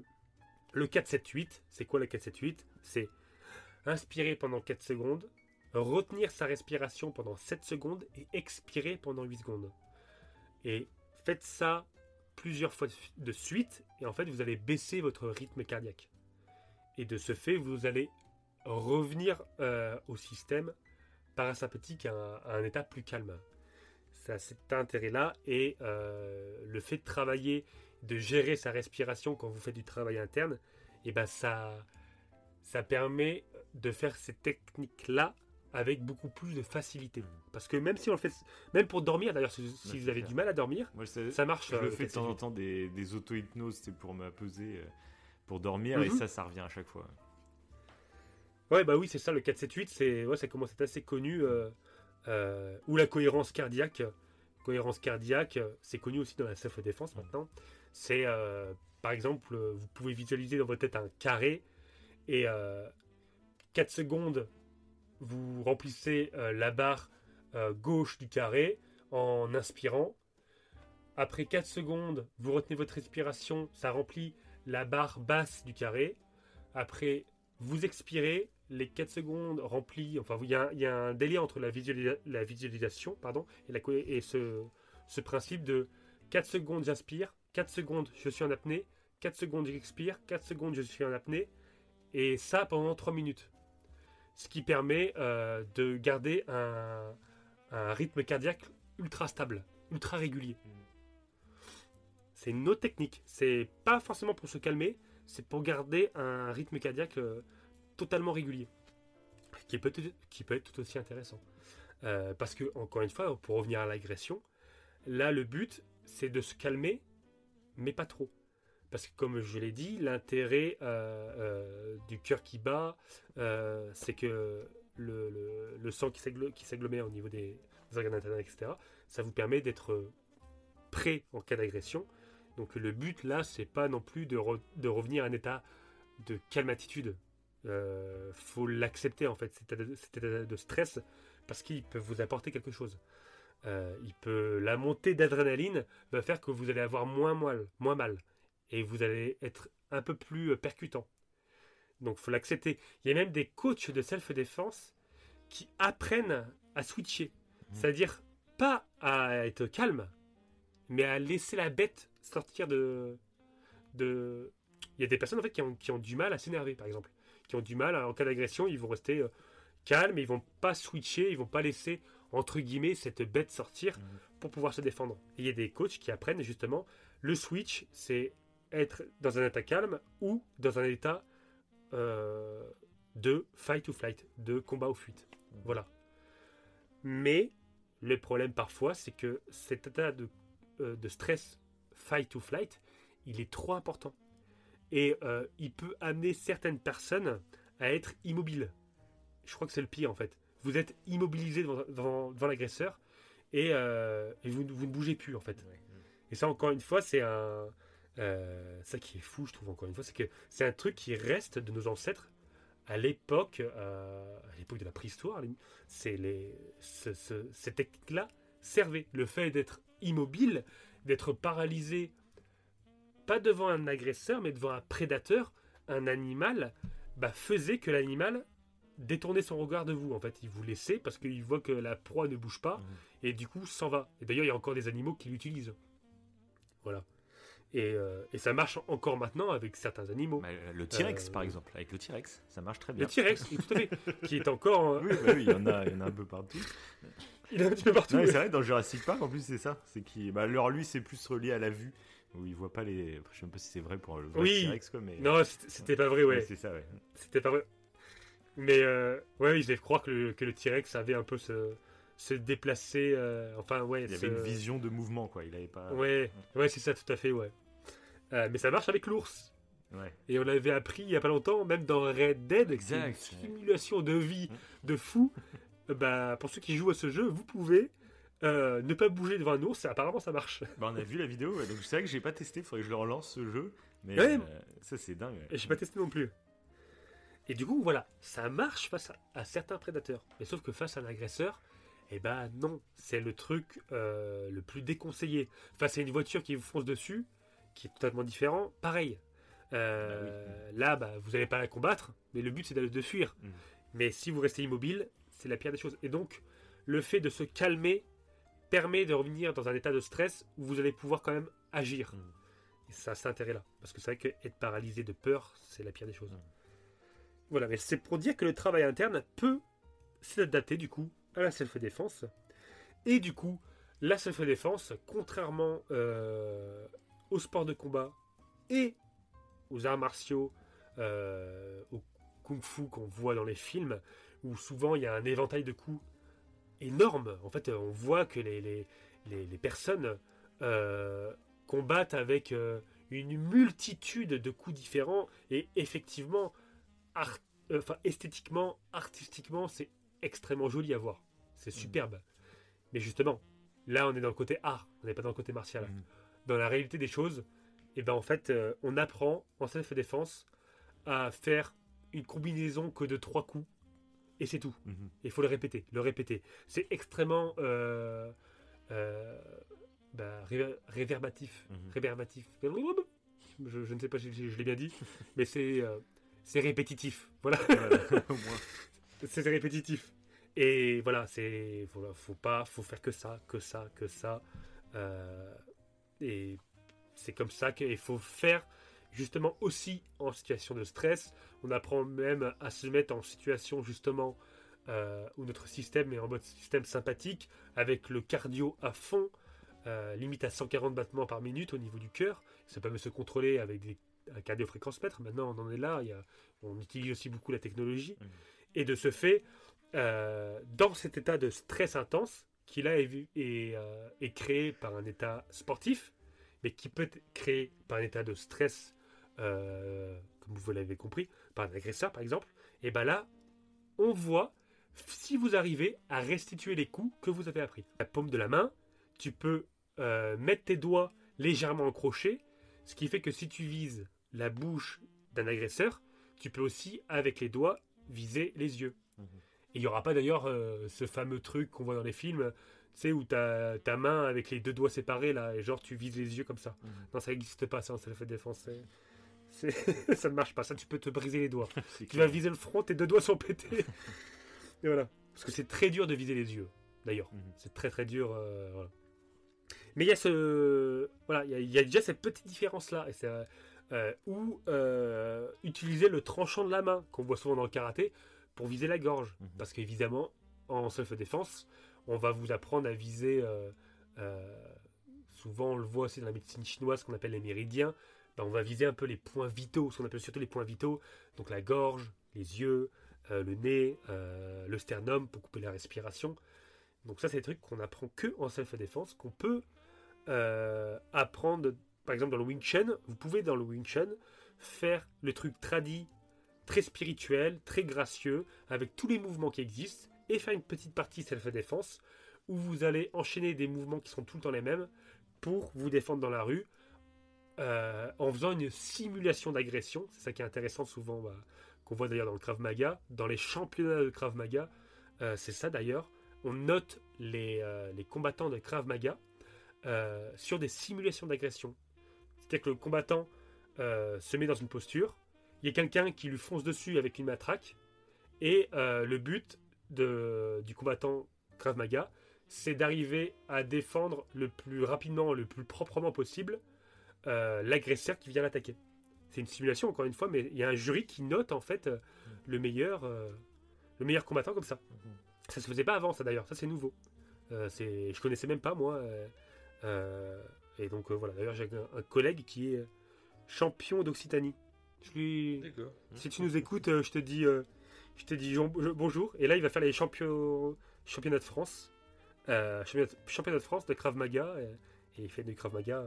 le 4-7-8. C'est quoi le 4-7-8 C'est inspirer pendant 4 secondes, retenir sa respiration pendant 7 secondes et expirer pendant 8 secondes. Et faites ça plusieurs fois de suite. Et en fait, vous allez baisser votre rythme cardiaque. Et de ce fait, vous allez revenir euh, au système parasympathique à un, à un état plus calme. Ça, cet intérêt-là et euh, le fait de travailler, de gérer sa respiration quand vous faites du travail interne, et ben ça, ça permet de faire ces techniques-là avec beaucoup plus de facilité. Parce que même si on le fait, même pour dormir, d'ailleurs, si, vous avez clair. du mal à dormir, Moi, ça marche. je euh, le fais de temps en 4-7-8. temps des, des auto-hypnoses c'est pour m'apaiser, euh, pour dormir, et Mhm. ça, ça revient à chaque fois. Ouais, bah oui, c'est ça, le 4-7-8, c'est, ouais, ça commence à être assez connu. euh, euh, ou la cohérence cardiaque. Cohérence cardiaque, c'est connu aussi dans la self-défense maintenant. C'est, euh, par exemple, vous pouvez visualiser dans votre tête un carré et euh, 4 secondes, vous remplissez la barre gauche du carré en inspirant. Après 4 secondes, vous retenez votre respiration, ça remplit la barre basse du carré. Après, vous expirez, les 4 secondes remplies, enfin, il y, a un- il y a un délai entre la, visualisa- la visualisation pardon, et, la, co- et ce, ce principe de 4 secondes j'inspire, 4 secondes je suis en apnée, 4 secondes j'expire, 4 secondes je suis en apnée, et ça pendant 3 minutes. Ce qui permet euh, de garder un, un rythme cardiaque ultra stable, ultra régulier. C'est une autre technique. C'est pas forcément pour se calmer, c'est pour garder un rythme cardiaque euh, totalement régulier. Qui peut, qui peut être tout aussi intéressant. Euh, parce que, encore une fois, pour revenir à l'agression, là, le but, c'est de se calmer, mais pas trop. Parce que, comme je l'ai dit, l'intérêt euh, euh, du cœur qui bat, c'est que le, le- sang qui s'agglo- qui s'agglomère au niveau des, organes internes, etc., ça vous permet d'être prêt en cas d'agression. Donc le but là, c'est pas non plus de, de revenir à un état de calme-attitude. Euh, faut l'accepter en fait, cet état, de, cet état de stress, parce qu'il peut vous apporter quelque chose. Euh, il peut, la montée d'adrénaline va faire que vous allez avoir moins mal, moins mal, et vous allez être un peu plus euh, percutant. Donc faut l'accepter. Il y a même des coachs de self-défense qui apprennent à switcher, Mhm. c'est-à-dire pas à être calme, mais à laisser la bête sortir de. de... Il y a des personnes en fait qui ont, qui ont du mal à s'énerver, par exemple. Qui ont du mal, à- en cas d'agression, ils vont rester euh, calme, et ils vont pas switcher, ils vont pas laisser entre guillemets cette bête sortir Mhm. pour pouvoir se défendre. Et il y a des coachs qui apprennent justement le switch, c'est être dans un état calme ou dans un état euh, de fight ou flight, de combat ou fuite. Voilà. Mais le problème parfois, c'est que cet état de, euh, de stress fight ou flight, il est trop important. Et euh, il peut amener certaines personnes à être immobiles. Je crois que c'est le pire en fait. Vous êtes immobilisé devant, devant- devant l'agresseur et, euh, et vous, vous ne bougez plus en fait. Et ça, encore une fois, c'est un. euh, ça qui est fou, je trouve, encore une fois, c'est que c'est un truc qui reste de nos ancêtres à l'époque, à l'époque de la préhistoire. C'est les, ce, ce- technique-là servait. Le fait d'être immobile, d'être paralysé, pas devant un agresseur, mais devant un prédateur, un animal, bah, faisait que l'animal détournait son regard de vous. En fait, il vous laissait parce qu'il voit que la proie ne bouge pas Mhm. et du coup s'en va. Et d'ailleurs, il y a encore des animaux qui l'utilisent. Voilà. Et, euh, et ça marche encore maintenant avec certains animaux. Bah, le T-Rex, Euh, par exemple. Avec le T-Rex, ça marche très Le bien. T-Rex, oui, tout à fait, qui est encore. euh, Oui, bah oui, il y, en a, il y en a un peu partout. *laughs* il est un petit peu partout. Non, mais c'est vrai, dans Jurassic Park, en plus, c'est ça. C'est qui, bah, alors lui, c'est plus relié à la vue, où il voit pas les. Je sais même pas si c'est vrai pour le vrai Oui. T-Rex, quoi, mais. Non, c'était pas vrai, ouais. Ouais, c'est ça, ouais. C'était pas vrai. Mais euh, ouais, je vais croire que le, que le T-Rex avait un peu se, se déplacer. euh, enfin, ouais. Il y avait une vision de mouvement, quoi. Il avait pas. Ouais, ouais, c'est ça, tout à fait, ouais. Euh, mais ça marche avec l'ours. Ouais. Et on l'avait appris il y a pas longtemps, même dans Red Dead, Exact, une simulation de vie de fou. Bah, pour ceux qui jouent à ce jeu, vous pouvez euh, ne pas bouger devant un ours. Apparemment, ça marche. *laughs* Bah, on a vu la vidéo, ouais, donc c'est vrai que j'ai pas testé. Il faudrait que je le relance ce jeu. Mais Ouais. euh, ça, c'est dingue. ouais. J'ai pas testé non plus. Et du coup, voilà, ça marche face à, à certains prédateurs. Mais sauf que face à un agresseur, eh ben non, c'est le truc euh, le plus déconseillé. Face à une voiture qui vous fonce dessus, qui est totalement différent, pareil. Euh, Là, bah, vous n'allez pas la combattre, mais le but c'est de fuir. Mhm. Mais si vous restez immobile, c'est la pire des choses. Et donc, le fait de se calmer permet de revenir dans un état de stress où vous allez pouvoir quand même agir. Mhm. Et ça, c'est intérêt-là. Parce que c'est vrai qu'être paralysé de peur, c'est la pire des choses. Voilà, mais c'est pour dire que le travail interne peut s'adapter du coup à la self-défense. Et du coup, la self-défense, contrairement euh, au sport de combat et aux arts martiaux, euh, au kung-fu qu'on voit dans les films, où souvent il y a un éventail de coups énorme. En fait, on voit que les, les, les- les personnes euh, combattent avec euh, une multitude de coups différents et effectivement, art- euh, enfin, esthétiquement, artistiquement, c'est extrêmement joli à voir. C'est superbe. Mais justement, là, on est dans le côté art, on n'est pas dans le côté martial. Mhm. Dans la réalité des choses, et ben en fait, euh, on apprend en self-défense à faire une combinaison que de trois coups et c'est tout. Mhm. Il faut le répéter, le répéter. C'est extrêmement euh, euh, bah, réver- réverbatif. Mhm. Réverbatif. Je, je ne sais pas si je, je l'ai bien dit, *laughs* mais c'est euh, c'est répétitif. Voilà, *laughs* c'est répétitif. Et voilà, c'est voilà, faut pas, faut faire que ça, que ça, que ça. Et c'est comme ça qu'il faut faire justement aussi en situation de stress. On apprend même à se mettre en situation justement euh, où notre système est en mode système sympathique avec le cardio à fond, euh, limite à 140 battements par minute au niveau du cœur. Ça permet de se contrôler avec des, un cardiofréquence-mètre. Maintenant, on en est là. Il y a- on utilise aussi beaucoup la technologie. Et de ce fait, euh, dans cet état de stress intense, qui là est, vu- est, est créé par un état sportif, mais qui peut être créé par un état de stress, euh, comme vous l'avez compris, par un agresseur par exemple, et ben là, on voit si vous arrivez à restituer les coups que vous avez appris. La paume de la main, tu peux euh, mettre tes doigts légèrement en crochet, ce qui fait que si tu vises la bouche d'un agresseur, tu peux aussi, avec les doigts, viser les yeux. Mhm. Et il n'y aura pas d'ailleurs euh, ce fameux truc qu'on voit dans les films, tu sais, où as ta main avec les deux doigts séparés, là, et genre tu vises les yeux comme ça. Mhm. Non, ça n'existe pas, ça, en self-défense. *laughs* ça ne marche pas, ça, tu peux te briser les doigts. *laughs* Tu vas viser le front, tes deux doigts sont pétés. et voilà. Parce que c'est très dur de viser les yeux, d'ailleurs. Mhm. C'est très très dur. euh, voilà. Mais il y a ce. Voilà, il y a- il y, a déjà cette petite différence-là. Et euh, euh, où euh, utiliser le tranchant de la main, qu'on voit souvent dans le karaté, pour viser la gorge. Mhm. Parce qu'évidemment, en self-défense, on va vous apprendre à viser. souvent, on le voit aussi dans la médecine chinoise, qu'on appelle les méridiens. Ben, on va viser un peu les points vitaux, ce qu'on appelle surtout les points vitaux. Donc la gorge, les yeux, euh, le nez, euh, le sternum pour couper la respiration. Donc ça, c'est des trucs qu'on apprend que en self-défense, qu'on peut euh, apprendre. Par exemple, dans le Wing Chun, vous pouvez dans le Wing Chun faire le truc tradit, très spirituel, très gracieux, avec tous les mouvements qui existent, et faire une petite partie self-défense où vous allez enchaîner des mouvements qui sont tout le temps les mêmes pour vous défendre dans la rue euh, en faisant une simulation d'agression. C'est ça qui est intéressant souvent, bah, qu'on voit d'ailleurs dans le Krav Maga. Dans les championnats de Krav Maga, euh, c'est ça d'ailleurs. On note les, euh, combattants de Krav Maga sur des simulations d'agression. C'est-à-dire que le combattant se met dans une posture, il y a quelqu'un qui lui fonce dessus avec une matraque, et le but du combattant Krav Maga, c'est d'arriver à défendre le plus rapidement, le plus proprement possible euh, l'agresseur qui vient l'attaquer. C'est une simulation encore une fois, mais il y a un jury qui note en fait euh, le meilleur, euh, le meilleur combattant comme ça. Ça se faisait pas avant, ça d'ailleurs. Ça c'est nouveau. C'est, je connaissais même pas moi. et donc voilà. D'ailleurs j'ai un, un collègue qui est champion d'Occitanie. Je lui, D'accord. si tu nous écoutes, je te dis, je te dis bonjour. Et là, il va faire les champions, championnats de France, championnat, championnat de France de Krav Maga, et, et il fait du Krav Maga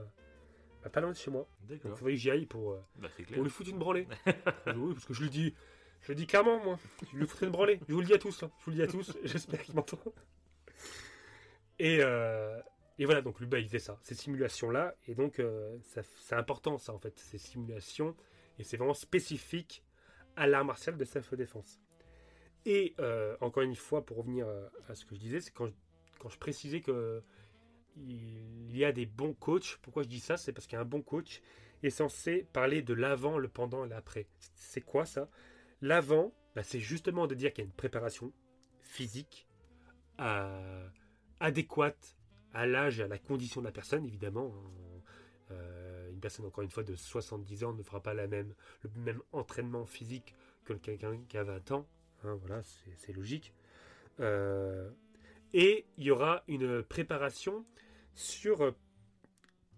pas loin de chez moi. Donc, il faudrait que j'y aille pour, euh, Bah, pour lui foutre une branlée. *laughs* oui, parce que je le dis, je le dis clairement, moi. Je lui foutrais une branlée. Je vous le dis à tous. hein. Je vous le dis à tous. *laughs* J'espère qu'il m'entend. Et, euh, et voilà, donc lui, bah, il faisait ça, ces simulations-là. Et donc, euh, c'est important, ça, en fait, ces simulations. Et c'est vraiment spécifique à l'art martial de self-défense. Et euh, encore une fois, pour revenir à ce que je disais, c'est quand je, quand je précisais que il y a des bons coachs. Pourquoi je dis ça? C'est parce qu'un bon coach est censé parler de l'avant, le pendant et l'après. C'est quoi ça? L'avant, bah, c'est justement de dire qu'il y a une préparation physique euh, adéquate à l'âge et à la condition de la personne, évidemment. Euh, une personne, encore une fois, de 70 ans ne fera pas la même, le même entraînement physique que quelqu'un qui a 20 ans. Hein, voilà, c'est c'est logique. Euh, et il y aura une préparation sur euh,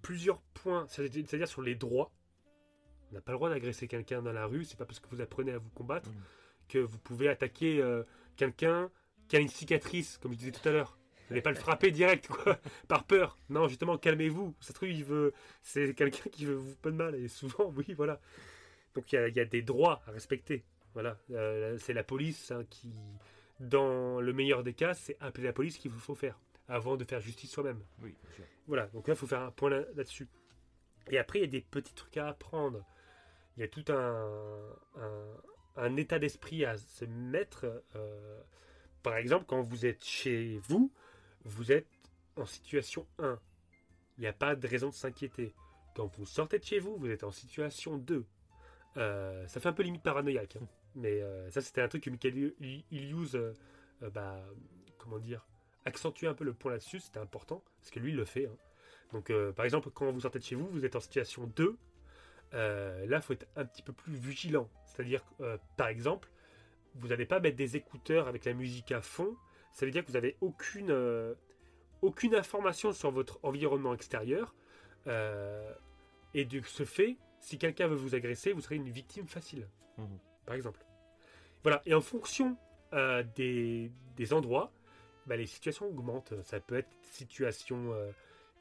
plusieurs points, c'est- c'est-à-dire sur les droits. On n'a pas le droit d'agresser quelqu'un dans la rue, c'est pas parce que vous apprenez à vous combattre Mhm. que vous pouvez attaquer euh, quelqu'un qui a une cicatrice, comme je disais tout à l'heure. Vous n'allez pas le frapper direct, quoi, *laughs* par peur. Non, justement, calmez-vous. Ça trouve, il veut, c'est quelqu'un qui veut vous pas de mal, et souvent, *laughs* oui, voilà. Donc il y a, il y a des droits à respecter. Voilà, Euh, c'est la police hein, qui, dans le meilleur des cas, c'est appeler la police qu'il vous faut faire avant de faire justice soi-même. Oui, bien sûr. Voilà, donc là, il faut faire un point là- là-dessus. Et après, il y a des petits trucs à apprendre. Il y a tout un, un, un état d'esprit à se mettre. euh, par exemple, quand vous êtes chez vous, vous êtes en situation 1. Il n'y a pas de raison de s'inquiéter. Quand vous sortez de chez vous, vous êtes en situation 2. Euh, ça fait un peu limite paranoïaque. hein. Mais euh, ça, c'était un truc que Michael euh, euh, bah, comment dire, accentuer un peu le point là-dessus, c'était important, parce que lui, il le fait. hein. Donc, euh, par exemple, quand vous sortez de chez vous, vous êtes en situation 2. euh, là, il faut être un petit peu plus vigilant. C'est-à-dire, euh, par exemple, vous n'allez pas mettre des écouteurs avec la musique à fond. Ça veut dire que vous n'avez aucune, aucune information sur votre environnement extérieur. Et de ce fait, si quelqu'un veut vous agresser, vous serez une victime facile. Mhm. Par exemple. Voilà. Et en fonction des, des endroits, bah, les situations augmentent. Ça peut être situation euh,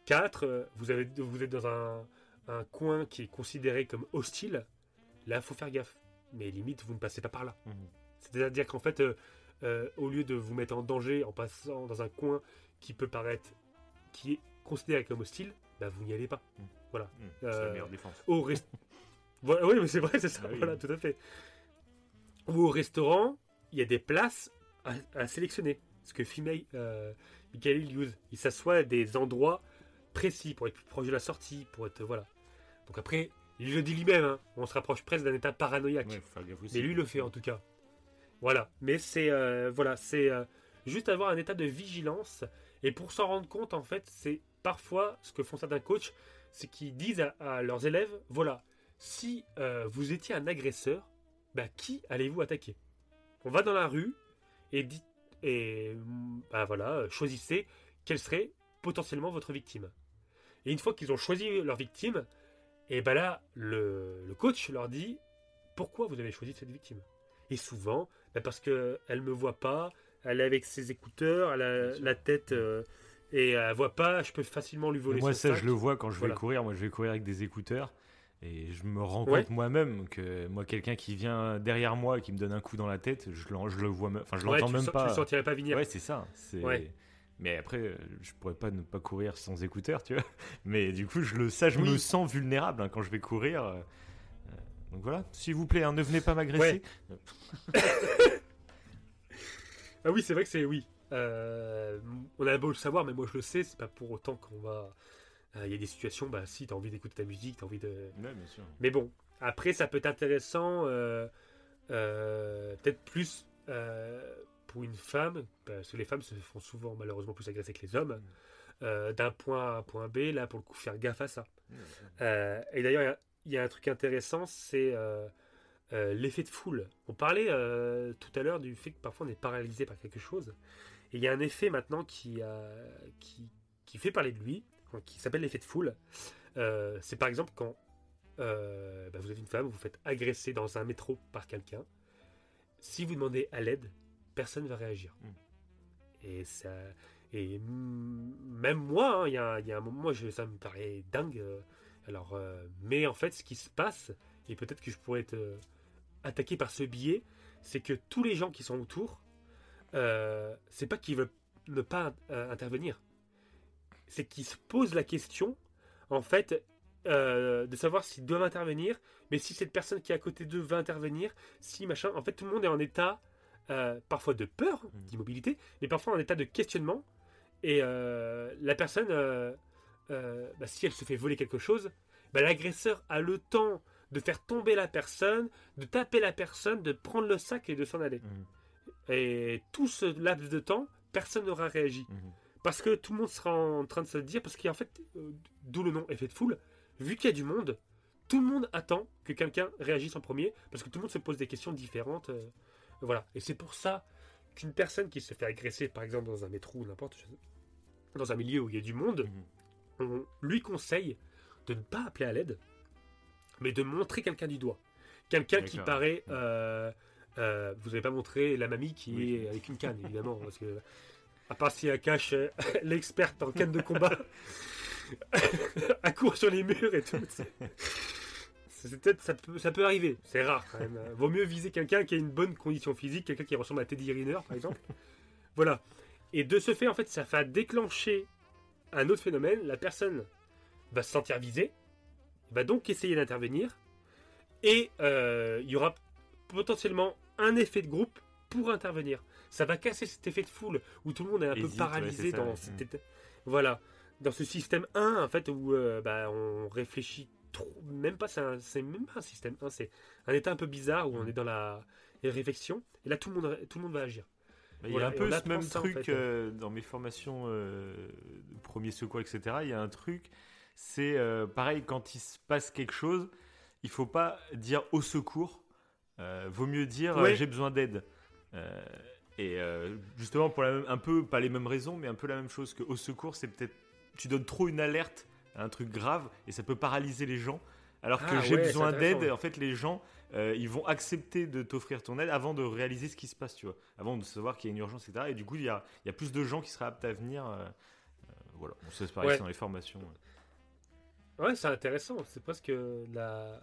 4, euh, vous, avez, vous êtes dans un, un coin qui est considéré comme hostile. Là, il faut faire gaffe. Mais limite, vous ne passez pas par là. Mhm. C'est-à-dire qu'en fait, euh, euh, au lieu de vous mettre en danger en passant dans un coin qui peut paraître, qui est considéré comme hostile, bah, vous n'y allez pas. Mhm. Voilà. Mmh, C'est la Euh, meilleure défense. Au. *laughs* Voilà, oui, mais c'est vrai, c'est ça. Ah oui. Voilà, tout à fait. Ou au restaurant, il y a des places à, à sélectionner. Ce que Fimei, euh, Michael Ilius, il s'assoit à des endroits précis pour être plus proche de la sortie, pour être voilà. Donc après, il le dit lui-même, hein, on se rapproche presque d'un état paranoïaque. Ouais. Mais lui le fait en tout cas. Voilà. Mais c'est euh, voilà, c'est euh, juste avoir un état de vigilance. Et pour s'en rendre compte, en fait, c'est parfois ce que font certains coachs, c'est qu'ils disent à, à leurs élèves, voilà, si euh, vous étiez un agresseur, bah, qui allez-vous attaquer? On va dans la rue et dit et bah voilà, choisissez quelle serait potentiellement votre victime. Et une fois qu'ils ont choisi leur victime, et ben là, le, le coach leur dit pourquoi vous avez choisi cette victime? Et souvent, bah parce qu'elle ne me voit pas, elle est avec ses écouteurs, elle a la tête euh, et elle voit pas, je peux facilement lui voler Moi, son ça, sac. je le vois quand je Voilà. vais courir. Moi, je vais courir avec des écouteurs. Et je me rends compte moi-même que moi, quelqu'un qui vient derrière moi et qui me donne un coup dans la tête, je, je le vois. Enfin, je Ouais, l'entends même le sens- pas. Tu le sentirais pas venir. Ouais, c'est ça. Ouais. Mais après, je pourrais pas ne pas courir sans écouteurs, tu vois. *laughs* Mais du coup, je le ça, je Oui. me sens vulnérable hein, quand je vais courir. euh, euh, Donc voilà, s'il vous plaît, hein, ne venez pas m'agresser. *laughs* Ah oui, c'est vrai que c'est oui. Euh, on a beau le savoir, mais moi je le sais, c'est pas pour autant qu'on va. Euh, Il y a des situations, bah si, t'as envie d'écouter ta musique, t'as envie de. Ouais, bien sûr. Mais bon, après, ça peut être intéressant, euh, euh, peut-être plus pour une femme, parce que les femmes se font souvent malheureusement plus agresser que les hommes, euh, d'un point A à un point B, là pour le coup, faire gaffe à ça. Euh, et d'ailleurs, il y a- il y, a un truc intéressant, c'est euh, l'effet de foule. On parlait tout à l'heure du fait que parfois on est paralysé par quelque chose. Et il y a un effet maintenant qui, qui, qui fait parler de lui, qui s'appelle l'effet de foule. Euh, c'est par exemple quand euh, bah, vous êtes une femme, vous vous faites agresser dans un métro par quelqu'un. Si vous demandez à l'aide, personne ne va réagir. Mm. Et ça. Et même moi, hein, il y, a, il y a un moment, je- ça me paraît dingue. Alors, euh, mais en fait, ce qui se passe, et peut-être que je pourrais être attaqué par ce biais, c'est que tous les gens qui sont autour, c'est pas qu'ils veulent ne pas intervenir, c'est qu'ils se posent la question, en fait, euh, de savoir s'ils doivent intervenir, mais si cette personne qui est à côté d'eux va intervenir, si machin, en fait, tout le monde est en état euh, parfois de peur, Mhm. d'immobilité, mais parfois en état de questionnement, et euh, la personne, bah, si elle se fait voler quelque chose, bah, l'agresseur a le temps de faire tomber la personne, de taper la personne, de prendre le sac et de s'en aller. Mhm. Et tout ce laps de temps, personne n'aura réagi. Mhm. Parce que tout le monde sera en train de se dire, parce qu'en fait, euh, d'où le nom effet de foule, vu qu'il y a du monde, tout le monde attend que quelqu'un réagisse en premier, parce que tout le monde se pose des questions différentes. euh, voilà. Et c'est pour ça qu'une personne qui se fait agresser, par exemple, dans un métro ou n'importe, dans un milieu où il y a du monde, Mhm. on lui conseille de ne pas appeler à l'aide, mais de montrer quelqu'un du doigt. Quelqu'un qui paraît. euh, euh, vous n'avez pas montré la mamie qui Oui. est avec une canne, évidemment, parce que. À part si cache euh, *laughs* l'experte en canne de combat, *laughs* à court sur les murs et tout. c'est- peut-être ça peut, ça peut arriver, c'est rare quand même. Vaut mieux viser quelqu'un qui a une bonne condition physique, quelqu'un qui ressemble à Teddy Riner par exemple. voilà. Et de ce fait, en fait, ça va déclencher un autre phénomène. La personne va se sentir visée, va donc essayer d'intervenir, et euh, il y aura potentiellement un effet de groupe pour intervenir. Ça va casser cet effet de foule où tout le monde est un peu Hésite, paralysé ça, dans ouais. cet état- voilà dans ce système 1 en fait où euh, bah, on réfléchit trop même pas c'est même pas un système 1 c'est un état un peu bizarre où on Mm. est dans la réflexion et là tout le monde tout le monde va agir Il Voilà, y a un peu ce même ça, en truc fait. euh, dans mes formations euh, de premier secours, etc. Il y a un truc, c'est euh, pareil, quand il se passe quelque chose, il faut pas dire au secours, vaut mieux dire j'ai besoin d'aide. Et euh, justement, pour la même- un peu, pas les mêmes raisons, mais un peu la même chose que au secours, c'est peut-être tu donnes trop une alerte à un truc grave et ça peut paralyser les gens. Alors que Ah j'ai ouais, besoin d'aide, ouais. en fait, les gens, euh, ils vont accepter de t'offrir ton aide avant de réaliser ce qui se passe, tu vois, avant de savoir qu'il y a une urgence, etc. Et du coup, il y a, il y a plus de gens qui seraient aptes à venir. euh, voilà, ça c'est pareil Ouais. dans les formations. ouais c'est intéressant c'est presque la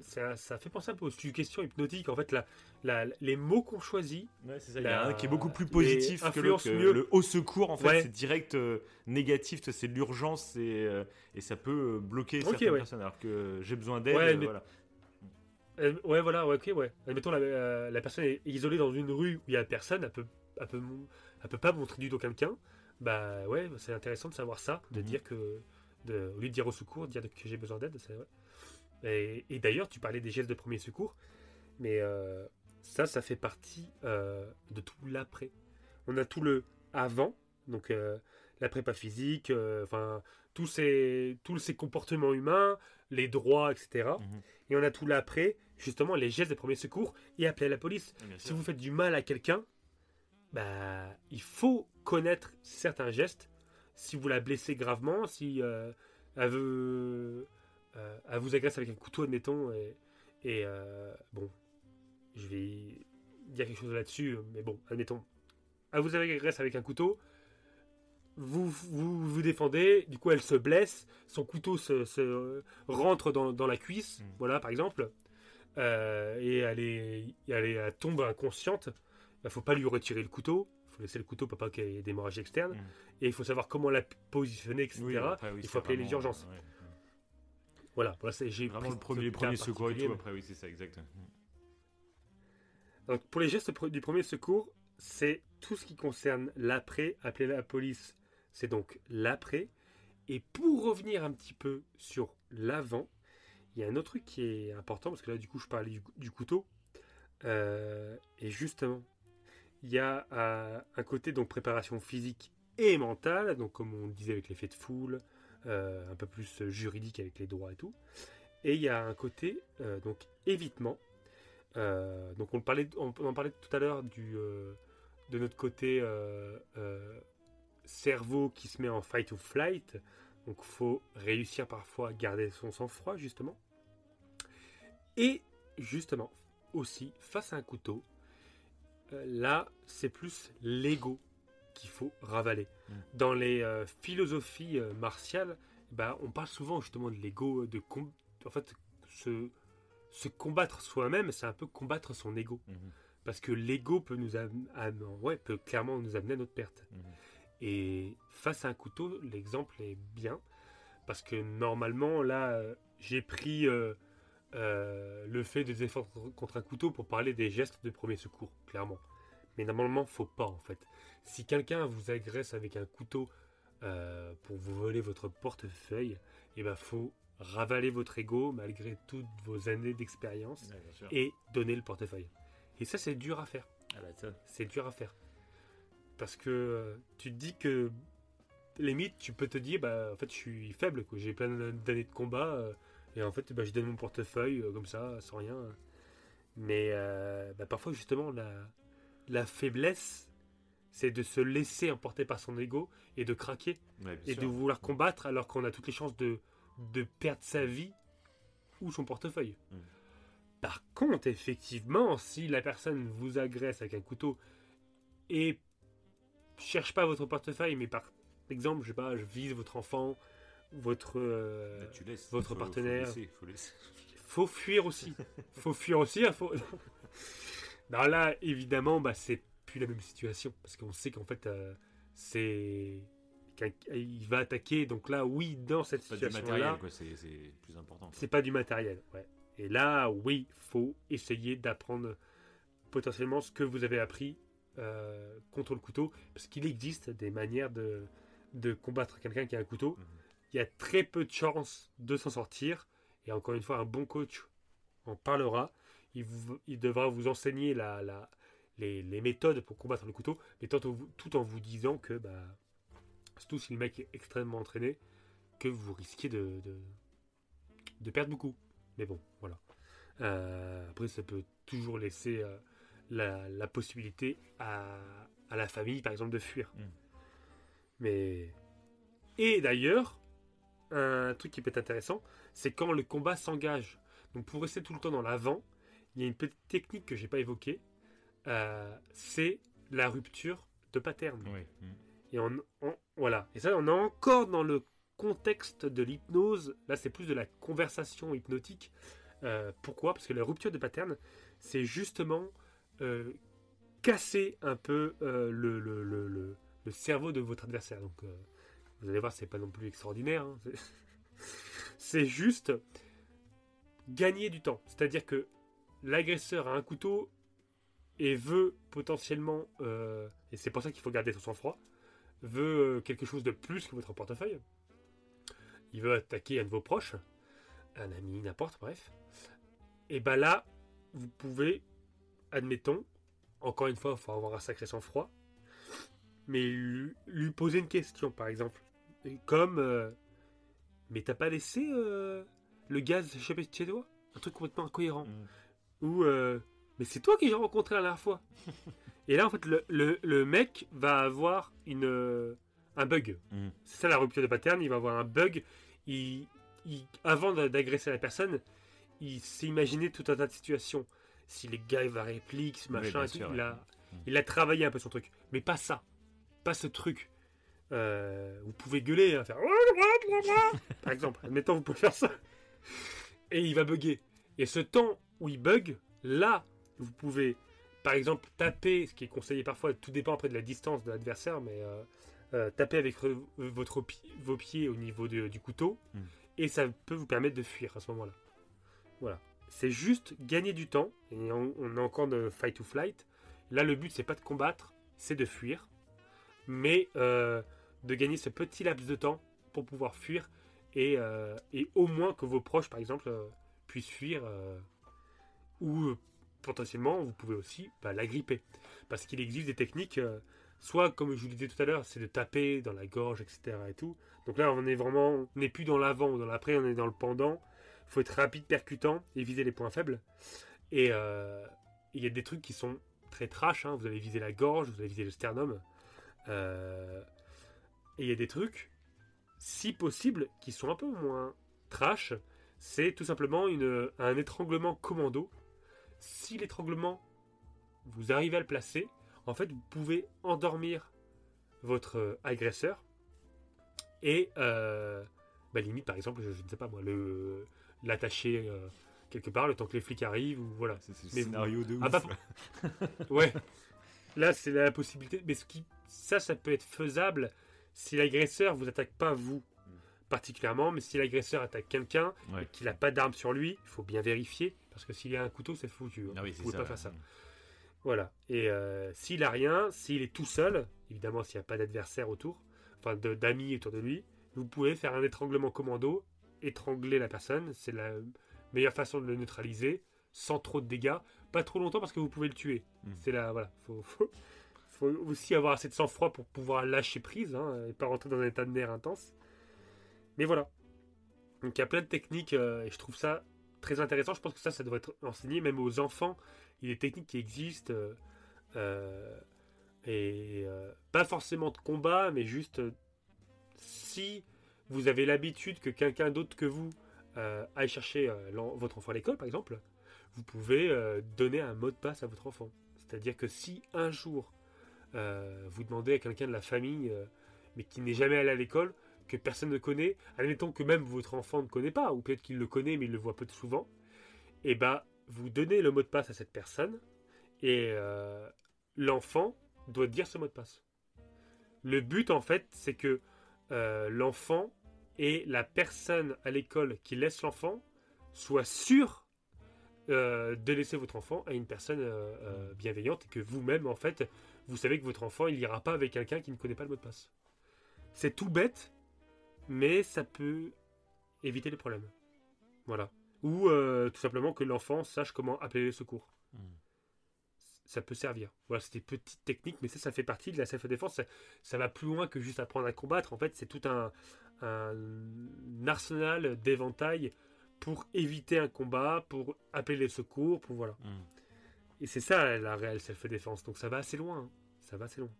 ça, ça fait penser un peu aux suggestions hypnotiques en fait la, la- les mots qu'on choisit Ouais, c'est ça. La- Il y a un qui est beaucoup plus positif que l'autre. mieux. Le haut secours, en fait, Ouais. c'est direct euh, négatif. C'est de l'urgence et, euh, et ça peut euh, bloquer Ok, certaines ouais. personnes. Alors que j'ai besoin d'aide. Ouais, euh, mais- voilà. Euh, ouais, voilà, ok, ouais. Admettons, la, euh, personne est isolée dans une rue où il y a personne, elle peut, elle peut, elle peut pas montrer du doigt quelqu'un. Bah ouais, c'est intéressant de savoir ça, de Mhm. dire que, de, au lieu de dire au secours, dire que j'ai besoin d'aide, c'est vrai. Et, et d'ailleurs, tu parlais des gestes de premier secours, mais euh, ça, ça fait partie euh, de tout l'après. On a tout le avant, donc euh, la prépa physique, enfin tous ces, tous ces comportements humains, les droits, etc. Mhm. Et on a tout l'après, justement les gestes de premiers secours et appeler la police. Si vous faites du mal à quelqu'un, bah, il faut connaître certains gestes. Si vous la blessez gravement, si elle, veut, euh, elle vous agresse avec un couteau, admettons, et, et, euh, bon, je vais dire quelque chose là-dessus, mais bon, admettons, elle vous agresse avec un couteau, vous vous, vous défendez, du coup elle se blesse, son couteau se, se rentre dans, dans la cuisse, Mm. voilà par exemple, euh, et elle, est, elle, est- elle tombe inconsciente, il faut pas lui retirer le couteau, il faut laisser le couteau pour pas qu'il y ait d'hémorragie externe, Mm. et il faut savoir comment la positionner, etc. Oui, après, oui, il faut appeler les urgences. ouais. Voilà, j'ai Vraiment pris le premier, secours et tout, mais- après, oui, c'est ça, exact. Donc, pour les gestes du premier secours, c'est tout ce qui concerne l'après. Appeler la police, c'est donc l'après. Et pour revenir un petit peu sur l'avant, il y a un autre truc qui est important, parce que là, du coup, je parlais du, du couteau. Euh, et justement, il y a euh, un côté donc préparation physique et mentale, donc comme on le disait avec l'effet de foule, euh, un peu plus juridique avec les droits et tout. Et il y a un côté euh, donc évitement. Euh, donc on, en parlait tout à l'heure de notre côté cerveau qui se met en fight or flight. Donc faut réussir parfois à garder son sang-froid justement. Et justement aussi face à un couteau, là c'est plus l'ego qu'il faut ravaler. Mm. Dans les euh, philosophies euh, martiales, bah, on parle souvent justement de l'ego, de com- en fait se, se combattre soi-même, c'est un peu combattre son ego. Mhm. Parce que l'ego peut nous ouais, peut clairement nous amener à notre perte. Mhm. Et face à un couteau, l'exemple est bien. Parce que normalement, là, euh, j'ai pris euh, euh, le fait de se défendre contre un couteau pour parler des gestes de premier secours, clairement. Mais normalement, faut pas en fait. Si quelqu'un vous agresse avec un couteau euh, pour vous voler votre portefeuille, il ben, faut ravaler votre ego malgré toutes vos années d'expérience Ouais, et donner le portefeuille. Et ça, c'est dur à faire. Ah bah. C'est dur à faire. Parce que euh, tu te dis que, limite, tu peux te dire, bah, en fait, je suis faible, quoi. J'ai plein d'années de combat, euh, et en fait, bah, je donne mon portefeuille, comme ça, sans rien. Mais euh, bah, parfois, justement, la, la faiblesse, c'est de se laisser emporter par son ego et de craquer Ouais, et sûr. de vouloir combattre alors qu'on a toutes les chances de, de perdre sa vie ou son portefeuille. Mm. Par contre, effectivement, si la personne vous agresse avec un couteau et cherche pas votre portefeuille, mais par exemple, je sais pas, je vise votre enfant, votre, euh, Bah, tu laisses. votre Faut- faut partenaire. laisser, faut laisser. faut fuir aussi. *laughs* faut fuir aussi. hein, Faut... Non, là, évidemment, bah, c'est plus la même situation. Parce qu'on sait qu'en fait, euh, c'est. Il va attaquer. Donc là, oui, dans cette C'est pas du situation-là, matériel, quoi, c'est c'est plus important. c'est pas du matériel. Ouais. Et là, oui, faut essayer d'apprendre potentiellement ce que vous avez appris euh, contre le couteau. Parce qu'il existe des manières de, de combattre quelqu'un qui a un couteau. Mhm. Il y a très peu de chances de s'en sortir. Et encore une fois, un bon coach en parlera. Il, vous- il devra vous enseigner la, la- les, les méthodes pour combattre le couteau, mais tout en vous, disant que, bah, surtout si le mec est extrêmement entraîné, que vous risquez de, de, de perdre beaucoup. Mais bon, voilà. Euh, après, ça peut toujours laisser euh, la, la possibilité à, à la famille, par exemple, de fuir. Mm. Mais. Et d'ailleurs, un truc qui peut être intéressant, c'est quand le combat s'engage. Donc, pour rester tout le temps dans l'avant, il y a une petite technique que j'ai pas évoquée. euh, c'est la rupture de pattern. Mhm. Et on, on- voilà. Et ça, on est encore dans le contexte de l'hypnose. Là, c'est plus de la conversation hypnotique. Euh, pourquoi? Parce que la rupture de pattern, c'est justement euh, casser un peu le, le- le- le- le cerveau de votre adversaire. Donc, vous allez voir, c'est pas non plus extraordinaire. hein. *laughs* C'est juste gagner du temps. C'est-à-dire que l'agresseur a un couteau et veut potentiellement, euh, et c'est pour ça qu'il faut garder son sang-froid, veut euh, quelque chose de plus que votre portefeuille. Il veut attaquer un de vos proches, un ami, n'importe, bref. Et ben là, vous pouvez, admettons, encore une fois, il faut avoir un sacré sang-froid, mais lui, poser une question, par exemple. Comme, euh, mais t'as pas laissé le gaz s'échapper de chez toi? Un truc complètement incohérent. Mm. Euh, mais c'est toi qui j'ai rencontré la dernière fois. *laughs* Et là, en fait, le, le- le mec va avoir une, euh, un bug. Mm. C'est ça la rupture de pattern, il va avoir un bug. Il, il- avant d'agresser la personne, il s'est imaginé tout un tas de situations. Si les gars, va réplique, ce machin, sûr, il, a, Mm. il a travaillé un peu son truc. Mais pas ça. Pas ce truc. Euh, vous pouvez gueuler, hein, faire *laughs* par exemple. Admettons, vous pouvez faire ça. Et il va bugger. Et ce temps où il bug, là, vous pouvez, par exemple, taper, ce qui est conseillé parfois, tout dépend après de la distance de l'adversaire, mais euh, euh, taper avec re- votre vos pieds au niveau de- du couteau, Mm. et ça peut vous permettre de fuir à ce moment-là. Voilà. C'est juste gagner du temps, et on, on est encore de fight to flight. Là, le but, c'est pas de combattre, c'est de fuir, mais euh, de gagner ce petit laps de temps pour pouvoir fuir, et, et au moins que vos proches, par exemple, puissent fuir, ou euh, potentiellement, vous pouvez aussi bah, l'agripper. Parce qu'il existe des techniques, euh, soit comme je vous disais tout à l'heure, c'est de taper dans la gorge, etc. Et tout. Donc là, on est vraiment, on n'est plus dans l'avant ou dans l'après, on est dans le pendant. Il faut être rapide, percutant et viser les points faibles. Et euh, il y a des trucs qui sont très trash. hein. Vous allez viser la gorge, vous allez viser le sternum. Et il y a des trucs, si possible, qui sont un peu moins trash. C'est tout simplement une, un étranglement commando. Si l'étranglement, vous arrivez à le placer, en fait, vous pouvez endormir votre euh, agresseur. Et, euh, bah, limite, par exemple, je, je ne sais pas moi, le l'attacher euh, quelque part le temps que les flics arrivent ou voilà. C'est Mais- scénario de Ah ouf. bah, *laughs* Ouais. Là, c'est la possibilité. Mais ce qui, ça, ça peut être faisable si l'agresseur vous attaque pas vous particulièrement, mais si l'agresseur attaque quelqu'un Ouais. et qu'il n'a pas d'arme sur lui, il faut bien vérifier parce que s'il y a un couteau, c'est foutu. hein. Ah oui, vous pouvez ça. pas faire ça. Voilà. Et euh, s'il a rien, s'il est tout seul, évidemment, s'il n'y a pas d'adversaire autour, enfin d'amis autour de lui, vous pouvez faire un étranglement commando, étrangler la personne. C'est la meilleure façon de le neutraliser, sans trop de dégâts. Pas trop longtemps parce que vous pouvez le tuer. Mm. C'est la voilà. Faut, faut, faut aussi avoir assez de sang-froid pour pouvoir lâcher prise hein, et pas rentrer dans un état de nerf intense. Mais voilà. Donc il y a plein de techniques euh, et je trouve ça très intéressant. Je pense que ça, ça doit être enseigné même aux enfants. Il y a des techniques qui existent. euh, euh, et euh, pas forcément de combat, mais juste si vous avez l'habitude que quelqu'un d'autre que vous aille chercher votre enfant à l'école, par exemple, vous pouvez donner un mot de passe à votre enfant. C'est-à-dire que si un jour vous demandez à quelqu'un de la famille, mais qui n'est jamais allé à l'école, que personne ne connaît, admettons que même votre enfant ne connaît pas, ou peut-être qu'il le connaît mais il le voit peu souvent, et ben vous donnez le mot de passe à cette personne, et euh, l'enfant doit dire ce mot de passe. Le but en fait, c'est que euh, l'enfant et la personne à l'école qui laisse l'enfant soit sûr euh, de laisser votre enfant à une personne bienveillante et que vous-même en fait vous savez que votre enfant il ira pas avec quelqu'un qui ne connaît pas le mot de passe. C'est tout bête, mais ça peut éviter les problèmes. Voilà. Ou euh, tout simplement que l'enfant sache comment appeler les secours. Mm. Ça peut servir. Voilà, c'était petite technique, mais ça, ça fait partie de la self-défense. Ça, ça va plus loin que juste apprendre à combattre. En fait, c'est tout un, un arsenal d'éventail pour éviter un combat, pour appeler les secours, pour voilà. Mm. Et c'est ça la réelle self-défense. Donc ça va assez loin. hein. Ça va assez loin.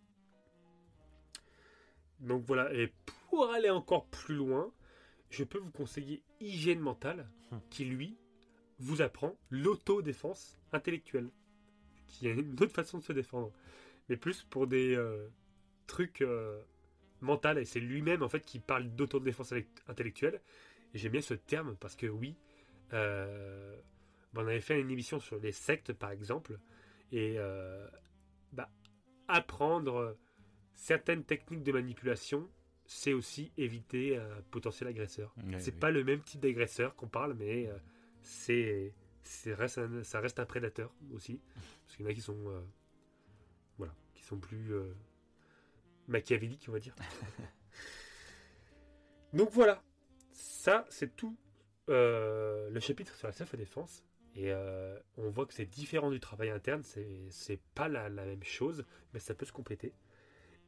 Donc voilà. Et pour aller encore plus loin, je peux vous conseiller Hygiène mentale, Hmm. qui lui vous apprend l'autodéfense intellectuelle. Qui est une autre façon de se défendre. Mais plus pour des euh, trucs euh, mentaux. Et c'est lui-même en fait qui parle d'autodéfense intellectuelle. Et j'aime bien ce terme parce que oui, euh, on avait fait une émission sur les sectes par exemple. Et bah, apprendre certaines techniques de manipulation, c'est aussi éviter un potentiel agresseur. Ouais, c'est oui. pas le même type d'agresseur qu'on parle, mais euh, c'est, c'est reste un- ça reste un prédateur aussi. Parce qu'il y en a qui sont, euh, voilà, qui sont plus euh, machiavéliques, on va dire. *laughs* Donc voilà, ça c'est tout euh, le chapitre sur la self-défense. Et euh, on voit que c'est différent du travail interne, c'est, c'est pas la, la même chose, mais ça peut se compléter.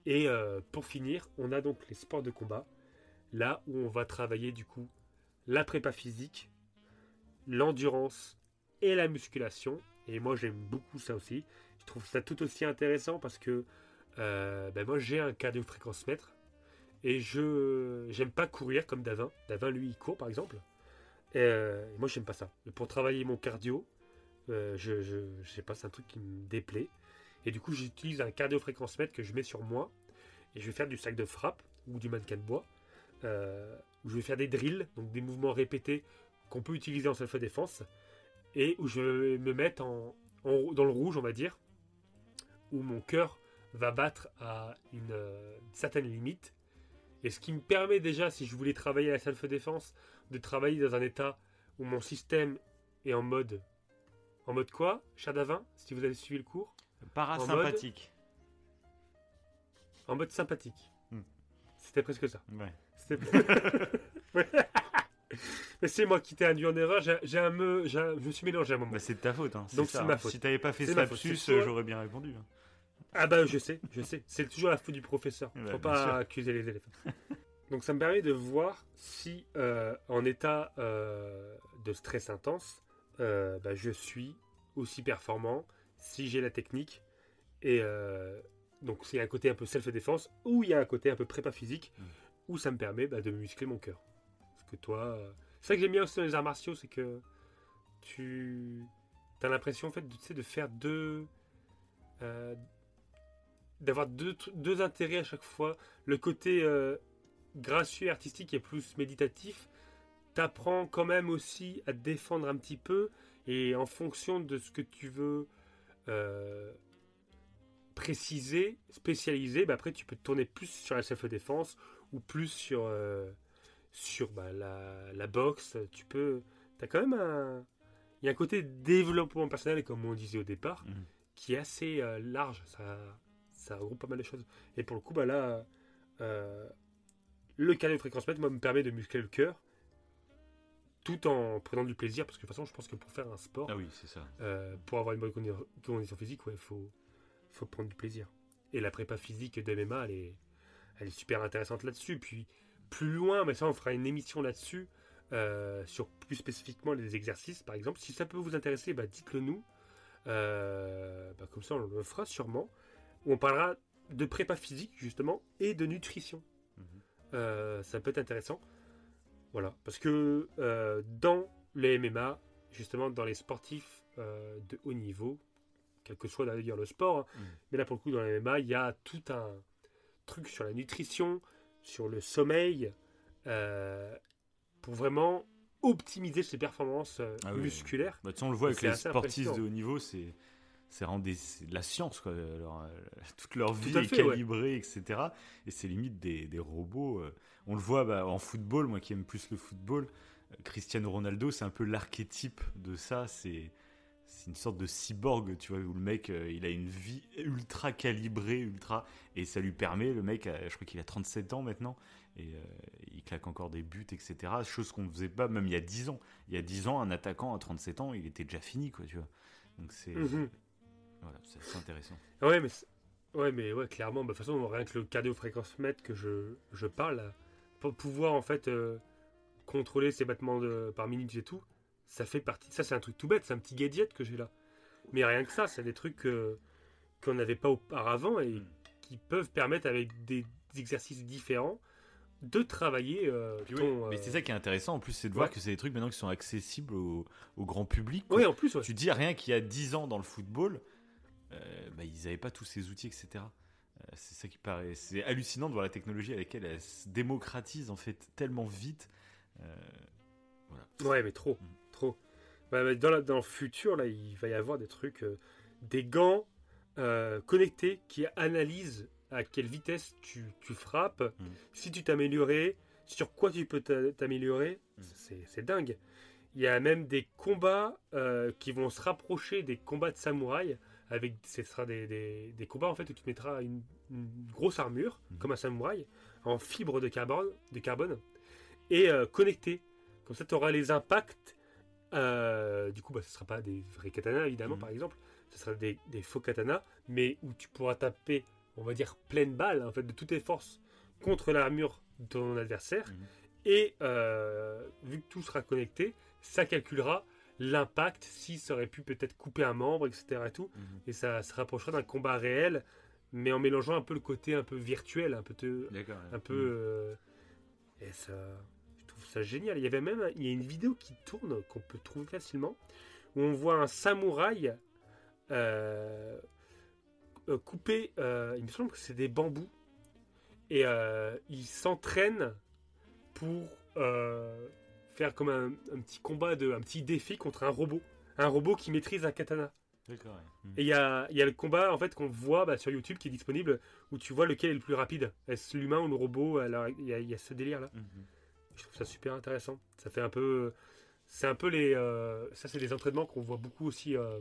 Et euh, pour finir, on a donc les sports de combat, là où on va travailler du coup la prépa physique, l'endurance et la musculation. Et moi j'aime beaucoup ça aussi. Je trouve ça tout aussi intéressant parce que euh, ben moi j'ai un cardio-fréquence-mètre et je j'aime pas courir comme Davin. Davin lui il court par exemple. Et, euh, moi j'aime pas ça. Pour travailler mon cardio, je, je, je sais pas, c'est un truc qui me déplaît. Et du coup j'utilise un cardio-fréquence-mètre que je mets sur moi et je vais faire du sac de frappe ou du mannequin de bois. euh, où je vais faire des drills, donc des mouvements répétés qu'on peut utiliser en self-défense et où je vais me mettre en, dans le rouge, on va dire, où mon cœur va battre à une, euh, certaine limite. Et ce qui me permet déjà, si je voulais travailler la self-défense, de travailler dans un état où mon système est en mode. En mode quoi Chadavin, si vous avez suivi le cours? Parasympathique. En mode sympathique. Hmm. C'était presque ça. Ouais. C'était- *laughs* Ouais. Mais c'est moi qui t'ai induit en erreur. J'ai un me, je me suis mélangé à un moment. Bah, c'est de ta faute. Hein. Donc, c'est ma hein. faute. Si t'avais pas fait ce ma lapsus, j'aurais bien répondu. hein. Ah bah je sais, je sais. C'est toujours la faute du professeur. Ouais, Faut pas sûr. accuser les élèves. *laughs* Donc ça me permet de voir si euh, en état euh, de stress intense, euh, bah, je suis aussi performant, si j'ai la technique. Et euh, donc c'est un côté un peu self-défense, ou il y a un côté un peu prépa physique, Mm. où ça me permet bah, de muscler mon cœur. Parce que toi... euh, C'est ça que j'aime bien aussi dans les arts martiaux, c'est que tu as l'impression en fait de, faire deux... euh, d'avoir deux, deux intérêts à chaque fois. Le côté euh, gracieux et artistique et plus méditatif, t'apprends quand même aussi à te défendre un petit peu et en fonction de ce que tu veux euh, préciser, spécialiser, bah après tu peux te tourner plus sur la self-défense ou plus sur, euh, sur bah, la, la boxe. Tu peux... T'as quand même un... Il y a un côté développement personnel, comme on disait au départ, Mhm. qui est assez euh, large. Ça, ça regroupe pas mal de choses. Et pour le coup, bah là, le cardio fréquence mètre, moi, me permet de muscler le cœur tout en prenant du plaisir. Parce que de toute façon, je pense que pour faire un sport, Ah oui, c'est ça. euh, pour avoir une bonne condi- condition physique, il faut, faut prendre du plaisir. Et la prépa physique de MMA, elle est, elle est super intéressante là-dessus. Puis plus loin, mais ça, on fera une émission là-dessus, euh, sur plus spécifiquement les exercices, par exemple. Si ça peut vous intéresser, bah, dites-le nous. Euh, bah, comme ça, on le fera sûrement. On parlera de prépa physique, justement, et de nutrition. Mhm. Euh, ça peut être intéressant. Voilà. Parce que euh, dans les MMA, justement, dans les sportifs euh, de haut niveau, quel que soit d'ailleurs le sport, hein, Mhm. mais là pour le coup, dans les MMA, il y a tout un truc sur la nutrition, sur le sommeil, euh, pour vraiment optimiser ses performances Ah oui. musculaires. Bah, on le voit avec les sportifs de haut niveau, c'est c'est vraiment des- de la science, quoi. Leur, euh, toute leur vie est fait, ouais. calibrée, etc. Et c'est limite des, des robots. euh. On le voit bah, en football, moi qui aime plus le football. euh, Cristiano Ronaldo, c'est un peu l'archétype de ça. C'est c'est une sorte de cyborg, tu vois, où le mec, euh, il a une vie ultra calibrée, ultra, et ça lui permet, le mec, euh, je crois qu'il a 37 ans maintenant, et euh, il claque encore des buts, etc. Chose qu'on ne faisait pas même il y a 10 ans. Il y a 10 ans, un attaquant à 37 ans, il était déjà fini, quoi, tu vois. Donc c'est Mhm. Voilà, c'est intéressant. Ouais, mais, ouais, mais ouais, clairement, bah, de toute façon, rien que le cardio-fréquence mètre que je, je parle, pour pouvoir en fait euh, contrôler ses battements de, par minute et tout, ça fait partie. Ça, c'est un truc tout bête, c'est un petit gadget que j'ai là. Mais rien que ça, c'est des trucs qu'on n'avait pas auparavant et Mm. qui peuvent permettre, avec des exercices différents, de travailler euh, oui, ton, mais euh, c'est ça qui est intéressant en plus, c'est de voir que c'est des trucs maintenant qui sont accessibles au, au grand public. Ouais, en plus, ouais. Tu dis rien qu'il y a 10 ans dans le football, euh, bah, ils n'avaient pas tous ces outils, etc. Euh, c'est ça qui paraît. C'est hallucinant de voir la technologie avec laquelle elle se démocratise en fait tellement vite. Euh, voilà. Ouais, mais trop, Mm. trop. Bah, bah, dans, la- dans le futur, là, il va y avoir des trucs, euh, des gants euh, connectés qui analysent à quelle vitesse tu, tu frappes, Mm. si tu t'améliorais, sur quoi tu peux t'a- t'améliorer. Mm. C'est dingue. Il y a même des combats euh, qui vont se rapprocher des combats de samouraï. Avec, ce sera des, des- des combats en fait où tu te mettras une, une grosse armure Mhm. comme un samouraï en fibre de carbone, de carbone et euh, connectée. Comme ça, tu auras les impacts. euh, du coup, bah, ce ne sera pas des vrais katanas évidemment Mhm. par exemple. Ce sera des, des faux katanas, mais où tu pourras taper on va dire, pleine balle, en fait, de toutes tes forces contre l'armure de ton adversaire. Mhm. Et euh, vu que tout sera connecté, ça calculera l'impact, si ça aurait pu peut-être couper un membre, etc. Et, tout, Mhm. et ça se rapprochera d'un combat réel, mais en mélangeant un peu le côté un peu virtuel, un peu, te- un peu. Mhm. euh, et ça, je trouve ça génial. Il y avait même, il y a une vidéo qui tourne qu'on peut trouver facilement, où on voit un samouraï euh, euh, couper. euh, il me semble que c'est des bambous, et il s'entraîne pour faire comme un, un petit combat de, un petit défi contre un robot, un robot qui maîtrise un katana. D'accord. ouais. Mhm. Et il y a, y a le combat en fait qu'on voit bah, sur YouTube qui est disponible où tu vois lequel est le plus rapide. Est-ce l'humain ou le robot? Alors il y a, il y a ce délire là. Mhm. Je trouve ça super intéressant. Ça fait un peu, c'est un peu les, euh, ça c'est des entraînements qu'on voit beaucoup aussi. Euh,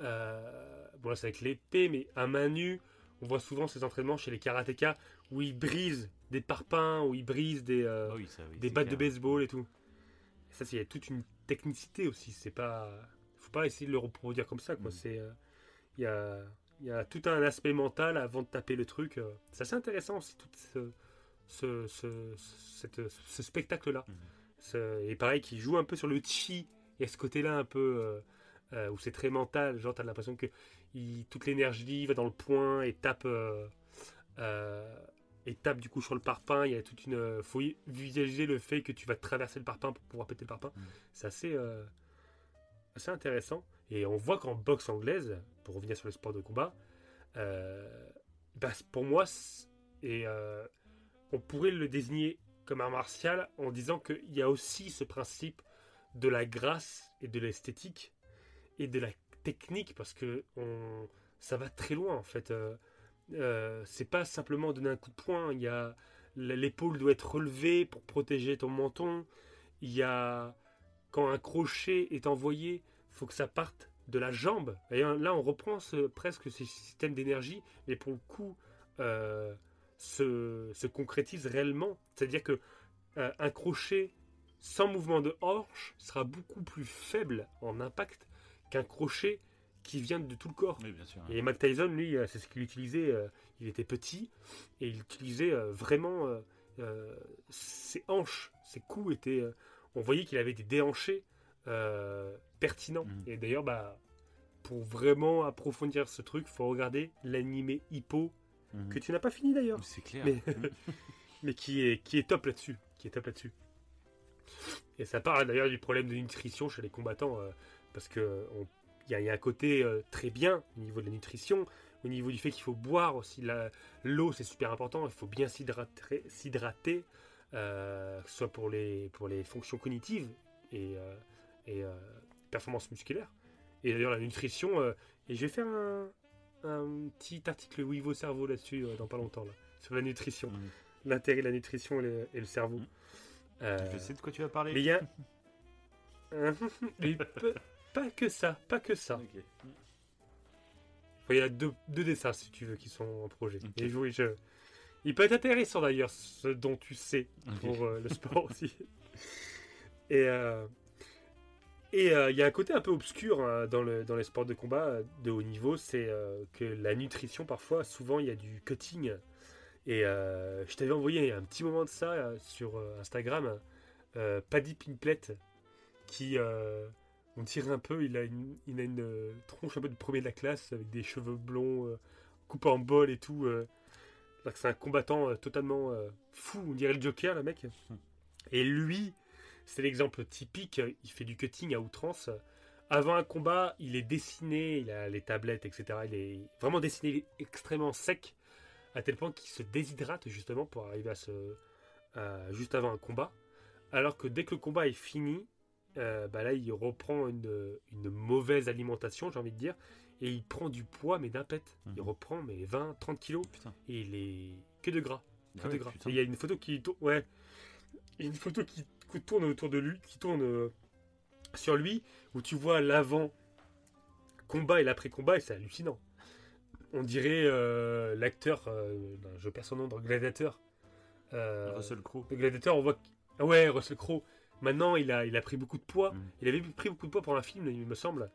euh, bon là c'est avec l'épée, mais à main nue, on voit souvent ces entraînements chez les karatékas où ils brisent des parpaings, où ils brisent des, euh, Ah oui, ça, oui, des battes de baseball et tout. Et ça, c'est- il y a toute une technicité aussi. C'est pas, faut pas essayer de le reproduire comme ça, quoi. Mm. C'est, euh, il y a, il y a tout un aspect mental avant de taper le truc. euh. C'est assez intéressant aussi tout ce, ce, ce, cette- ce spectacle-là. Ce- Et pareil, qui joue un peu sur le chi et ce côté-là un peu euh, euh, où c'est très mental. Genre, t'as l'impression que il- toute l'énergie va dans le point et tape. euh, euh, et tape du coup sur le parpaing. Il y a toute une. Faut y- visualiser le fait que tu vas traverser le parpaing pour pouvoir péter le parpaing. Mm. C'est assez, euh, assez intéressant. Et on voit qu'en boxe anglaise, pour revenir sur le sport de combat, euh, bah, pour moi, et euh, on pourrait le désigner comme art martial en disant qu'il y a aussi ce principe de la grâce et de l'esthétique et de la technique parce que on, ça va très loin en fait. Euh, euh, c'est pas simplement donner un coup de poing, il y a l'épaule doit être relevée pour protéger ton menton. Il y a quand un crochet est envoyé, faut que ça parte de la jambe. Et là, on reprend presque ce système d'énergie, mais pour le coup, euh, se, se concrétise réellement. C'est-à-dire que euh, un crochet sans mouvement de hanche sera beaucoup plus faible en impact qu'un crochet qui vient de tout le corps. Oui, bien sûr. Et Mac Tyson, lui, euh, c'est ce qu'il utilisait. euh, il était petit et il utilisait euh, vraiment ses hanches, ses coups étaient. on voyait qu'il avait des déhanchés pertinents. Mhm. Et d'ailleurs, bah, pour vraiment approfondir ce truc, faut regarder l'animé Hippo Mhm. que tu n'as pas fini d'ailleurs, C'est clair. Mais- Mhm. *laughs* mais qui est qui est top là-dessus, qui est top là-dessus. Et ça parle d'ailleurs du problème de nutrition chez les combattants, euh, parce que on- y, a- il y a un côté euh, très bien au niveau de la nutrition, au niveau du fait qu'il faut boire aussi. L'eau, c'est super important. Il faut bien s'hydrater, euh, que ce soit pour les, pour les fonctions cognitives et, euh, et euh, performances musculaires. Et d'ailleurs, la nutrition. euh, et je vais faire un, un petit article Wivo Cerveau là-dessus dans pas longtemps, là, sur la nutrition. Mhm. L'intérêt de la nutrition et le, et le cerveau. Euh, Je sais de quoi tu vas parler. mais il y a. *laughs* *laughs* pas que ça, pas que ça. Il y a deux, deux dessins, si tu veux, qui sont en projet. Et oui, je... Il peut être intéressant d'ailleurs, ce dont tu sais pour euh, le sport aussi. *laughs* Et euh, et euh, il y a un côté un peu obscur hein, dans, le, dans les sports de combat de haut niveau, c'est euh, que la nutrition, parfois, souvent, il y a du cutting. Et euh, je t'avais envoyé un petit moment de ça sur Instagram, Paddy Pimplet, qui, on dirait un peu, il a une, il a une euh, tronche un peu de premier de la classe, avec des cheveux blonds, euh, coupés en bol et tout. euh. C'est un combattant totalement fou, on dirait le Joker, le mec. Et lui, c'est l'exemple typique, il fait du cutting à outrance. Avant un combat, il est dessiné, il a les tablettes, etc. Il est vraiment dessiné, extrêmement sec, à tel point qu'il se déshydrate justement pour arriver à ce. à- juste avant un combat. Alors que dès que le combat est fini, euh, bah là, il reprend une, une mauvaise alimentation, j'ai envie de dire, et il prend du poids, mais d'un pet. Il Mhm. reprend mais 20, 30 kilos, Putain. et il est que de gras. Que Ah de gras. il y a une photo qui tourne, ouais, une photo qui, tourne autour de lui, qui tourne euh, sur lui, où tu vois l'avant combat et l'après combat, et c'est hallucinant. On dirait euh, l'acteur, je perds son nom dans Gladiator. Euh, Russell Crowe. le Gladiator, on voit. que- Ah ouais, Russell Crowe. Maintenant, il a, il a pris beaucoup de poids. Mhm. Il avait pris beaucoup de poids pour un film, il me semble.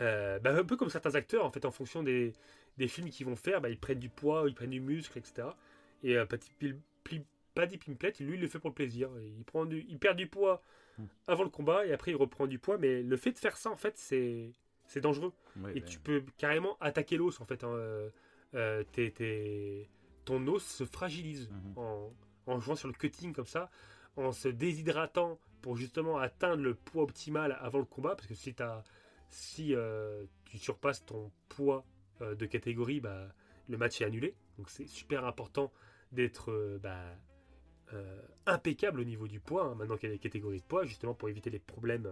Euh, bah, un peu comme certains acteurs, en fait, en fonction des, des films qu'ils vont faire, bah, ils prennent du poids, ils prennent du muscle, etc. Et euh, Paddy Pim- Plim- Paddy Pimplett, lui, il le fait pour le plaisir. Il, prend du, il perd du poids Hmm. avant le combat et après il reprend du poids. Mais le fait de faire ça, en fait, c'est c'est dangereux. Ouais, Et ouais. tu peux carrément attaquer l'os, en fait. hein. Euh, euh, ton os se fragilise Mhm. en, en jouant sur le cutting comme ça, en se déshydratant pour justement atteindre le poids optimal avant le combat. Parce que si, si euh, tu surpasses ton poids euh, de catégorie, bah, le match est annulé. Donc c'est super important d'être euh, bah, impeccable au niveau du poids, hein, maintenant qu'il y a des catégories de poids, justement pour éviter les problèmes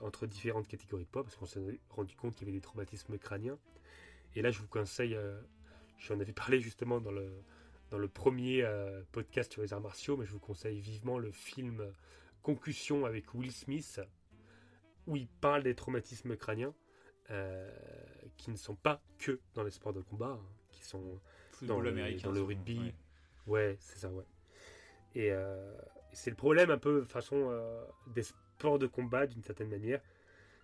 entre différentes catégories de poids, parce qu'on s'est rendu compte qu'il y avait des traumatismes crâniens. Et là, je vous conseille, j'en avais parlé justement dans le, dans le premier podcast sur les arts martiaux, mais je vous conseille vivement le film Concussion avec Will Smith, où il parle des traumatismes crâniens, euh, qui ne sont pas que dans les sports de combat, hein, qui sont dans le- américain, dans le souvent, rugby. ouais. Ouais, c'est ça, ouais. Et euh, c'est le problème un peu façon euh, des sports de combat d'une certaine manière.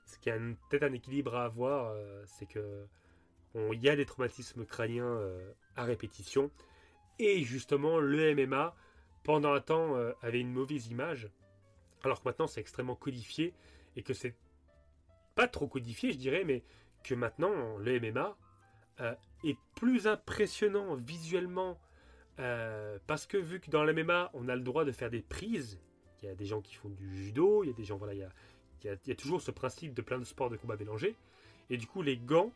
Ce qui a peut-être un équilibre à avoir, c'est que on- il y a des traumatismes crâniens à répétition. Et justement, le MMA, pendant un temps, avait une mauvaise image. Alors que maintenant, c'est extrêmement codifié. Et que c'est pas trop codifié, je dirais, mais que maintenant, le MMA euh, est plus impressionnant visuellement euh, parce que vu que dans le MMA, on a le droit de faire des prises, il y a des gens qui font du judo, il y a des gens, voilà, il y a, il y a- il y a toujours ce principe de plein de sports de combat mélangés. Et du coup, les gants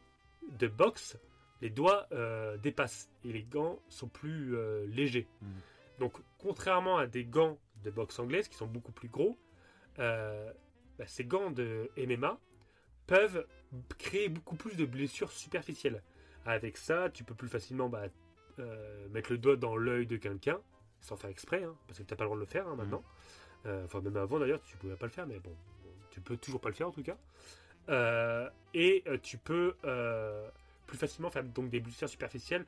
de boxe, les doigts euh, dépassent et les gants sont plus légers. Mhm. Donc, contrairement à des gants de boxe anglaise qui sont beaucoup plus gros, euh, bah, ces gants de MMA peuvent créer beaucoup plus de blessures superficielles. Avec ça, tu peux plus facilement bah, euh, mettre le doigt dans l'œil de quelqu'un, sans faire exprès, hein, parce que tu n'as pas le droit de le faire hein, maintenant. Euh, Enfin, même avant d'ailleurs, tu pouvais pas le faire, mais bon, tu peux toujours pas le faire en tout cas. Et tu peux plus facilement faire donc des blessures superficielles.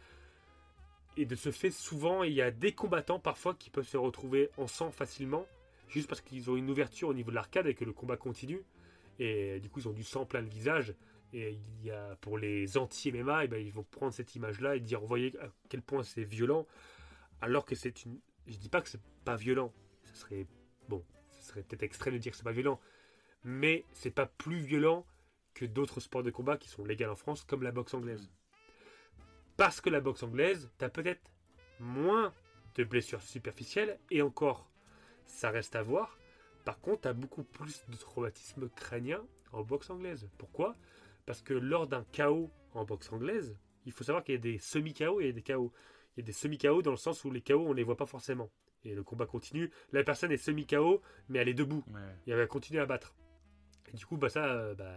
Et de ce fait, souvent, il y a des combattants parfois qui peuvent se retrouver en sang facilement, juste parce qu'ils ont une ouverture au niveau de l'arcade et que le combat continue. Et du coup, ils ont du sang plein le visage. Et il y a pour les anti-MMA, eh ben, ils vont prendre cette image-là et dire voyez à quel point c'est violent, alors que c'est une. Je dis pas que c'est pas violent. Ce serait bon, ce serait peut-être extrême de dire que c'est pas violent, mais c'est pas plus violent que d'autres sports de combat qui sont légaux en France, comme la boxe anglaise. Parce que la boxe anglaise, t'as peut-être moins de blessures superficielles et encore, ça reste à voir. Par contre, t'as beaucoup plus de traumatisme crânien en boxe anglaise. Pourquoi? Parce que lors d'un KO en boxe anglaise, il faut savoir qu'il y a des semi-KO et des KO. Il y a des semi-KO dans le sens où les KO, on les voit pas forcément. Et le combat continue. La personne est semi-KO, mais elle est debout. Ouais. Et elle va continuer à battre. Et du coup, bah ça, euh, bah,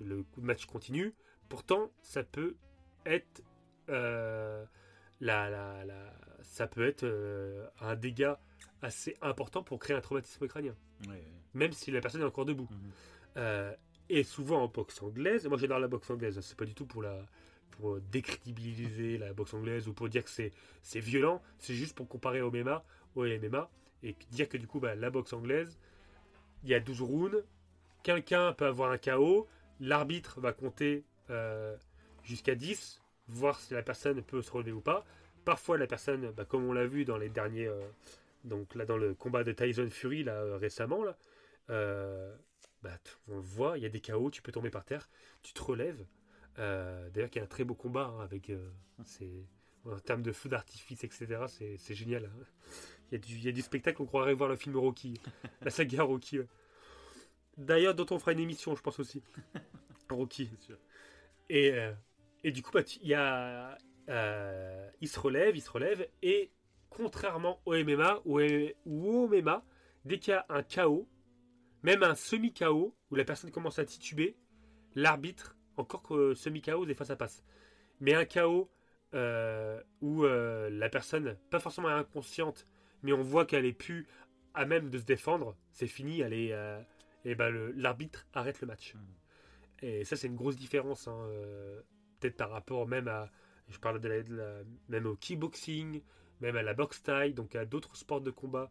le match continue. Pourtant, ça peut être, euh, la, la- la- ça peut être euh, un dégât assez important pour créer un traumatisme crânien, Ouais, ouais. même si la personne est encore debout. Mhm. Euh, et souvent en boxe anglaise, moi j'adore la boxe anglaise, c'est pas du tout pour la pour décrédibiliser la boxe anglaise ou pour dire que c'est c'est violent, c'est juste pour comparer au MMA, au MMA et dire que du coup bah, la boxe anglaise, il y a 12 rounds, quelqu'un peut avoir un KO, l'arbitre va compter euh, jusqu'à 10, voir si la personne peut se relever ou pas. Parfois la personne, bah, comme on l'a vu dans les derniers euh, donc là dans le combat de Tyson Fury là euh, récemment là, euh, bah, on le voit, il y a des KO, tu peux tomber par terre, tu te relèves. D'ailleurs, il y a un très beau combat hein, avec. c'est- en termes de feu d'artifice, etc., c'est génial. hein. Il y, a du, il y a du spectacle, on croirait voir le film Rocky, *laughs* la saga Rocky. D'ailleurs, dont on fera une émission, je pense aussi. *laughs* Rocky. Sûr. Et, et du coup, bah, tu- il y a, euh, il se relève, il se relève, et contrairement au MMA, ou, au MMA, dès qu'il y a un KO, même un semi-KO, où la personne commence à tituber, l'arbitre, encore que semi-KO, des fois ça passe, mais un KO euh, où euh, la personne, pas forcément inconsciente, mais on voit qu'elle est plus à même de se défendre, c'est fini, elle est, euh, et ben l'arbitre arrête le match. Mhm. Et ça, c'est une grosse différence, hein, peut-être par rapport même à, je parle de la, de la- même au kickboxing, même à la boxe taille, donc à d'autres sports de combat,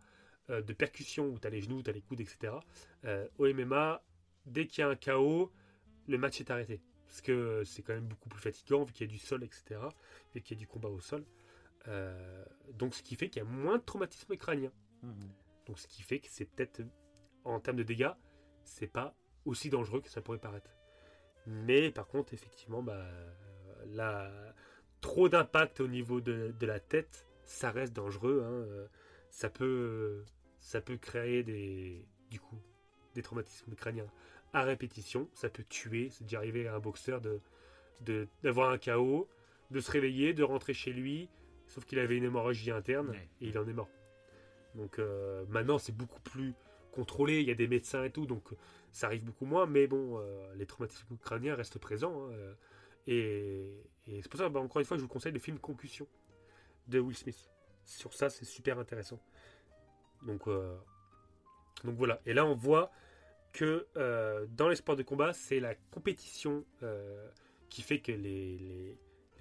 euh, de percussion où tu as les genoux, tu as les coudes, etc. Euh, au MMA, dès qu'il y a un KO, le match est arrêté. parce que c'est quand même beaucoup plus fatigant vu qu'il y a du sol, etc. Et qu'il y a du combat au sol. Euh, donc ce qui fait qu'il y a moins de traumatisme crânien. Mhm. Donc ce qui fait que c'est peut-être, en termes de dégâts, c'est pas aussi dangereux que ça pourrait paraître. Mais par contre, effectivement, bah, trop d'impact au niveau de, de la tête, ça reste dangereux. hein. Ça peut, ça peut créer des, du coup, des traumatismes crâniens à répétition. Ça peut tuer. C'est déjà arrivé à un boxeur de, de- d'avoir un chaos, de se réveiller, de rentrer chez lui, sauf qu'il avait une hémorragie interne Ouais. et il en est mort. Donc euh, maintenant, c'est beaucoup plus contrôlé. Il y a des médecins et tout, donc ça arrive beaucoup moins. Mais bon, euh, les traumatismes crâniens restent présents. hein, euh, et, c'est pour ça, bah, encore une fois, je vous conseille le film Concussion de Will Smith. Sur ça, c'est super intéressant. Donc, euh, donc voilà. Et là, on voit que euh, dans les sports de combat, c'est la compétition euh, qui fait que les,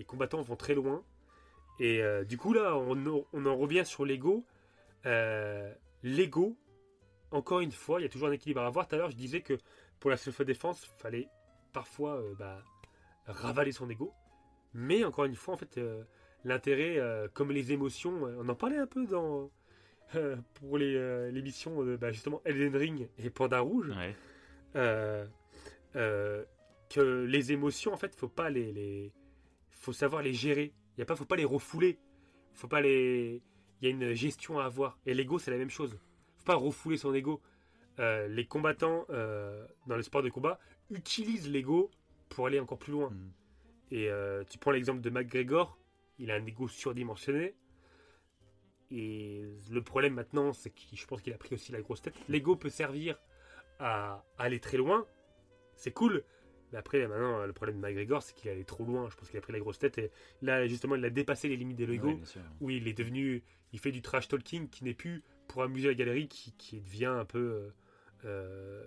combattants vont très loin. Et euh, du coup, là, on, en- revient sur l'ego. Euh, l'ego, encore une fois, il y a toujours un équilibre à avoir. Tout à l'heure, je disais que pour la self-défense, il fallait parfois euh, bah, ravaler son ego. Mais encore une fois, en fait, euh, l'intérêt, euh, comme les émotions, on en parlait un peu dans pour les l'émission de bah, justement Elden Ring et Panda Rouge, Ouais. que les émotions, en fait, faut pas les, les faut savoir les gérer. Il y a pas, faut pas les refouler. Faut pas les, il y a une gestion à avoir. Et l'ego, c'est la même chose. Pas refouler son ego. Euh, les combattants euh, dans les sports de combat utilisent l'ego pour aller encore plus loin. Mhm. Et euh, tu prends l'exemple de McGregor, il a un ego surdimensionné. Et le problème maintenant, c'est que je pense qu'il a pris aussi la grosse tête. L'ego peut servir à aller très loin, c'est cool. Mais après, maintenant, le problème de McGregor, c'est qu'il est allé trop loin. Je pense qu'il a pris la grosse tête. Et là, justement, il a dépassé les limites de l'ego. Sûr. où il est devenu, il fait du trash talking qui n'est plus pour amuser la galerie, qui, qui devient un peu euh, euh,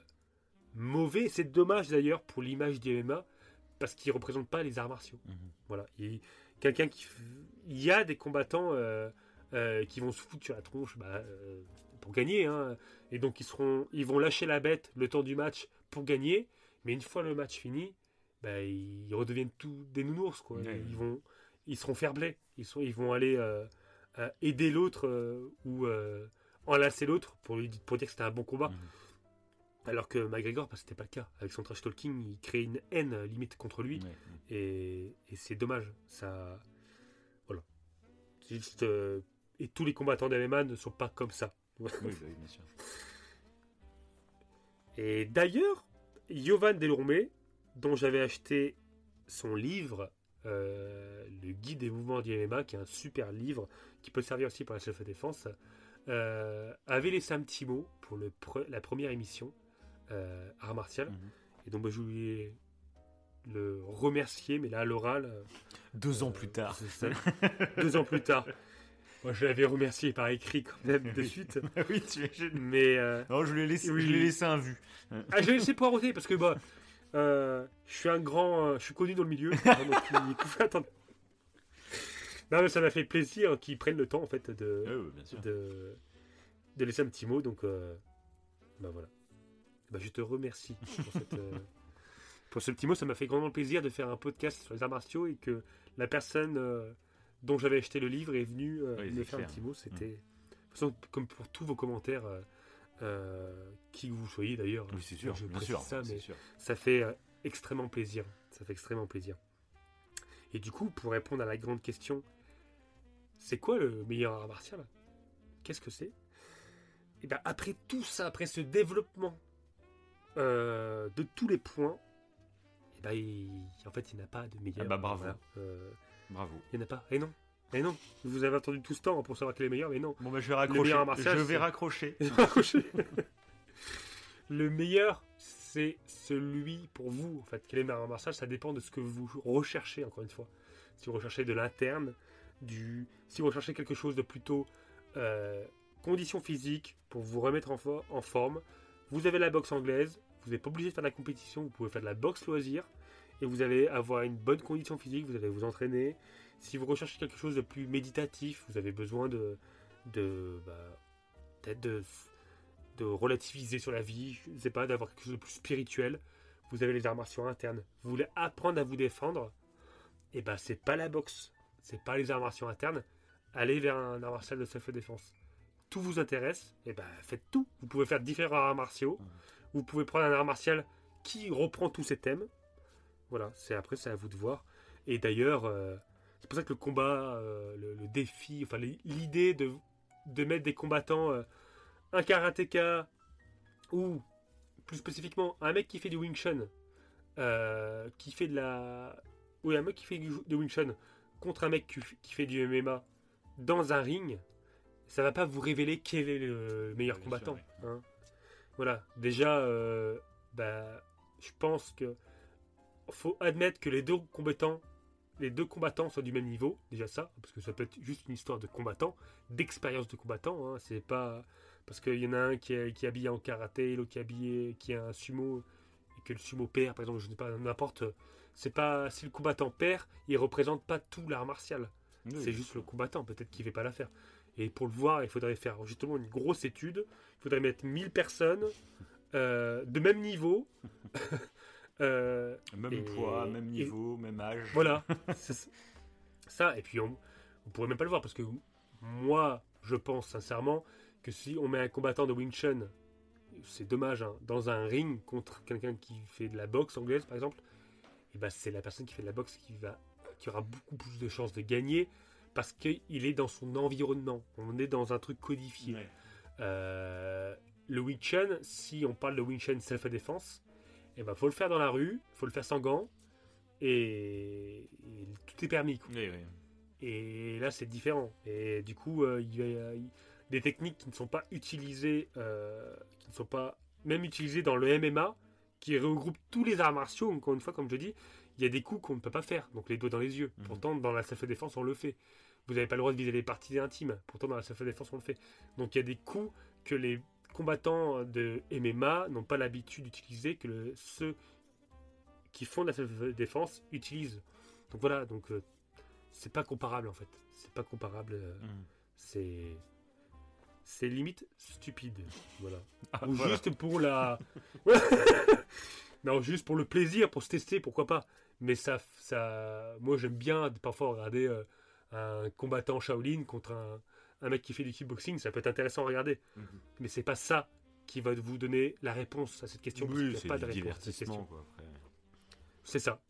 mauvais. C'est dommage d'ailleurs pour l'image MMA parce qu'il représente pas les arts martiaux. Mhm. Voilà, Il- quelqu'un qui, f- il y a des combattants euh, euh, qui vont se foutre sur la tronche bah, euh, pour gagner, hein. et donc ils seront, ils vont lâcher la bête le temps du match pour gagner, mais une fois le match fini, bah, ils redeviennent tous des nounours quoi. Ils vont, ils seront fair-play, ils sont, ils vont aller aider l'autre ou enlacer l'autre pour lui pour dire que c'était un bon combat. Mhm. Alors que McGregor, bah, c'était pas le cas. Avec son trash talking, il crée une haine euh, limite contre lui. Et, et c'est dommage. Ça. Voilà. C'est juste. euh, et tous les combattants d'MMA ne sont pas comme ça. Oui, bah oui, *laughs* bien sûr. Et d'ailleurs, Yovan Delorme, dont j'avais acheté son livre, euh, Le guide des mouvements du MMA, qui est un super livre qui peut servir aussi pour la self-défense, euh, avait laissé un petit mot pour le pre- la première émission, euh, Art Martial. Mhm. Et donc, bah, je voulais le remercier, mais là, à l'oral. euh, Deux ans Euh, plus tard. Deux ans plus tard. Moi, je l'avais remercié par écrit quand même *laughs* de suite. *laughs* oui, tu imagines. Mais euh, Non, je lui ai laissé, Oui. je lui ai laissé un vu. ah, je l'ai laissé poireauter parce que bah, euh, je suis un grand, euh, je suis connu dans le milieu. donc il pouvait attendre. Non, mais ça m'a fait plaisir qu'ils prennent le temps en fait de, bien sûr. de, de laisser un petit mot. Donc, euh, bah voilà. Bah, je te remercie pour, cette, euh, *laughs* pour ce petit mot. Ça m'a fait grandement plaisir de faire un podcast sur les arts martiaux et que la personne euh, dont j'avais acheté le livre est venue Oui, me faire un petit mot. C'était, de toute façon, comme pour tous vos commentaires, qui vous soyez d'ailleurs. Oui, c'est sûr, Je bien précise sûr. ça, c'est mais sûr. ça fait extrêmement plaisir. Ça fait extrêmement plaisir. Et du coup, pour répondre à la grande question, c'est quoi le meilleur art martial? Qu'est-ce que c'est? Et bien après tout ça, après ce développement euh, de tous les points, et ben il- en fait il n'y en a pas de meilleur. Ah bah, bravo. Euh, Bravo. il n'y en a pas. Et non. Et non. Vous avez attendu tout ce temps pour savoir quel est le meilleur, mais non. Bon, bah, je vais Le raccrocher. meilleur art martial, *laughs* je vais raccrocher. le meilleur, c'est celui pour vous. En fait, quel est le meilleur martial? Ça dépend de ce que vous recherchez, encore une fois. Si vous recherchez de l'interne, du... si vous recherchez quelque chose de plutôt euh, condition physique pour vous remettre en, en forme, vous avez la boxe anglaise. Vous n'êtes pas obligé de faire de la compétition, vous pouvez faire de la boxe loisir. Et vous allez avoir une bonne condition physique, vous allez vous entraîner. Si vous recherchez quelque chose de plus méditatif, vous avez besoin de, de bah, peut-être de, relativiser sur la vie, je sais pas, d'avoir quelque chose de plus spirituel. vous avez les arts martiaux internes, vous voulez apprendre à vous défendre, et ben c'est pas la boxe, c'est pas les arts martiaux internes, allez vers un art martial de self-défense. Tout vous intéresse, et ben faites tout. Vous pouvez faire différents arts martiaux, vous pouvez prendre un art martial qui reprend tous ces thèmes. Voilà, c'est après c'est à vous de voir. Et d'ailleurs, euh, c'est pour ça que le combat, euh, le, le défi, enfin l'idée de, de mettre des combattants, euh, un karatéka ou plus spécifiquement un mec qui fait du Wing Chun, qui fait de la, oui un mec qui fait du, du Wing Chun contre un mec qui, fait du MMA dans un ring, ça va pas vous révéler quel est le meilleur combattant. sûr, hein. Voilà, déjà, euh, bah, je pense que faut admettre que les deux combattants, les deux combattants soient du même niveau, déjà ça, parce que ça peut être juste une histoire de combattant, d'expérience de combattant. hein, c'est pas parce qu'il y en a un qui est, qui est habillé en karaté, l'autre qui est habillé, qui a un sumo que le sumo perd, par exemple, je ne sais pas, n'importe. C'est pas si le combattant perd, il représente pas tout l'art martial. Oui, C'est juste le combattant, peut-être qu'il ne fait pas l'affaire. Et pour le voir, il faudrait faire justement une grosse étude. Il faudrait mettre 1000 personnes euh, de même niveau. *laughs* Euh, Même Et- poids, même et- niveau, même âge. voilà. *laughs* Ça, et puis on ne pourrait même pas le voir parce que moi, je pense sincèrement que si on met un combattant de Wing Chun, c'est dommage, hein, dans un ring contre quelqu'un qui fait de la boxe anglaise par exemple, et ben c'est la personne qui fait de la boxe qui, va, qui aura beaucoup plus de chances de gagner parce qu'il est dans son environnement. On est dans un truc codifié. Ouais. Euh, le Wing Chun, si on parle de Wing Chun self-défense, il ben, faut le faire dans la rue, faut le faire sans gants, et, et tout est permis. quoi. Et là, c'est différent. Et du coup, euh, il y a il- des techniques qui ne sont pas utilisées, euh, qui ne sont pas même utilisées dans le MMA, qui regroupe tous les arts martiaux. Encore une fois, comme je dis, il y a des coups qu'on ne peut pas faire, donc les doigts dans les yeux. Mhm. Pourtant, dans la self-défense, on le fait. Vous n'avez pas le droit de viser les parties intimes. Pourtant, dans la self-défense, on le fait. Donc, il y a des coups que les combattants de MMA n'ont pas l'habitude d'utiliser, que le- ceux qui font de la self-défense utilisent. Donc voilà, donc euh, c'est pas comparable en fait. C'est pas comparable. euh, Mhm. c'est c'est limite stupide. Voilà. Ah, Ou voilà. juste pour la. *laughs* non, juste pour le plaisir, pour se tester, pourquoi pas. Mais ça, ça, moi j'aime bien parfois regarder euh, un combattant Shaolin contre un, un mec qui fait du kickboxing. Ça peut être intéressant à regarder. Mhm. Mais c'est pas ça qui va vous donner la réponse à cette question. Oui, c'est pas du de divertissement. C'est ça.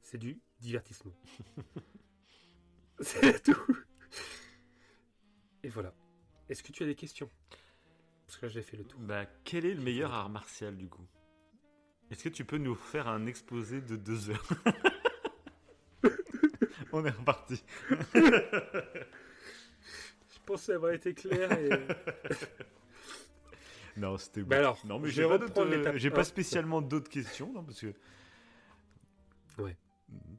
C'est du divertissement. *laughs* *laughs* c'est tout. Et voilà. Est-ce que tu as des questions? Parce que là, j'ai fait le tour. Bah, quel est le meilleur art martial du coup? Est-ce que tu peux nous faire un exposé de deux heures? *laughs* On est reparti. Je pensais avoir été clair. Et... *laughs* Non, c'était Bah bon. alors, non, mais j'ai pas, pas spécialement d'autres questions, non, parce que Ouais.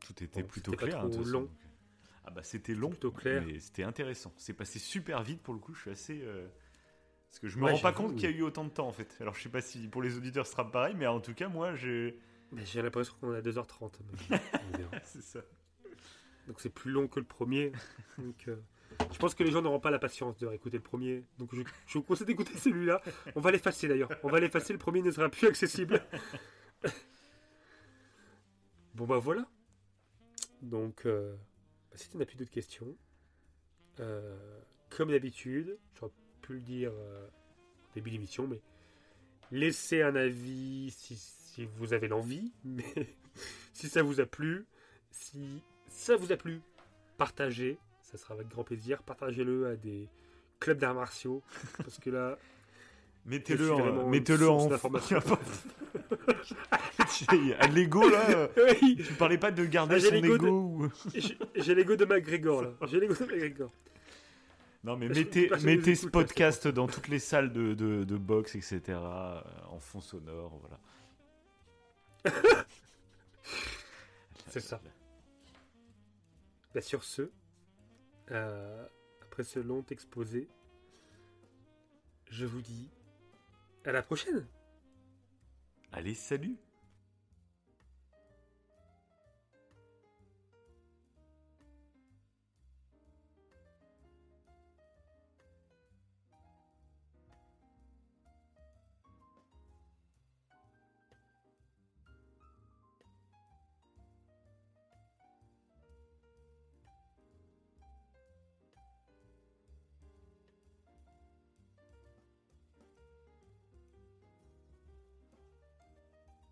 tout était Bon, plutôt c'était pas clair. trop hein, long. façon. Ah bah c'était long, plutôt clair. mais c'était intéressant. C'est passé super vite pour le coup. Je suis assez euh, parce que je me Ouais, rends pas j'avoue, compte qu'il y a eu autant de temps en fait. Alors je sais pas si pour les auditeurs ce sera pareil, mais en tout cas moi j'ai. Mais j'ai l'impression qu'on est à 2h30. mais *laughs* on verra. *laughs* c'est ça. Donc c'est plus long que le premier. Donc, euh, je pense que les gens n'auront pas la patience de réécouter le premier. Donc je, je vous conseille d'écouter celui-là. On va l'effacer d'ailleurs. On va l'effacer. Le premier ne sera plus accessible. *laughs* bon bah voilà. Donc euh, si tu n'as plus d'autres questions, euh, comme d'habitude, j'aurais pu le dire euh, au début de l'émission, mais laissez un avis si, si vous avez l'envie. *laughs* Mais si ça vous a plu, si ça vous a plu, partagez, ça sera avec grand plaisir. Partagez-le à des clubs d'arts martiaux, parce que là, Mettez-le en, mettez-le en. *laughs* *laughs* l'ego là. oui, Tu parlais pas de garder Ah, son ego de- j'ai l'ego de McGregor là. J'ai l'ego de McGregor. Non mais mettez, mettez ce podcast dans toutes les salles de, de, de boxe, etc. euh, en fond sonore, voilà. *laughs* C'est ça. Bah, sur ce, euh, après ce long exposé, je vous dis à la prochaine. Allez, salut